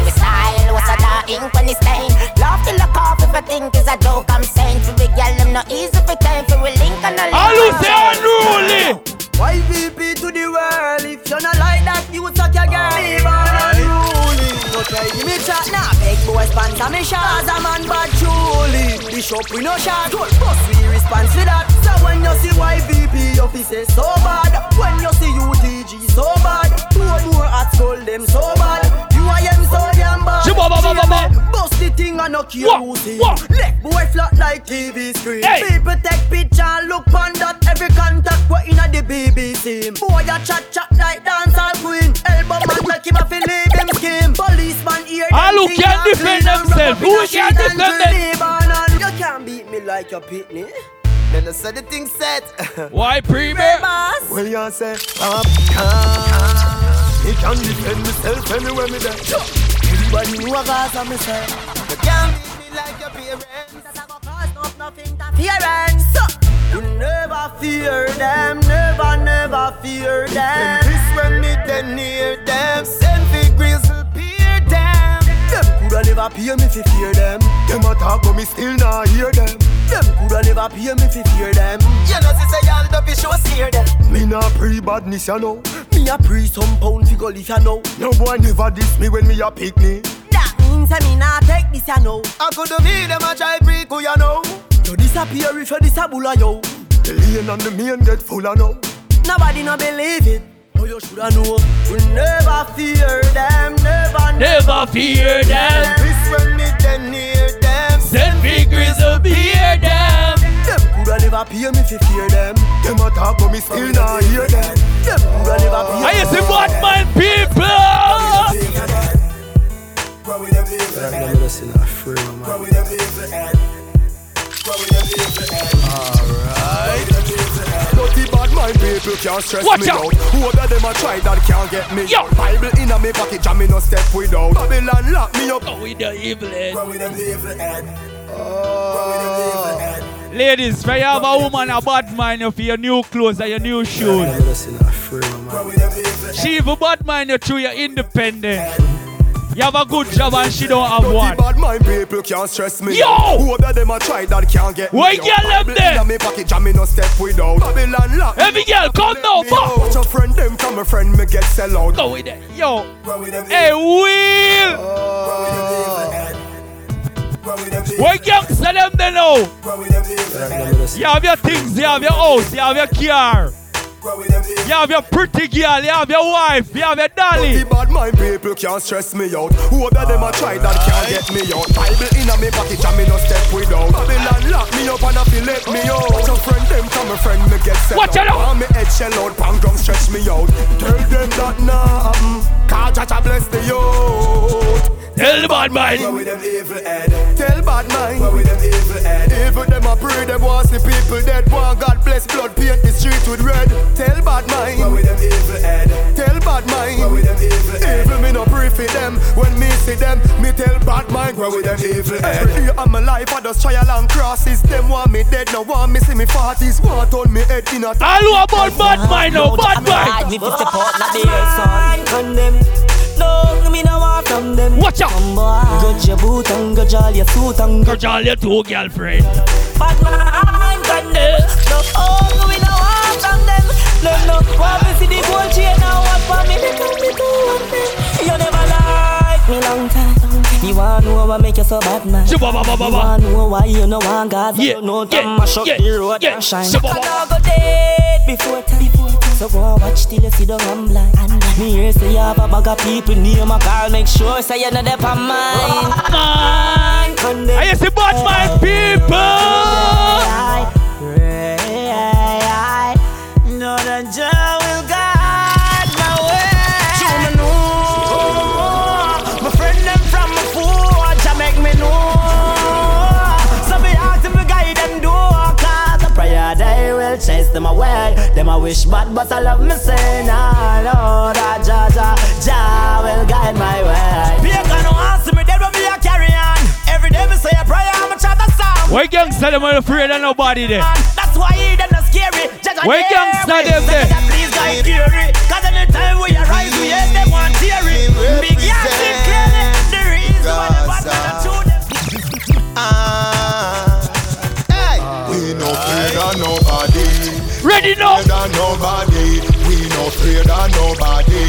Ink on the stain. Laugh till the cough if I think it's a joke. I'm saying for big girl, them not easy for time for we link on the link. All who say unruly. YVP to the world. If you're not like that, you suck your girl. Leave on unruly. No try give me chat now. Big boy sponsor me shots. A man bad truly. Bishop we no shot. Good boss we response to that. So when you see YVP, your face is so bad. When you see UTG so bad. Two more at school them so bad. You I am so damn bad. Ba, ba, ba, ba. Bust the thing and knock you Wah, loose. Leg boy flat like TV screen. Hey. People take picture and look on that. Every contact what inna the BBC. Boy a chat chat like dancehall queen. Elbow man make him a feel leave him skin. Policeman here. All who can defend themselves. Who can defend them? You can't beat me like your pitney. Then I said the thing set. Why premier? Well, you say, I'm calm. He can defend myself anywhere me there. Everybody know a Gaza me say. You can't beat me like your parents. Interference. You never fear them. Never, never fear Them this when me then near them. Send them. Them coulda never pay me fi fear them. Them a talk but me still not hear them. Them coulda never pay me fi fear them. You know see say y'all don't be sure steer them. Me not pre badness you know. Me a pre some pound fi go if you know. No boy never diss me when me a pick me. That means I me not take this you know. I coulda be them a try pre who you know. You disappear if you disable yo. The lane and the main get full of now. Nobody no believe it. Oh, you shoulda know. We never fear them. Never, Never fear them. This when me then near them. Send big grizzle beer them. Them coulda never pay me fi fear them. Them a talk but me still not hear them. Them coulda never pay. Oh. I see bad man people. Dirty bad mind people can't stress Watch me out. out. Who other them a try that can't get me? Yo. Bible in a me pocket, jam me no step without. Babylon lock me up. Oh, Go with the evil head. Ladies, when you have a woman a bad mind you for your new clothes and your new shoes. She even bad mind you through your independent. You have a good job and she don't have one. Bad mind people can't stress me. Yo! Who of them a try that can't get Why me. girl them Bible there? inna me pocket jam me no step without. Babylon lock. Every girl, come now, me fuck. Watch a friend them from a friend me get sell out. Go with it. Yo. Hey, Will. Oh, Why gangster them they know? You have your things, you have your house, you have your car. You have your pretty girl, you have your wife, you have your dolly. The bad mind people can't stress me out. Who of them a try that can't get me out. Bible inna me pocket jam me no step without. Babylon lock me up and a feel let me out. Watch a friend them from a friend me get sell Watch out. Want me head shell out, pang down stretch me out. Tell them that nah um, happen. Cause Jah bless the youth. Tell the bad mind. Where with them evil head? Tell bad mind. Where with them evil head? Evil them a pray them want see people dead. Want God bless blood paint the street with red. Tell bad mind. Where with them evil head? Tell bad mind. Where with them evil head? Evil me no pray for them. When me see them, me tell bad mind. Where with them evil head? Every day of my life I just try along crosses. Them want me dead, no want me see me forties. Want turn me head in a. All who about bad mind now, bad mind. Me fifty pot not the air Condemn No, me no want from them Watch out Got your boot and got all your suit and got all your two girlfriend Bad man condemn No, oh, me no want from them No, no, want me see the gold chain now What for me, they come me to one day You never like me long time you wanna know what make you so bad, man? You wanna know why you no want God? Yeah, you know yeah, mash up yeah, the road yeah. and shine. Shabba- I know go dead before time. So go and watch till you see the I'm blind. Me hear say you have a bag of people near my car. Make sure say you're not there for mine. Ah, mine. I see bad mind people. Them away. Them I wish bad, but I love me say nah, no, that Jah Jah Jah will guide my way. Be a gonna ask me, they will be a carry on. Every day me say a prayer, I'm a chat a song. Why gangster them are afraid of nobody there? That's why he them not scary. Jah Why me. them there? Please guide theory. Cause anytime we arise, we hate them want theory. Big yeah, Ready now? Afraid of nobody. We no afraid of nobody.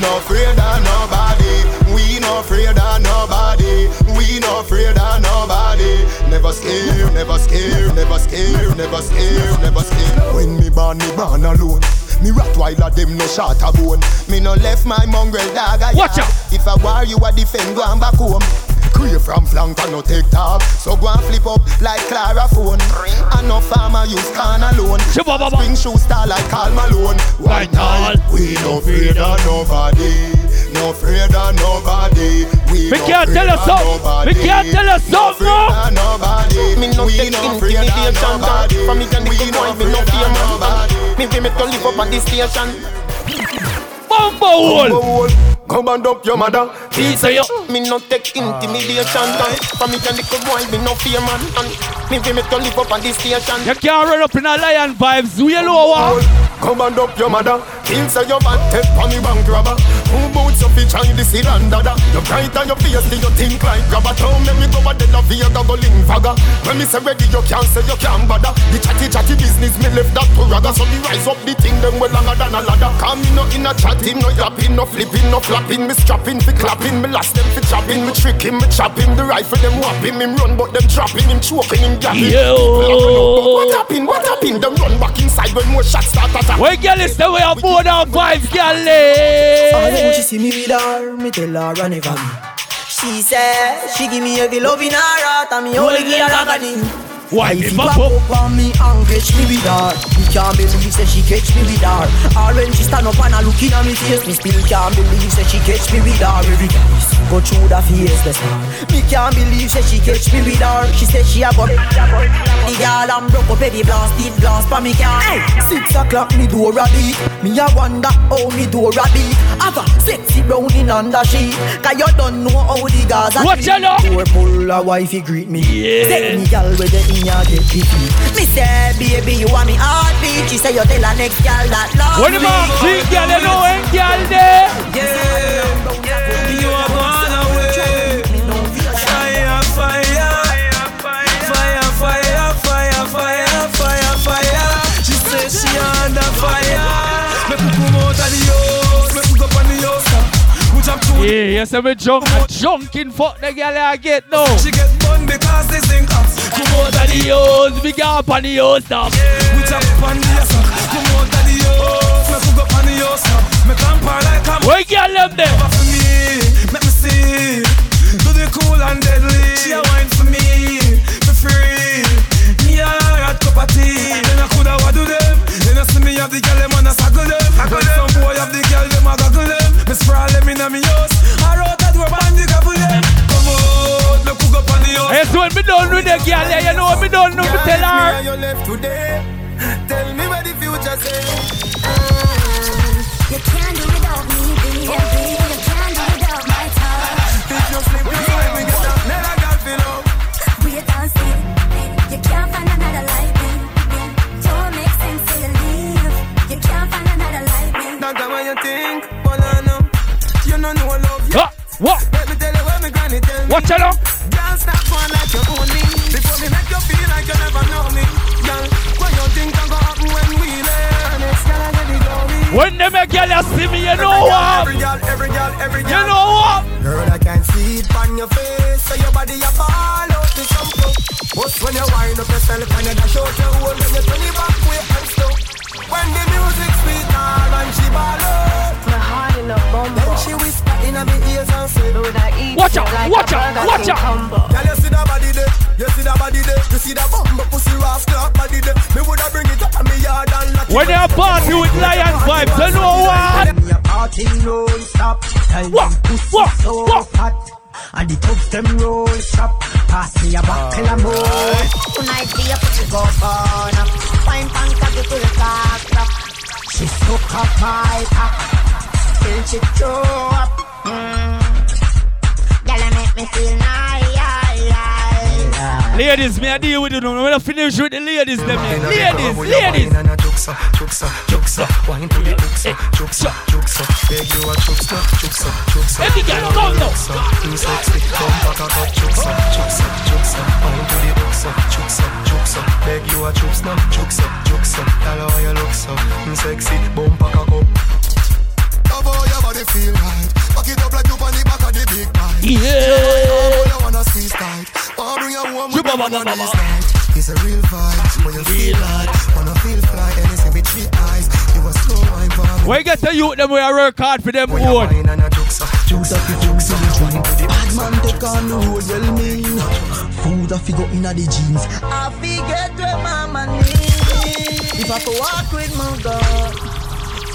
No afraid of nobody. We no afraid of nobody. We no afraid of nobody. Never scared, never scared, never scared, never scared, never scared. When me born, me born alone. Me Rottweiler them no shot a bone. Me no left my mongrel dog Watch out. If I war you a defend, go and back home. Crave from flank and no take talk So go and flip up like Claro phone And no farmer use can alone. Spring shoe star like Karl Malone. White tall. We no afraid of nobody. No afraid of nobody. We Me no can't tell us of something. nobody. Me can't tell us something, No no. afraid of nobody. Me no We take no intimidation From me and the We good boy, me no fear man nobody. Me fi me to live up on this station. Bumbo hole. Come and up your mother Teacher you Me no take intimidation talk From me and the good boy, me no fear man Me fi me to live up on this station You can't run up in a lion vibes. We lower. Come and up your mother. Things say you bad take on the bank robber. Who boots up in China this and dada You bright on your face till you think like grabber Don't make me go a dead of Vega go link fagger. When me say ready you can't say you can't bother. The chatty chatty business me left that to rather So me rise up the thing them well longer than a ladder. Come me no in a chatting, no yapping, no flipping, no flapping. Me strapping, fi clapping, me last them fi chopping Me tricking, me chopping, the rifle them whopping Him run but them dropping, him choking, him gapping. Yo. People happen up, but What happened, what happened? Them run back inside when more shots start Why girl is the way of more than vibes, girl? Oh, when she see me with her, me tell her run over me. She said she give me every love in her heart, and me only give her agony. Why me pop up? up on me and catch me with her Me can't believe say she catch me with her Or when she stand up and a looking at me face. Me still can't believe say she catch me with her Every time go through the faceless her Me can't believe say she catch me with her She said she a go The girl and broke up every blast Did blast pa me car. Hey, Six o'clock me door a beat. Me a wonder how me door a beat. Have a sexy brown in under sheet. Cause you don't know how the girls a Watch out now. Door pull a wifey greet me. Yeah. Say me girl with the in ya get pity. Me say, baby, you want me heartbeat. She say you tell her next girl that love What about three girl? You know any girl there? Yeah, yeah. You are gone away. Fire, fire, fire, fire, fire, fire, fire, fire. She say she under fire. Make me come out of the house. Me me up on the house. Yeah, yes, I'm a junk, a junk in fuck the girl I get now. She get bun because they think of Come out of the house, big up on the house now. We chop on the ass up. Come out of the house. Me cook up on the house now. Me camper like I'm. Where girl them there? For me, let me see. Do the cool and deadly. She a wine for me, for free. Me a hot cup of tea. Then I coulda what do them. Then I see me have the girl them and I suckle them. When some boy have the girl them I goggle them. Me sprawl them inna me house. I wrote that door and the couple them. Up on the house. Yes, when me done with the girl, yeah, you know what me done, no, me tell her. you left today. Tell me where the future say. You can't do without me, baby. You can't do without my touch. If you sleep with me, we get up. Never got feel up. Wait and see. You can't find another like me. Don't make sense till you leave. You can't find another like me. That's what you think. Well, I know. You don't know love. You. What? What? Let tell what me granny tell me. Watch out. Girl, stop going like you own me. Before me make you feel like you never know me. Girl, what you think can go happen when we learn? It's gonna get the glory. When them a girl you see me, you know what? Every girl, every girl, every girl. You know what? Girl, I can see it on your face. So your body you fall out to some. But when you wind up yourself and you dash out your you turn it back way and slow. When the music sweet all and she ball out. My heart in a bumble. Then she whisper in my ears and say, Watch out, watch out, watch out. Girl, you see that body there, you see that body there, you see that bumbo pussy rascal body there. Me woulda bring it up in me yard and lock it When you party with lion vibes, you know what? Your party non stop. Tell them pussy so hot. And the tubs them roll stop. Pass me a buckle of more. Tonight be a pussy go burn up. Wine pan cocky till the cock drop. She suck up my cock till she throw up. Mm. Girl, you make me feel nice. Ladies, me I deal with you now. When I finish with the ladies, them here. Ladies, ladies. Juksa, juksa, juksa, wine to the juksa, juksa, juksa, beg you a juksa, juksa, juksa. Every girl come now. Too sexy, come back up, juksa, juksa, juksa, wine to the juksa, juksa, juksa, beg you a juksa, juksa, juksa. Tell her how you look so mm, sexy, bump back up. Love how your body feel right. Back it up like you on the back of the big bike. Yeah. You wanna squeeze tight. Wanna bring your home with Shuba you on this night. It's a real vibe when you feel like wanna feel fly and it's with three eyes. You a slow wine for me. Where you get the youth them where I work hard for them When you own. wine and a juksa, juksa, juksa, wine Bad man take on the road, well mean Food a figure inna the jeans I forget where mama need. If I could walk with my God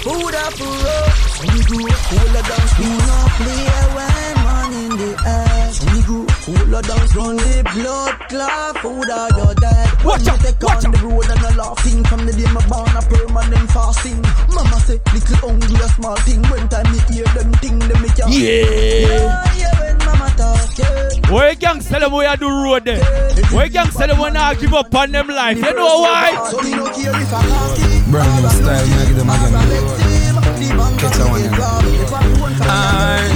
Food for road We go hold a dance We no play when man in the air. We hold a dance Run the blood clot Food a your dead. Watch out, take watch on the road and a laughing From the day my born a permanent fasting. Mama say little hungry a small thing. When time me hear them thing Them me can't Yeah. Yeah, yeah, when mama talk, yeah. Where gangster them where I do road there? Where gangster them when I give up on them life? You know why? So me no care if I Brand new style, me I give them again. Catch a one. Aye.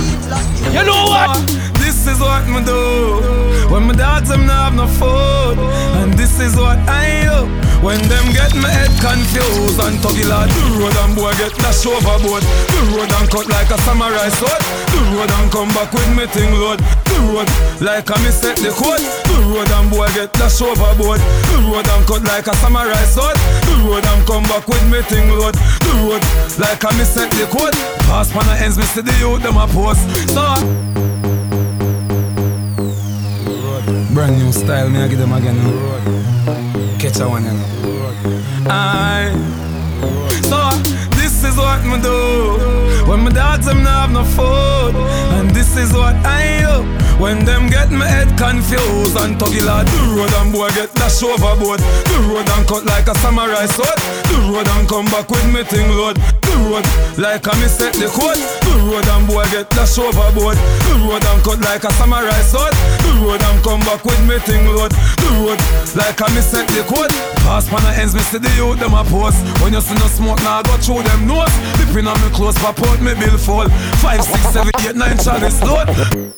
You know what? This is what me do when my dogs them not have no food, and this is what I do when them get my head confused and tuggy lad. The road and boy get dash overboard. The road and cut like a samurai sword. The road and come back with me thing load. The road like a set the code. The road and boy get dash overboard. The road and cut like a samurai sword. The road and come back with me thing load. The road like a set the code. Pass pan ends, me see the youth them a post. So. Brand new style, me I give them again. Catch one, know. Aye. So this is what me do when my dogs them not have no food, and this is what I do when them get my head confused and tuggy lad. The road and boy get dash overboard. The road and cut like a samurai sword. The road and come back with me thing load. The road like me set the code. The road and boy get dash overboard. The road and cut like a samurai sword. The road and come back with me thing load. The road like me set the code. Pass pan ends, me see the youth them a post. When you see no smoke, now I go through them nose. Dipping on me clothes, pop out me bill fall. Five, six, seven, eight, nine chalice load.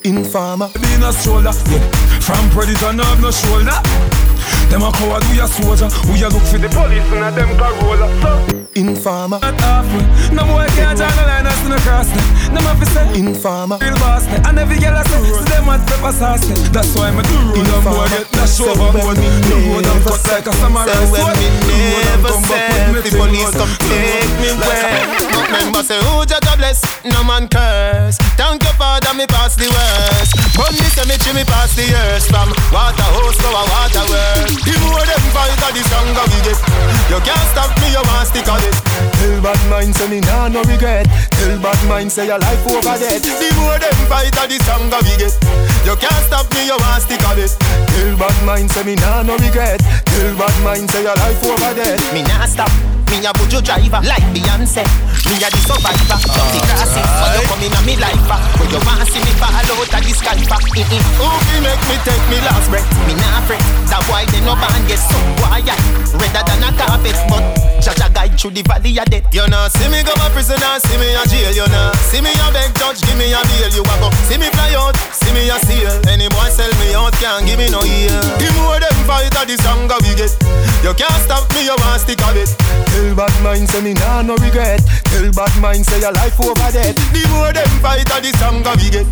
Informer Be in a stroller, yeah. From predator, no have no shoulder. Them a coward, we a soldier. We a look for the police and a them Corolla. So Informer. Not halfway. No boy can't the line us in the cross. Them to say Informer. real boss. And every girl I say, so them want pepper sauce. That's why me do and boy get dash overboard. The road and cut like a samurai So when me The road and never said the police come take me a- But say who a bless, no man curse Thank you father me pass the worst But me say me Jimmy pass the years From water hose to a water well The more them fight the stronger we get You can't stop me, you want stick on it Tell bad mind say me nah no regret. Tell bad mind say your life over dead. The more them fight the stronger we get You can't stop me, you want stick on it Tell bad mind say me nah no regret. Tell bad mind say your life over dead. Me nah stop. Me a buju driver like Beyonce. Me a the survivor. Just the crosses. When you come in a me life, when you want see me fall out of the sky. Who fi make me take me last breath? Me nah fret. That why they no band get so quiet. Redder than a carpet, but Jaja guide through the valley of death. You know, see me go a prison and see me a jail. You know, see me a beg judge, give me a bail. You a go see me fly out, see me a seal. Any boy sell me out, can't give me no ear. The more them fight, the stronger we get. You can't stop me, you want stick of it. Tell bad mind say me nah no regret. Tell bad mind say your life over dead. The more them fight, the stronger we get.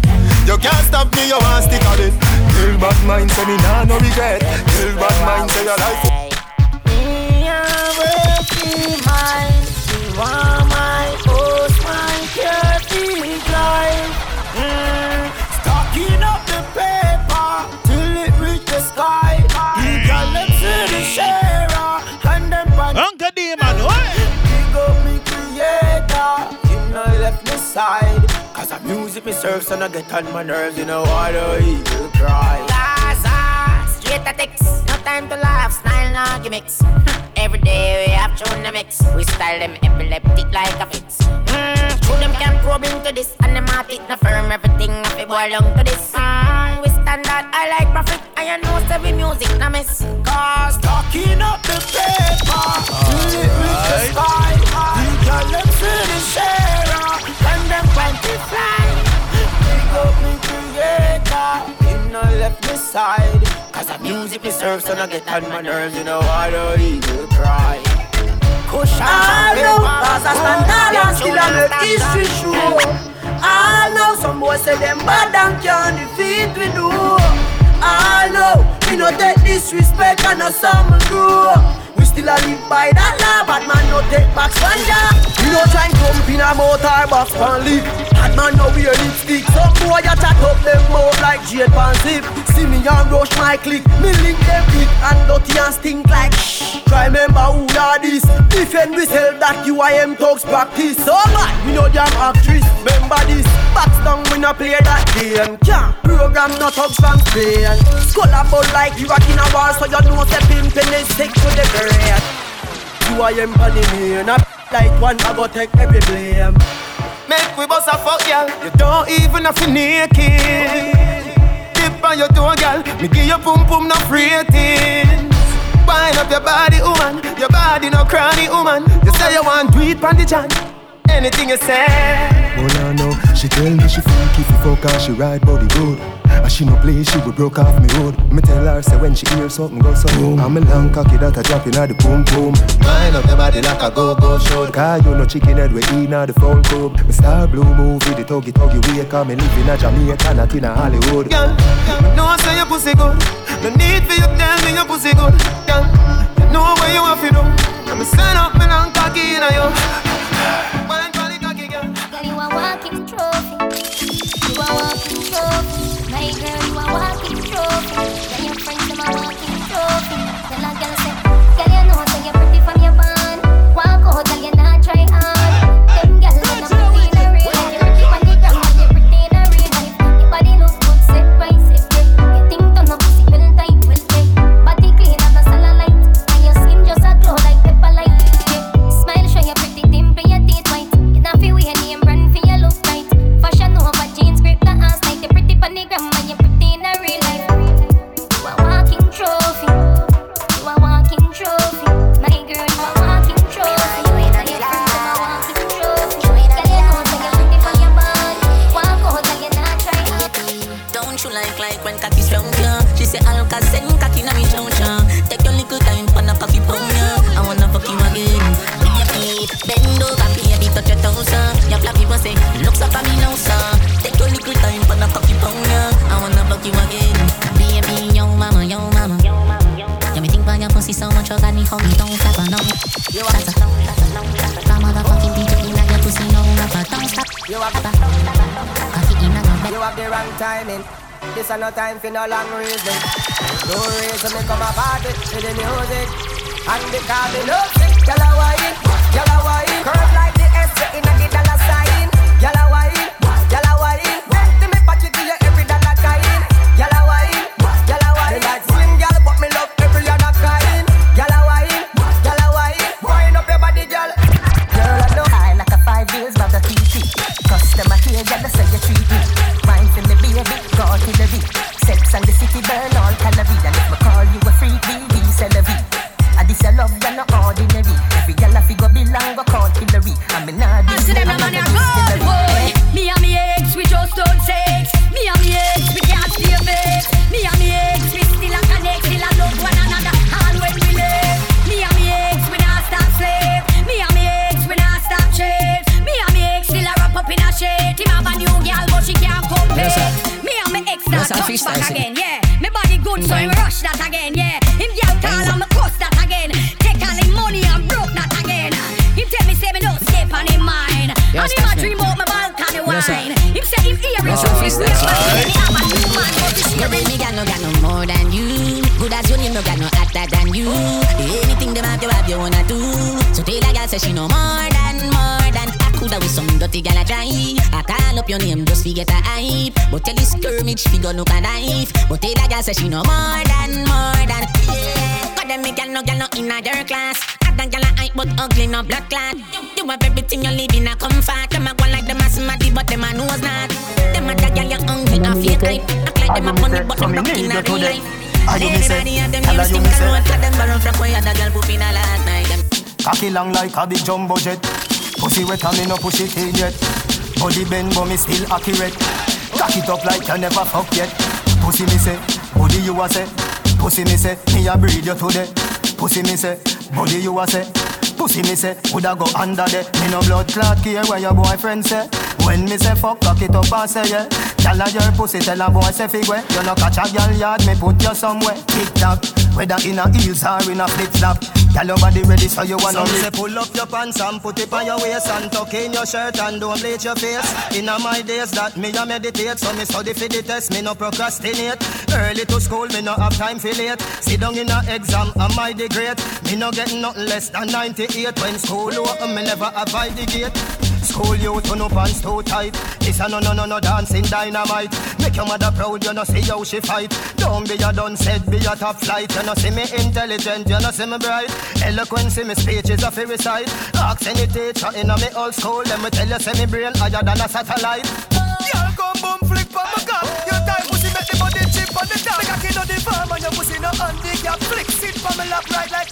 You can't stop me, you want stick of it. Tell bad mind say me nah no regret. Kill bad mind say your life. Me a working mind. Me want my post, my carefree life. Mm, stocking up the paper till it reach the sky. The galaxy the sharer and them pan. Uncle Demon, what? Big up me creator. Him no left me side. The music me serves and I get on my nerves. You know why the evil cry. Gaza, straight a text. No time to laugh, style no gimmicks. Every day we have tune the mix. We style them epileptic like a fix. Mm, through them can probe into this. It no firm. Everything I fi boil down to this. Mm, we stand that I like profit. I know every music no miss. Cause stocking up the paper till it reach the sky. The galaxy the sharer and them panty fly. Up me creator, him no left me side. Cause the music me serves and I get on my nerves. You know why the eagle cry. I know, cause I stand tall and still I make history show. I know some boys say them bad and can't defeat we do. I know, we no take disrespect and no some grow. Still a live by that law, but man no take back spanja. We no and jump in a motor box and leave. Bad man no wear lipstick. Some boy a chat up them mouth like jade pan zip. See me and rush my click, me link them quick and dirty and stink like shh. Try remember who are this. Defend we sell that you I am talks practice. So man, we know damn actress. Remember this. Box down we no play that game. Can't program no thugs from Spain. Skull about like you rock in a war, so you know step in penny stick to the grave. You are am funny me and I like one I go take every blame. Make we bust a fuck, y'all. You don't even have to naked. Dip on your toe, girl. Me give you pum pum no rating. Wind up your body, woman. Your body no cranny, woman. You say you want do it, pan the chan. Anything you say. Hold on now, she tell me she freaky if you fuck her, she ride body good. And she no play, she will broke off me hood. Me tell her say when she hear something go so boom. I'm a long cocky that a drop in the boom boom. Wind up your body like a go-go show. Cause you no chicken head we in the phone club. Me star blue movie, the tuggy tuggy way. Cause me live in a Jamaica, not in a Hollywood. Girl, you know I say your pussy good. No need for you tell me your pussy good. Girl, you know what you have to do. Let me stand up, me long cocky in a you. Wind for the cocky, girl. Girl, you a walking trophy. You a walking no push it in yet. Body bend, but me still accurate. Cock it up like I never fuck yet. Pussy me say, body you a say. Pussy me say, me a breed you today. Pussy me say, body you a say. Pussy me say, woulda go under there. Me no blood clot care where your boyfriend say. When me say fuck, cock it up and say yeah. Tell her your pussy, tell her boy say figure. You no catch a girl yard, me put you somewhere. Tick tock, whether in a heels or in a flip flop. Tell your body ready so you wanna Some say pull up your pants and put it on your waist And tuck in your shirt and don't bleach your face. In my days that me a meditate So me study for the test, me no procrastinate. Early to school, me no have time for late. Sit down in a exam, I my degrade Me no get nothing less than 98 When school open, me never avoid the gate. School you turn up pants too tight. This a no no no no dancing dynamite. Make your mother proud, you know see how she fight. Don't be a done said, be a top flight. You know see me intelligent, you know see me bright. Eloquence in me speech is a fairy sight. Ask any teacher in a me old school, let me tell you see me brain higher than a satellite. Y'all come boom flick for my gun. Your time pussy make the body chip on the top. Like a kid on the farm and your pussy no handicap. Flicks it, for me lap right like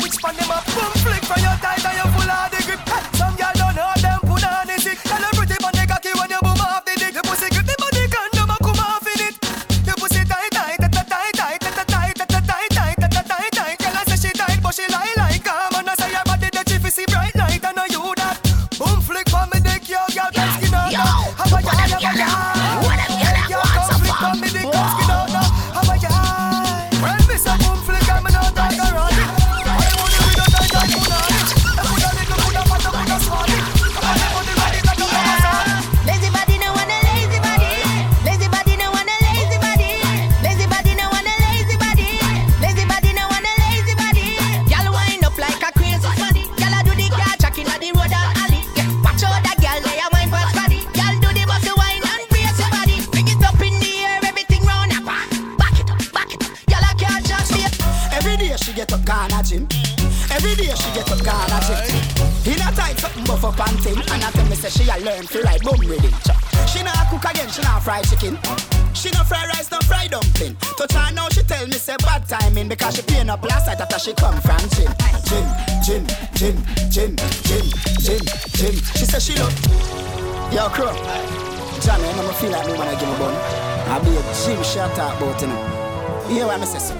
promises.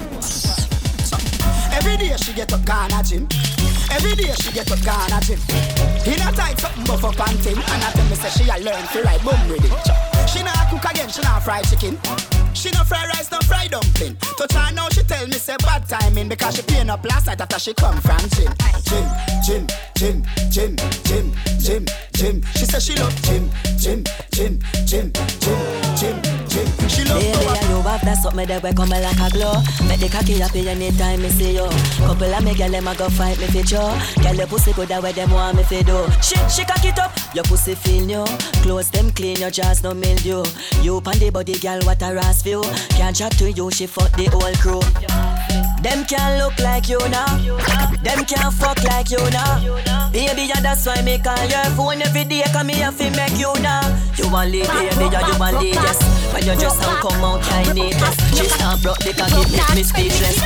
Every day she get up Ghana gym. Every day she get up Ghana gym. In a tight something buff up and thing, and I tell me say she a learn to ride boom with it. She not cook again, she not fry chicken. She no fry rice, no fry dumpling. To try now, she tell me say bad timing because she pain up last night after she come from gym. Power. you have that something that we come like a glow. Make the cocky happy anytime me see you. Couple of me gyal them a go fight me for sure. Gyal your pussy good that way them want me fi do. She she cock it up, your pussy feel new. Clothes them clean, your jaws no mildew. You pan the body, gyal what a ras view. Can't chat to you, she fuck the whole crew. Them can't look like you now. Them can't fuck like you now. Baby, yeah, that's why me call your phone every day. Come here fi make you now. You want lead, baby, yeah, you want lead, yes. When you just sound come out, I need this. She start broke the cocky, make me speechless.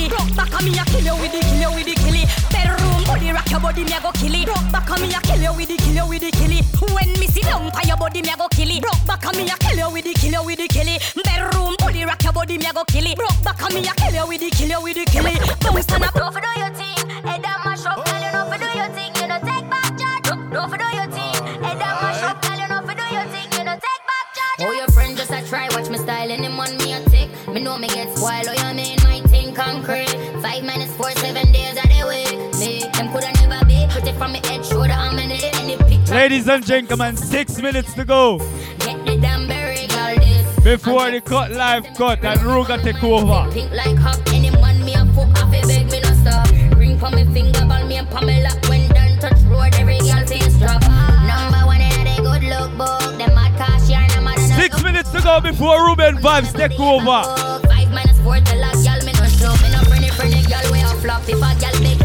It. Broke back me, a kill you with the kill you with the kill it. Bedroom body rock your body, me a go kill it. Broke back on me, a kill you with the kill you with the kill it. When me sit down on your body, me a go kill it. Broke back on me, a kill you with the kill you with the kill it. Bedroom body rock your body, me a go kill it. Broke back on me, a kill you with the kill you with the kill it. Bounce and a Don't for do your thing, head down mash up, girl. You know for do your thing, you know take back charge. Don't don't for do your thing, head down mash up, girl. You know for do your thing, you know take back charge. Oh, your friend just a try, watch me style and him on me a tick. Me know me get spoiled, Ladies and gentlemen, six minutes to go the before the cut live cut and Ruga take over. Pink like hop, any man me a fuck off beg me no stop. Ring for me finger, ball me and Pamela. When done touch road, every girl face drop. Number one a good look book. Them mad cash Six minutes to go before Ruben Vibes take over. Five minus four till a girl me no show. Me no friendly friendly. If big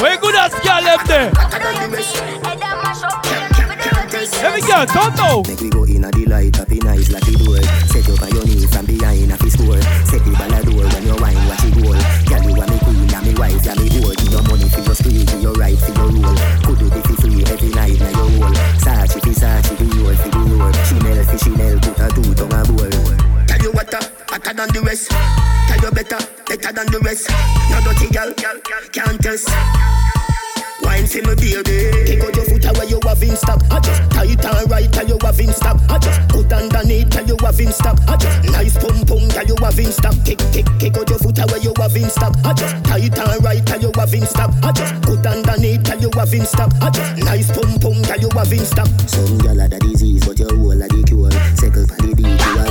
Where good as girl left there? Head down mash up. girl, you know for do your thing. Let me go, don't. Make we go in a delight, up in eyes like the door. Set up on your knees from behind a fi score. Set than the rest. Tell you better, better than the rest. No dirty girl, can't test. Wine for me baby. Kick out your foot away you have in stock I just tight and right till you have in stock I just put underneath till you have in stock I just nice pum pum till you have in stock Kick kick kick out your foot away you have in stock I just tight and right till you have in stock I just put underneath till you have in stock I just nice pum pum till you have in stock Some had a disease but your whole a the cure. Circle for the beat you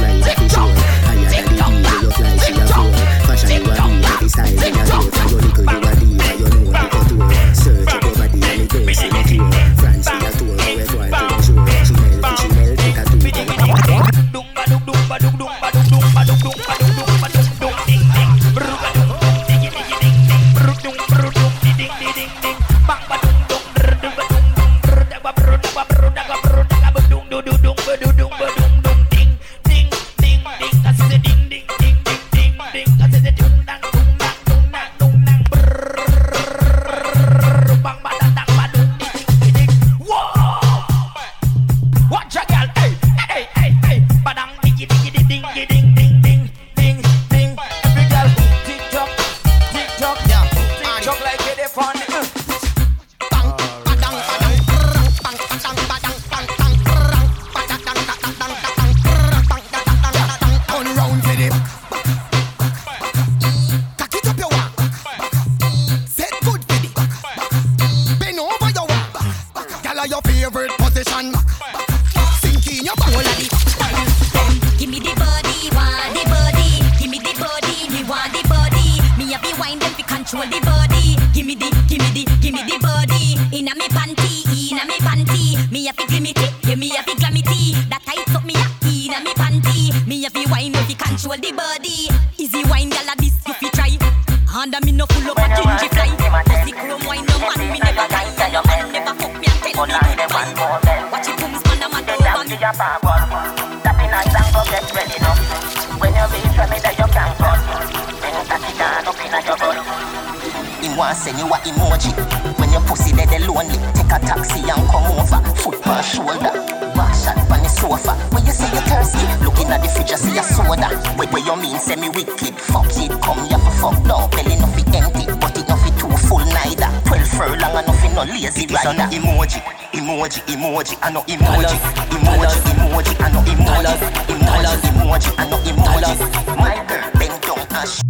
emoji, I know emoji, emoji, emoji, I know emoji, emoji, emoji, I know emoji. My girl, bend down and sh-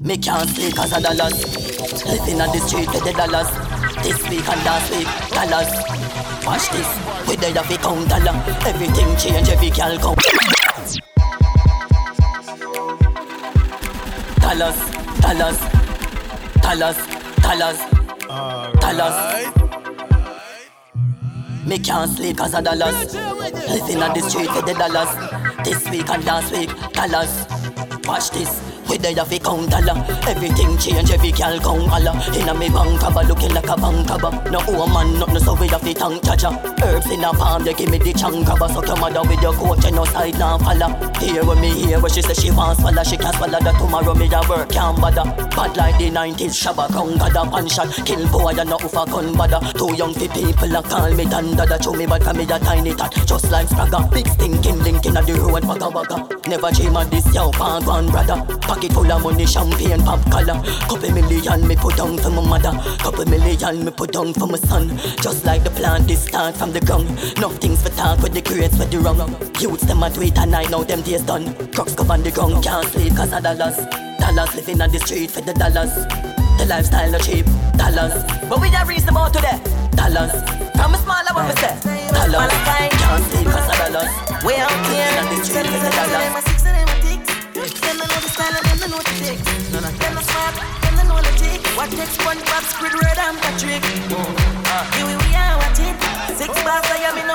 Me can't sleep cause of dollars. Living on the street with the dollars. This week and last week, dollars. Watch this, we there have a count dollar. Everything change, every gal count. Dollars, dollars, dollars, dollars, dollars. Me can't sleep cause of dollars. Living on the street with the dollars. This week and last week, dollars. Watch this. There have a count dollar. Everything change, every gal count holla Inna me bank cover, looking like a bank cover. No woman, nothing so we have a tank chacha Herbs in a palm, they give me the chunk cover. Suck your mother with your coach and no side now follow Here when me hear what she say she wants swallow. She can't swallow that tomorrow me a work can't bother. Bad like the 90s, shabba crown gather Pan shot, kill boy and no for gun bother. Too young for people a call me danda That show me bad me a tiny tot Just like Spragga Big stinking link inna the road wagga wagga Never dream of this yo, pan one brother Pocket full of money, champagne, pop collar. Couple million me put down for my mother. Couple million me put down for my son. Just like the plant, this start from the ground. Nothing's for talk with the grades for the wrong. Youths them a do it and I know them days done. Crooks come on the ground, can't sleep cause of dollars. Dollars living on the street for the dollars. The lifestyle no cheap, dollars. But we just reasonable today, dollars. From a smaller one we say, dollars. Dollars. We out here the the style the the. What takes and Patrick? Here we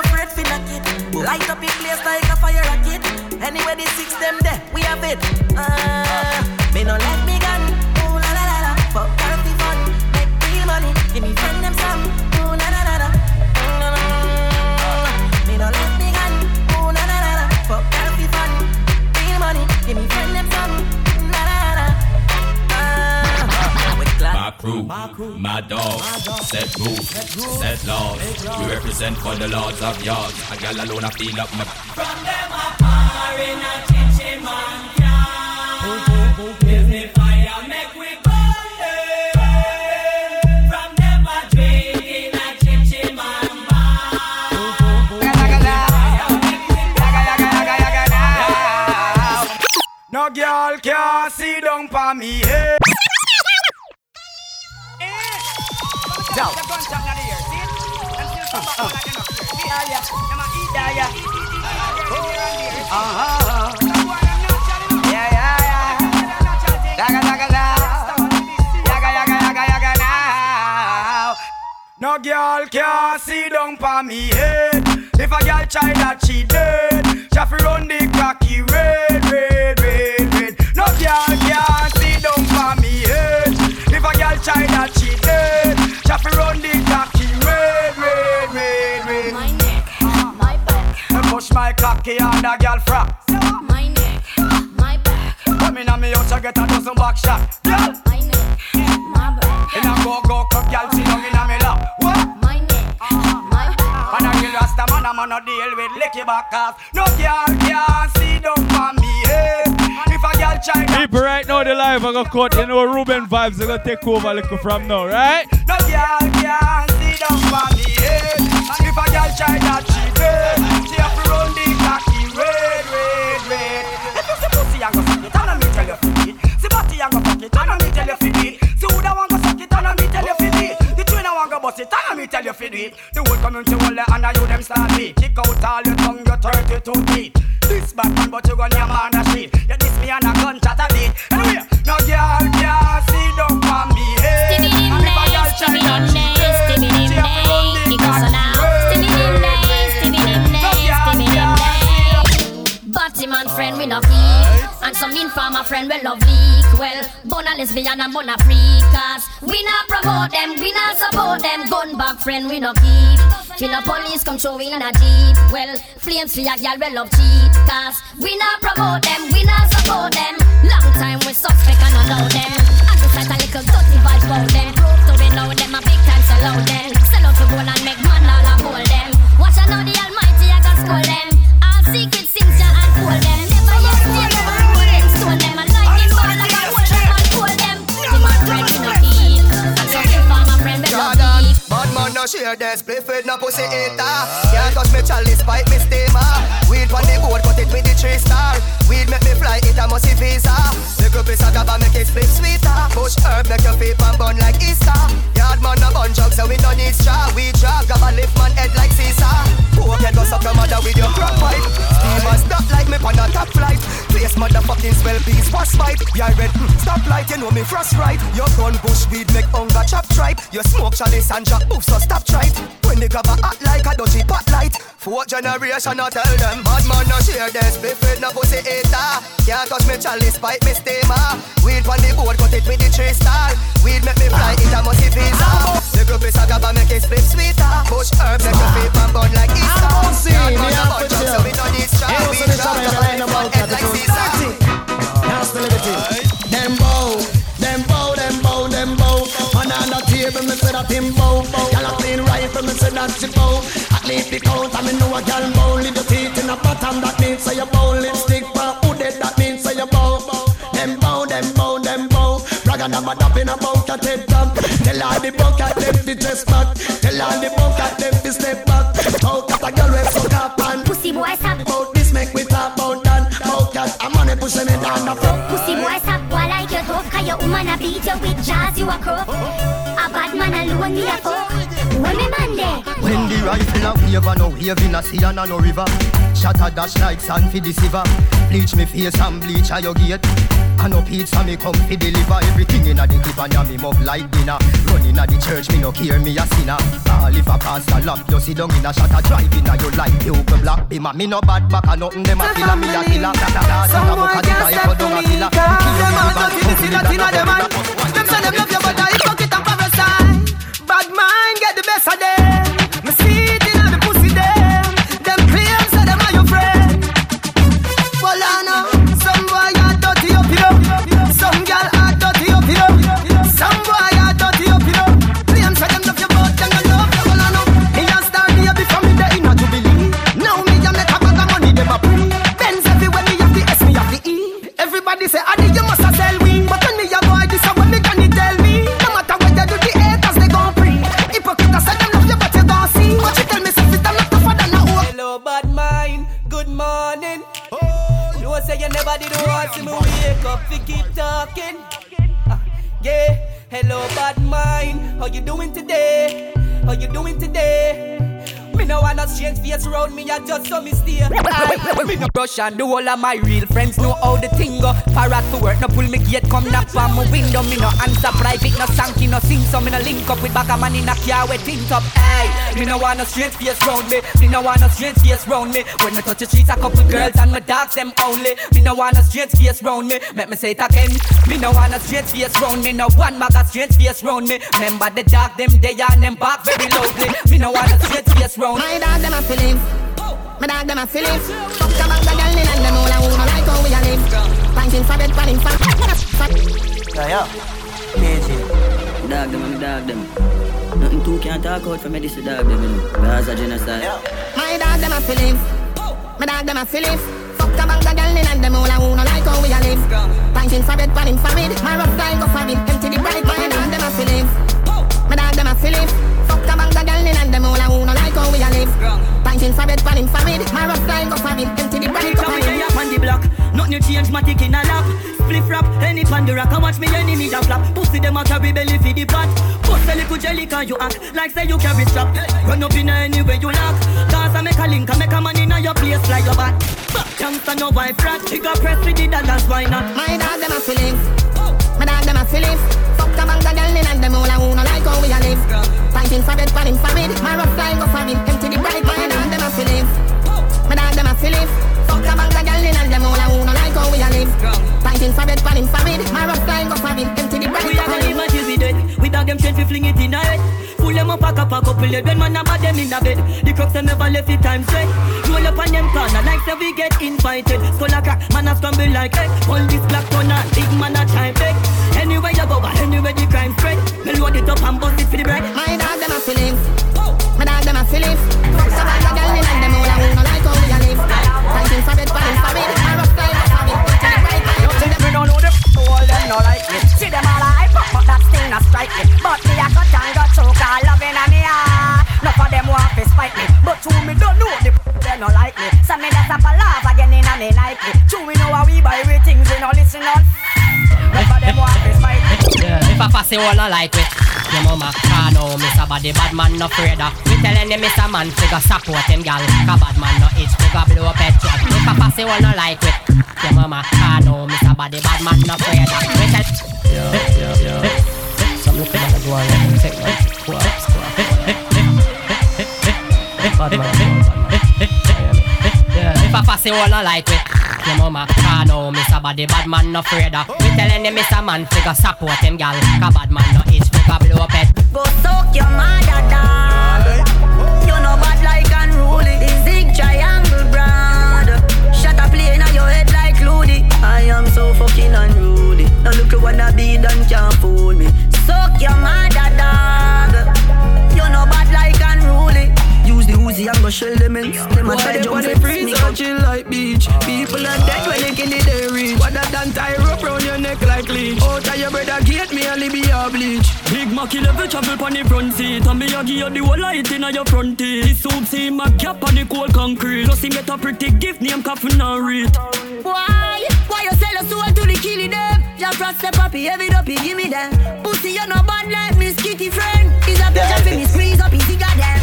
a knock it. Light up place like a fire rocket. Anyway, the them there, we have it. Uh, me no let me gun. Ooh la la la la. Fuck therapy fun, make money. Give me friend Give me friend them. La la la. Ah, with My crew, my dog, set rules, set laws. We represent for the lords of yards. A gal alone I feel up my. From them power in a chinchin No girl can see down for me head. Down. Uh-huh. Yeah, yeah, yeah. Daga, daga, da. Yaga, yaga, yaga, yaga, now. No girl can see down for me head. If a girl try that she dead, she have to run the cocky red, red, red, red. No girl can't see down for me head. If a girl try that she dead, have run the cocky red, red, red, red. My neck, my back, Me push my cocky on the girl frack. my neck, my back, Come in on me house, I get a dozen back shot. Girl, my neck, my back, in a go go cup, girl, sit down in a me lap. What? my neck, my back. And a real rasta man, I'm on a deal with licky back off. No girl can't see down for me head. If a girl People right now, the live I got cut. You know, Ruben vibes are gonna take over a little from now, right? no girl can see down for me head. And if a girl try that, she dead. She have to run the cocky red, red, red. If you see pussy, I go suck it, and me tell you fit it. See body, I go fuck it, and me tell you fit it. See who that want go suck it, and me tell you fit it. The trainer want go bust it, and me tell you fit it. The whole community will let under you them start beat. Kick out all your tongue, your 32 teeth. This bad man, but you gon' your man a shit. You diss me and a gun chat a beat. Anyway, no girl can see down for me head. And if a girl try that, she dead. She have to run the cocky Batman friend we no some informer friend we love leak. Well, bona lesbian and bona freakers We not promote them, we not support them. Gun back friend we no keep. Till the police come show we in a jeep. Well, flames for a girl we love cheat Cause we not promote them, we not support them. Long time we suspect and allow them. And this like a little dirty vibes about them. Prove to we know them a big time sell out them. Sell out to gold and make man all a hold them. Watch out now the almighty I can scold them. All share this split with no pussy eater. Can't touch me chalice, pipe me steamer. Weed on the board, cut it with the three star. Weed make me fly, it a must visa. Little piece of gaba make it split sweeter. Push herb make your feet and bun like Easter. Yard man a bun jug, so we don't need straw. We drag, gaba lift man head like Caesar. Poke head go suck your mother with your crack pipe. Steamer stop like me on a top flight. Place motherfucking swell piece, was fight. Yeah, red, mm, stop light, you know me frost right. Your gun bush weed make hunger chop tripe. You smoke chalice and drop boof, so stop it. When the grab a hot like a dodgy pot light. Fourth generation, I tell them bad man no share this. Split with no pussy eater. Can't touch me chalice, pipe me steamer. Weed on the board, cut it with the three star. Weed make me fly, it a musty visa. The group is a gaba make it split sweeter. Bush herb make your feet and bun like Easter. Can't touch a bunch of so we don't need straw. We drop the line about head like Caesar. Now still liberty. Them bow, them bow, them bow, them bow. Man on the table, me say that him bow, bow. Gyal a clean rifle, me say that she bow. At least the count, I me know a gyal bow. Leave your teeth in a bottom, that means say you bow. Lipstick for who dead, that means say you bow. Them bow, them bow, them bow. And I'm a in a bout a head top. Tell all the bucket them fi dress back. Tell all the bucket them fi step back. Out of a girl with suck up and Pussy boy stop. About this make we talk about that. About that, I'm on it me down the front. Pussy boy stop boy like you tough Cause your woman a beat you with jazz you a crook A bad man alone me a fuck When me man there When the rifle a wave no wave in a sea and a no river a dash like sand for the silver Bleach me face and bleach a your gate And no pizza me come fi deliver Everything in a the clip and ya me mug like dinner Running a the church me no care me a sinner All if a pastor lock you sit down in a a drive in a your life Pure black bima Me no bad back and nothing them a killer Me a killer Da da da da da book a the type of dung a you with the bad company that a no Them say them love you, but I hypocrite and parasite. Bad mind get the best of them. Me see it in the pussy them. Them claim say them are your friend. Well, I know some boy are dirty up, you know. Some girl are dirty up, you know. Some boy are dirty up, you know. Claim say them love you, but them don't love you. Well, I know me a star a before me in a jubilee. Now me a make a bag of money, them a pre. Benz everywhere me have the S, me have the E. Everybody say, Adi, never did want to wake up to keep talking. Ah, yeah. Hello, bad mind. How you doing today? How you doing today? Me no want no strange face around me, I just so stay. Aye. me no rush and the whole of my real friends know how the thing go. Parrot to work, no pull me gate, come knock on my window. Me no answer private, no sanky, no sing, so me no link up with back a man in a car with tint up. Hey, me no want no strange face round me. Me no want no strange face round me. When me touch the streets, a couple girls and my dogs them only. Me no want no strange face round me. Make me say it again. Me no want no strange face round me. No one bag of strange face round me. Remember the dog them they and them back very loudly. Me no want no strange face round. My dog them a feelings. My dog them a feelings. Fuck a bag of girl in and them all a who no like how we a live. Punching for bed, panning for. Yeah, yeah. PG. Dog them, I'm dog them. Nothing two can't talk out for me, this is dog them, you know. Gaza genocide. Yeah. My dog them a feelings. My dog them a feelings. Fuck a bag of girl in and them all a who no like how we a live. Punching for bed, panning for bed. My rough style go for it. Empty the bright. My dog them a feelings. My dog them a feelings. Fuck a bag of girl in and them all a who no like how we a live. Punching for bed, panning for bed. My rough style go for it. Empty the bright. Anytime we up on the block, nothing change, my tick in a lap. Split rap, any pan the rock, I watch me enemy a flap. Pussy them a carry belly for the pot. Put a little jelly can you act like say you carry strap. Run up in any way you lock. Cause I make a link, I make a man in your place fly your back. Chance Youngster no wife rat, she got press with the dollars, why not? My dog them a feelings. My dog them a feelings. Fuck a of girl in and them all a who no like how we a live. Punching for bed, panning for bed. My rough style go for it. Empty the bright. My dog them a feelings. My dog them a feelings. Fuck a of girl in and them all a who no like how we a live. Punching for bed, panning for bed. My rough style go for it. Empty the bright. We are gonna live until we dead. We dog them straight, we fling it in the head. Pull them up, pack up, pack up, pull it. When man about them in the bed. The crooks them never left it time straight. Roll up on them corner like say we get invited. Skull a crack, man a scramble like egg. All this black corner, big man a try beg. Anywhere you go, anywhere the crime spread. Me load it up and bust it for the bread. My dog them a feelings. My dog them a feelings. Fuck a bag of girl in and them all a who no like how we a live. Punching for bed, panning for bed. My rough no like me. See them all hype up, but that still not strike me. But me a cut and got fi spite me. But to me don't know the p*** they no like me. So me that's a palaver again inna me Nike True we know how we buy we things we no listen on. Whenever them want fi spite me. Yeah, If I pass it all I like it your mama can't know me, so body bad man no afraid of. Me telling him Mr. Man figure support him gal. Cause bad man no itch figure blow up head check If I pass it all no like it Your mama can't know me, so body bad man no afraid of. Me tell Yo, yo, yo Something figure go on, take my Bad man, Yeah, me papa say all I like it. Your mama can't know me body bad man no afraid of. We telling him Mr. Man figure support him gal. Cause bad man no itch figure blow up head. Go soak your mother dog. You know bad like unruly. The zig triangle brand. Shut up plane on your head like Loody. I am so fucking unruly. Now look you wanna be done can't fool me. Soak your mother dog. Use the Uzi and go shell them in. Them a Boy, try they jump on the fence, freeze me or chill like beach. Ah. People are dead when they kill it, they reach. What that done tie rope round your neck like leech. Oh, Out of your brother gate, me only be a bleach. Big Macky level travel pon the front seat And me a give you the whole light inna your front teeth This soup see my cap on the cold concrete Plus he get a pretty gift name coffin and rate Why? Why you sell your soul to the killing them? Just trust the puppy, heavy up, give me them. Pussy, you no bad like Miss Kitty friend. Is a pleasure for me squeeze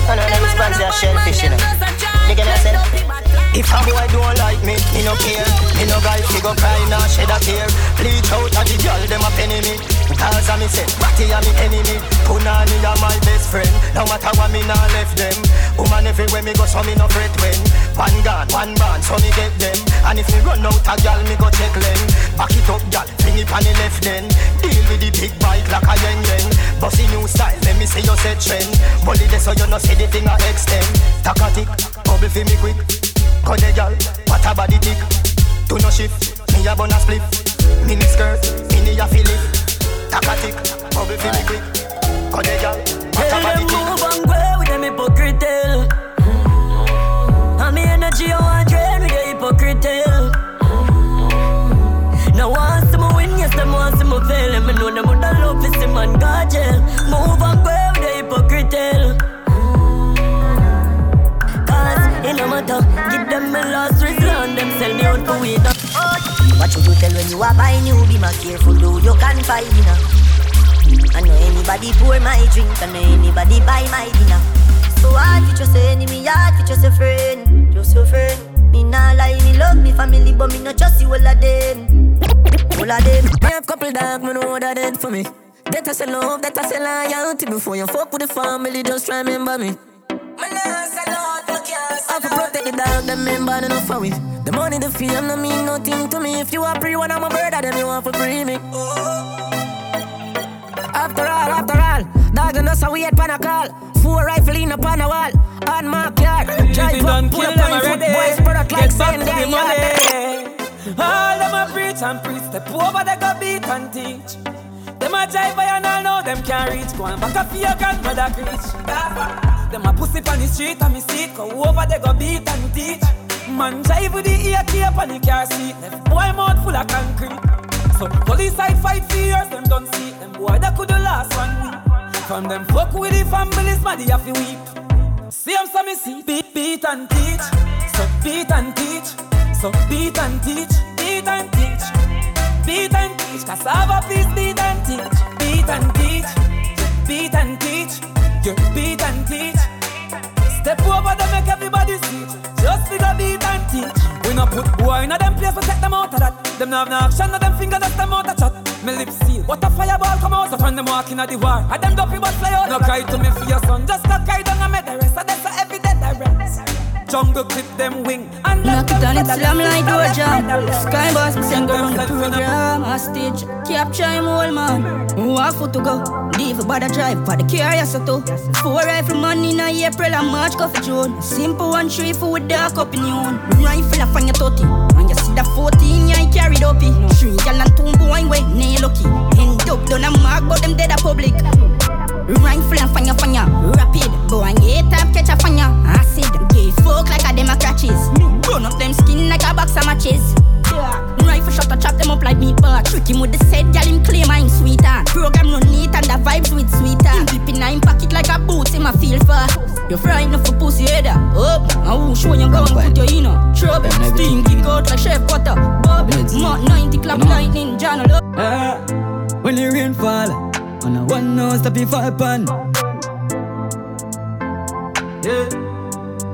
up his cigar them. No, no, no, Them a response no to a bad shellfish, you know. bad like- If a boy don't like me, me no care. Me no guy fi go cry, nah shed a tear. Bleach out a the girl, them a penny me. Cause a me say, Ratty a me enemy. Punani a my best friend. No matter what me nah left them. Woman everywhere me go, so me no fret when. One gun, one band, so me get them. And if me run out a girl, me go check them. Back it up, girl, fling it on the left then. Deal with the big bike like a yen yen. Bossy new style, let me see you set trend. Bully this so you no see the thing a extend. Takatik, bubble fi me quick. Go the girl, what a body tick. Do no shift, me a bun a split. Mini skirt, mini a fillet. Takatik, bubble fi me quick. Go the girl, a Tell them move and go with them hypocrite. And me energy I want drain with the hypocrite. Now see me win, yes them see me fail. And me know them woulda love to see man go jail. Move and go with the hypocrite. Cause it no matter, give them my last resort. Them sell me out for weed. What should you tell when you are buying you? Be more careful, though you can find dinner. I know anybody pour my drink, I know anybody buy my dinner. So hard for just say enemy, hard for just a friend, just your friend. Me nah lie, me love me family, but me not trust you all of them, all of them. Me have couple dog, me know that dead for me. That I say love, that I say loyalty. Before you fuck with the family, just remember me. I have to protect the dog, them enough for. The money, the fame, no mean nothing to me. If you are pre one, I'm a brother, then you want for free me. After all, after all, dog and us a wait pan a call. Four rifle in upon a wall, on my car. Drive up, pull up on foot, boys, product like Get back same to the money. All them a preach and preach. Step over, they go beat and teach. Them a jive by and know them can't reach. Go and back up for your grandmother preach. Them a pussy on the street and me see it. Go over, they go beat and teach. Man jive with the ear cape on the car seat. Left boy mouth full of concrete. So police side fight for years, them don't see. Them boy that could the last one week. From them fuck with the families, man, have to weep. See them so me see beat, beat and teach. So beat and teach. So beat and teach. Beat and teach. Beat and teach. Cassava please beat and teach. Beat and teach. Beat and teach. You beat and teach. Step over them make everybody see. Just figure beat and teach. We no put boy in a them place, we take them out of that. Them no have no action, no them finger, that's them out of chat. Me lips seal. What a fireball come out, so from them walking at the war. And them dopey but fly out. No cry to me for your son, just a cry down and make the rest. of that's a every. Jungle clip them wing and Knock it down, it's slam like door jam. Sky boss, me send go run the program. Hostage, capture him whole man. Who have foot to go? Leave a bother drive for the curious to. Four rifle man in a April and March coffee June. Simple one three for with dark opinion. Rifle a from your totty. When you see the 14, you ain't carried up. Three gal and two boy way, nay lucky. End up done a mark, but them dead a public. Rifle and fire fire, rapid. Boy, eight time catch a fire. Acid, gay folk like a dem a crutches. Run up them skin like a box of matches. Rifle shot to chop them up like meat bar. Trick him with the set, gal him claim I'm sweeter. Program run neat and the vibes with sweeter. Him dip in him pocket like a boot in my feel for. You frightened for pussy header. Up, I will show you gun, put you in trouble. Steam kick out like chef butter. Bubble, Mach 90 clap lightning, John Eh, when the rain fall, And I one no stop if I pan. Yeah.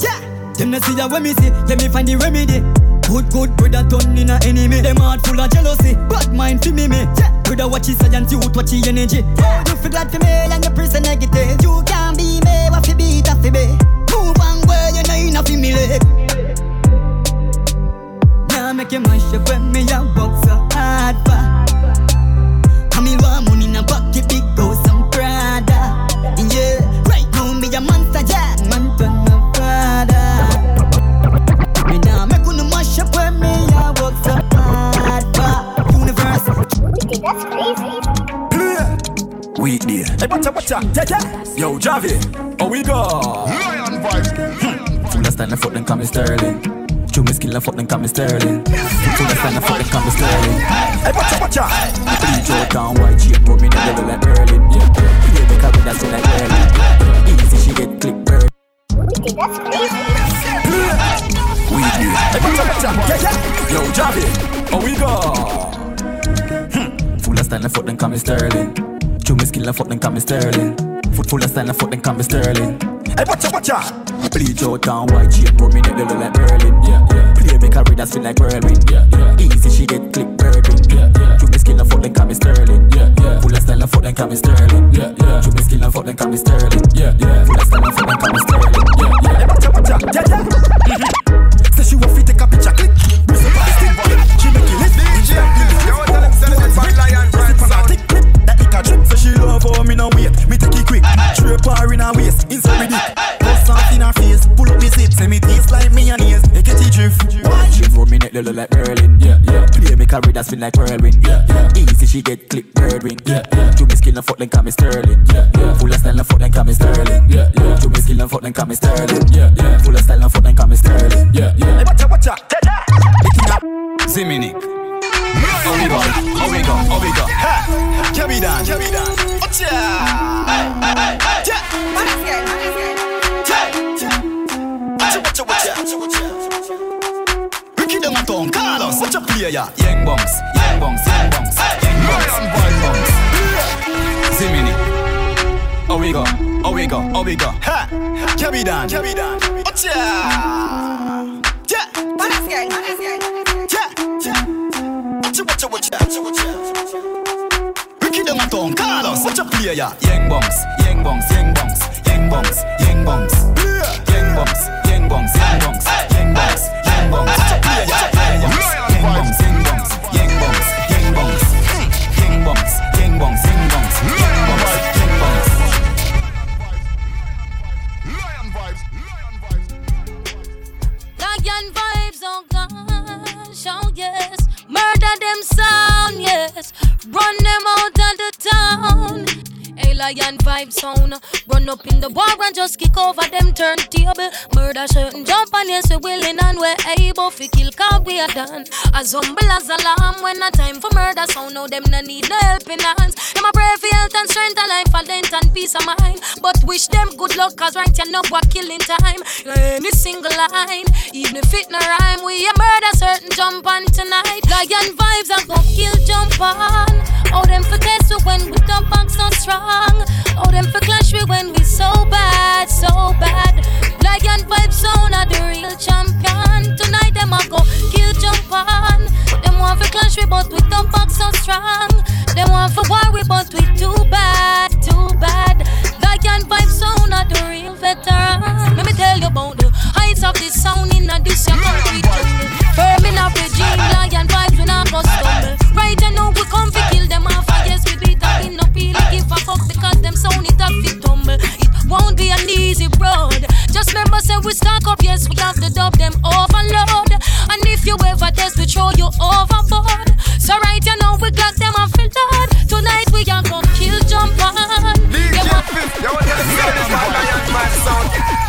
Yeah. Them not see that when me see, let me find the remedy. Good, good, brother turn in a enemy. Them heart full of jealousy, bad mind fi me me. Yeah. Brother watch his science, youth watch his energy. Yeah. You feel glad for me and your person negative. You can't be me, what fi beat a fi be. Move on where you know you not fi me leg. Now make you mash up when me a so hard for. I me want money in That's crazy. Weekday. Hey, watcha, watcha, yeah, yeah. Yo, Javi, how we go? Lion vibes. Full of style, fuck them, call me Sterling. True me skill, and fuck them, call me Sterling. Full of style, fuck them, call me Sterling. Hey, watcha, watcha. Bleach out down white chain, put me in the level like Berlin. Yeah, yeah. Play the carry that's like Berlin. Easy, she get click bird. That's crazy. Weekday. Hey, watcha, watcha, yeah, yeah. Yo, Javi, Oh we go? Full of style, fuck them, call me Sterling. True me skill, fuck them, call me Sterling. Foot full of style, fuck them, call me Sterling. Hey, watcha, watcha. Bleach out down white chain, put me in the level like Berlin. Yeah, yeah. Play me carry that's feel like whirlwind. Yeah, yeah. Easy, she get click birding. Yeah, yeah. True me skill, fuck them, call me Sterling. Yeah, yeah. Full of style, fuck them, call me Sterling. Yeah, yeah. True me skill, fuck them, call me Sterling. Yeah, yeah. Full of style, fuck them, call me Sterling. Yeah, yeah. Hey, watcha, watcha. Yeah, yeah. Say she want fi take a picture, click. Clip, that a trip. Say she love how me no wait, me take it quick. Straight her in her waist, inside with it. Bust off in her face, pull up me zip, say me teeth like mayonnaise. Make it drift. She throw me neck little like Berlin. Yeah, yeah. Play me carry that spin like whirlwind. Yeah, yeah. Easy she get click bird wing. Yeah, yeah. Do me skill and fuck then call me Sterling. Yeah, yeah. Full of style and fuck then call me Sterling. Yeah, yeah. Do me skill and fuck then call me Sterling. Yeah, yeah. Full of style and fuck then call me Sterling. Yeah, yeah. Hey, watcha, watcha. Ziminic. Omega, Omega, Omega. Ha! Cabidan. Cabidan. Ocha! Hey, hey, hey, hey. Cha! Cha! Cha! Cha! Cha! Cha! Ricky de Maton, Carlos. Watch a player. Young bombs, young bombs, young bombs. Young bombs, boy bombs. Zimini. Omega, Omega, Omega. Ha! Cabidan. Cabidan. Ocha! Cha! Panas gang. Panas gang. Watcha! Watcha, them Carlos, bungs, young bungs, young bungs. Lion vibes, oh gosh, oh yes. Murder them sound, yes. Run them out of the town. A lion vibe sound. Run up in the bar and just kick over them turntable. Murder certain jump and yes, we willing and we're able to kill cause we are done. As humble as a lamb when a time for murder sound. Now them no need no helping hands. Them a pray for health and strength, a life, a length and peace of mind. But wish them good luck cause right you know what killing time. Any single line, even if it no rhyme, we a murder certain jump on tonight. Lion vibes and go kill jump on. Oh them for test when we dump back so strong. Oh them for clash we when we so bad, so bad. Lion vibes sound are the real champion. Tonight them a go kill jump on. Them want for clash we but we dump back so strong. Them want for war we but we too bad, too bad. Lion vibes sound are the real veteran. Let me tell you about the heights of this sound in a this your country jungle. Firm in a regime, lion vibes we not go stumble. Right you know we come fi them sound it a fit tumble. It won't be an easy road. Just remember, say we stock up, yes, we have to dub them overload. And if you ever test, we throw you overboard. So right, you know we got them off in load. Tonight we are gonna kill jump on. DJ Fif, you want to hear this? My sound.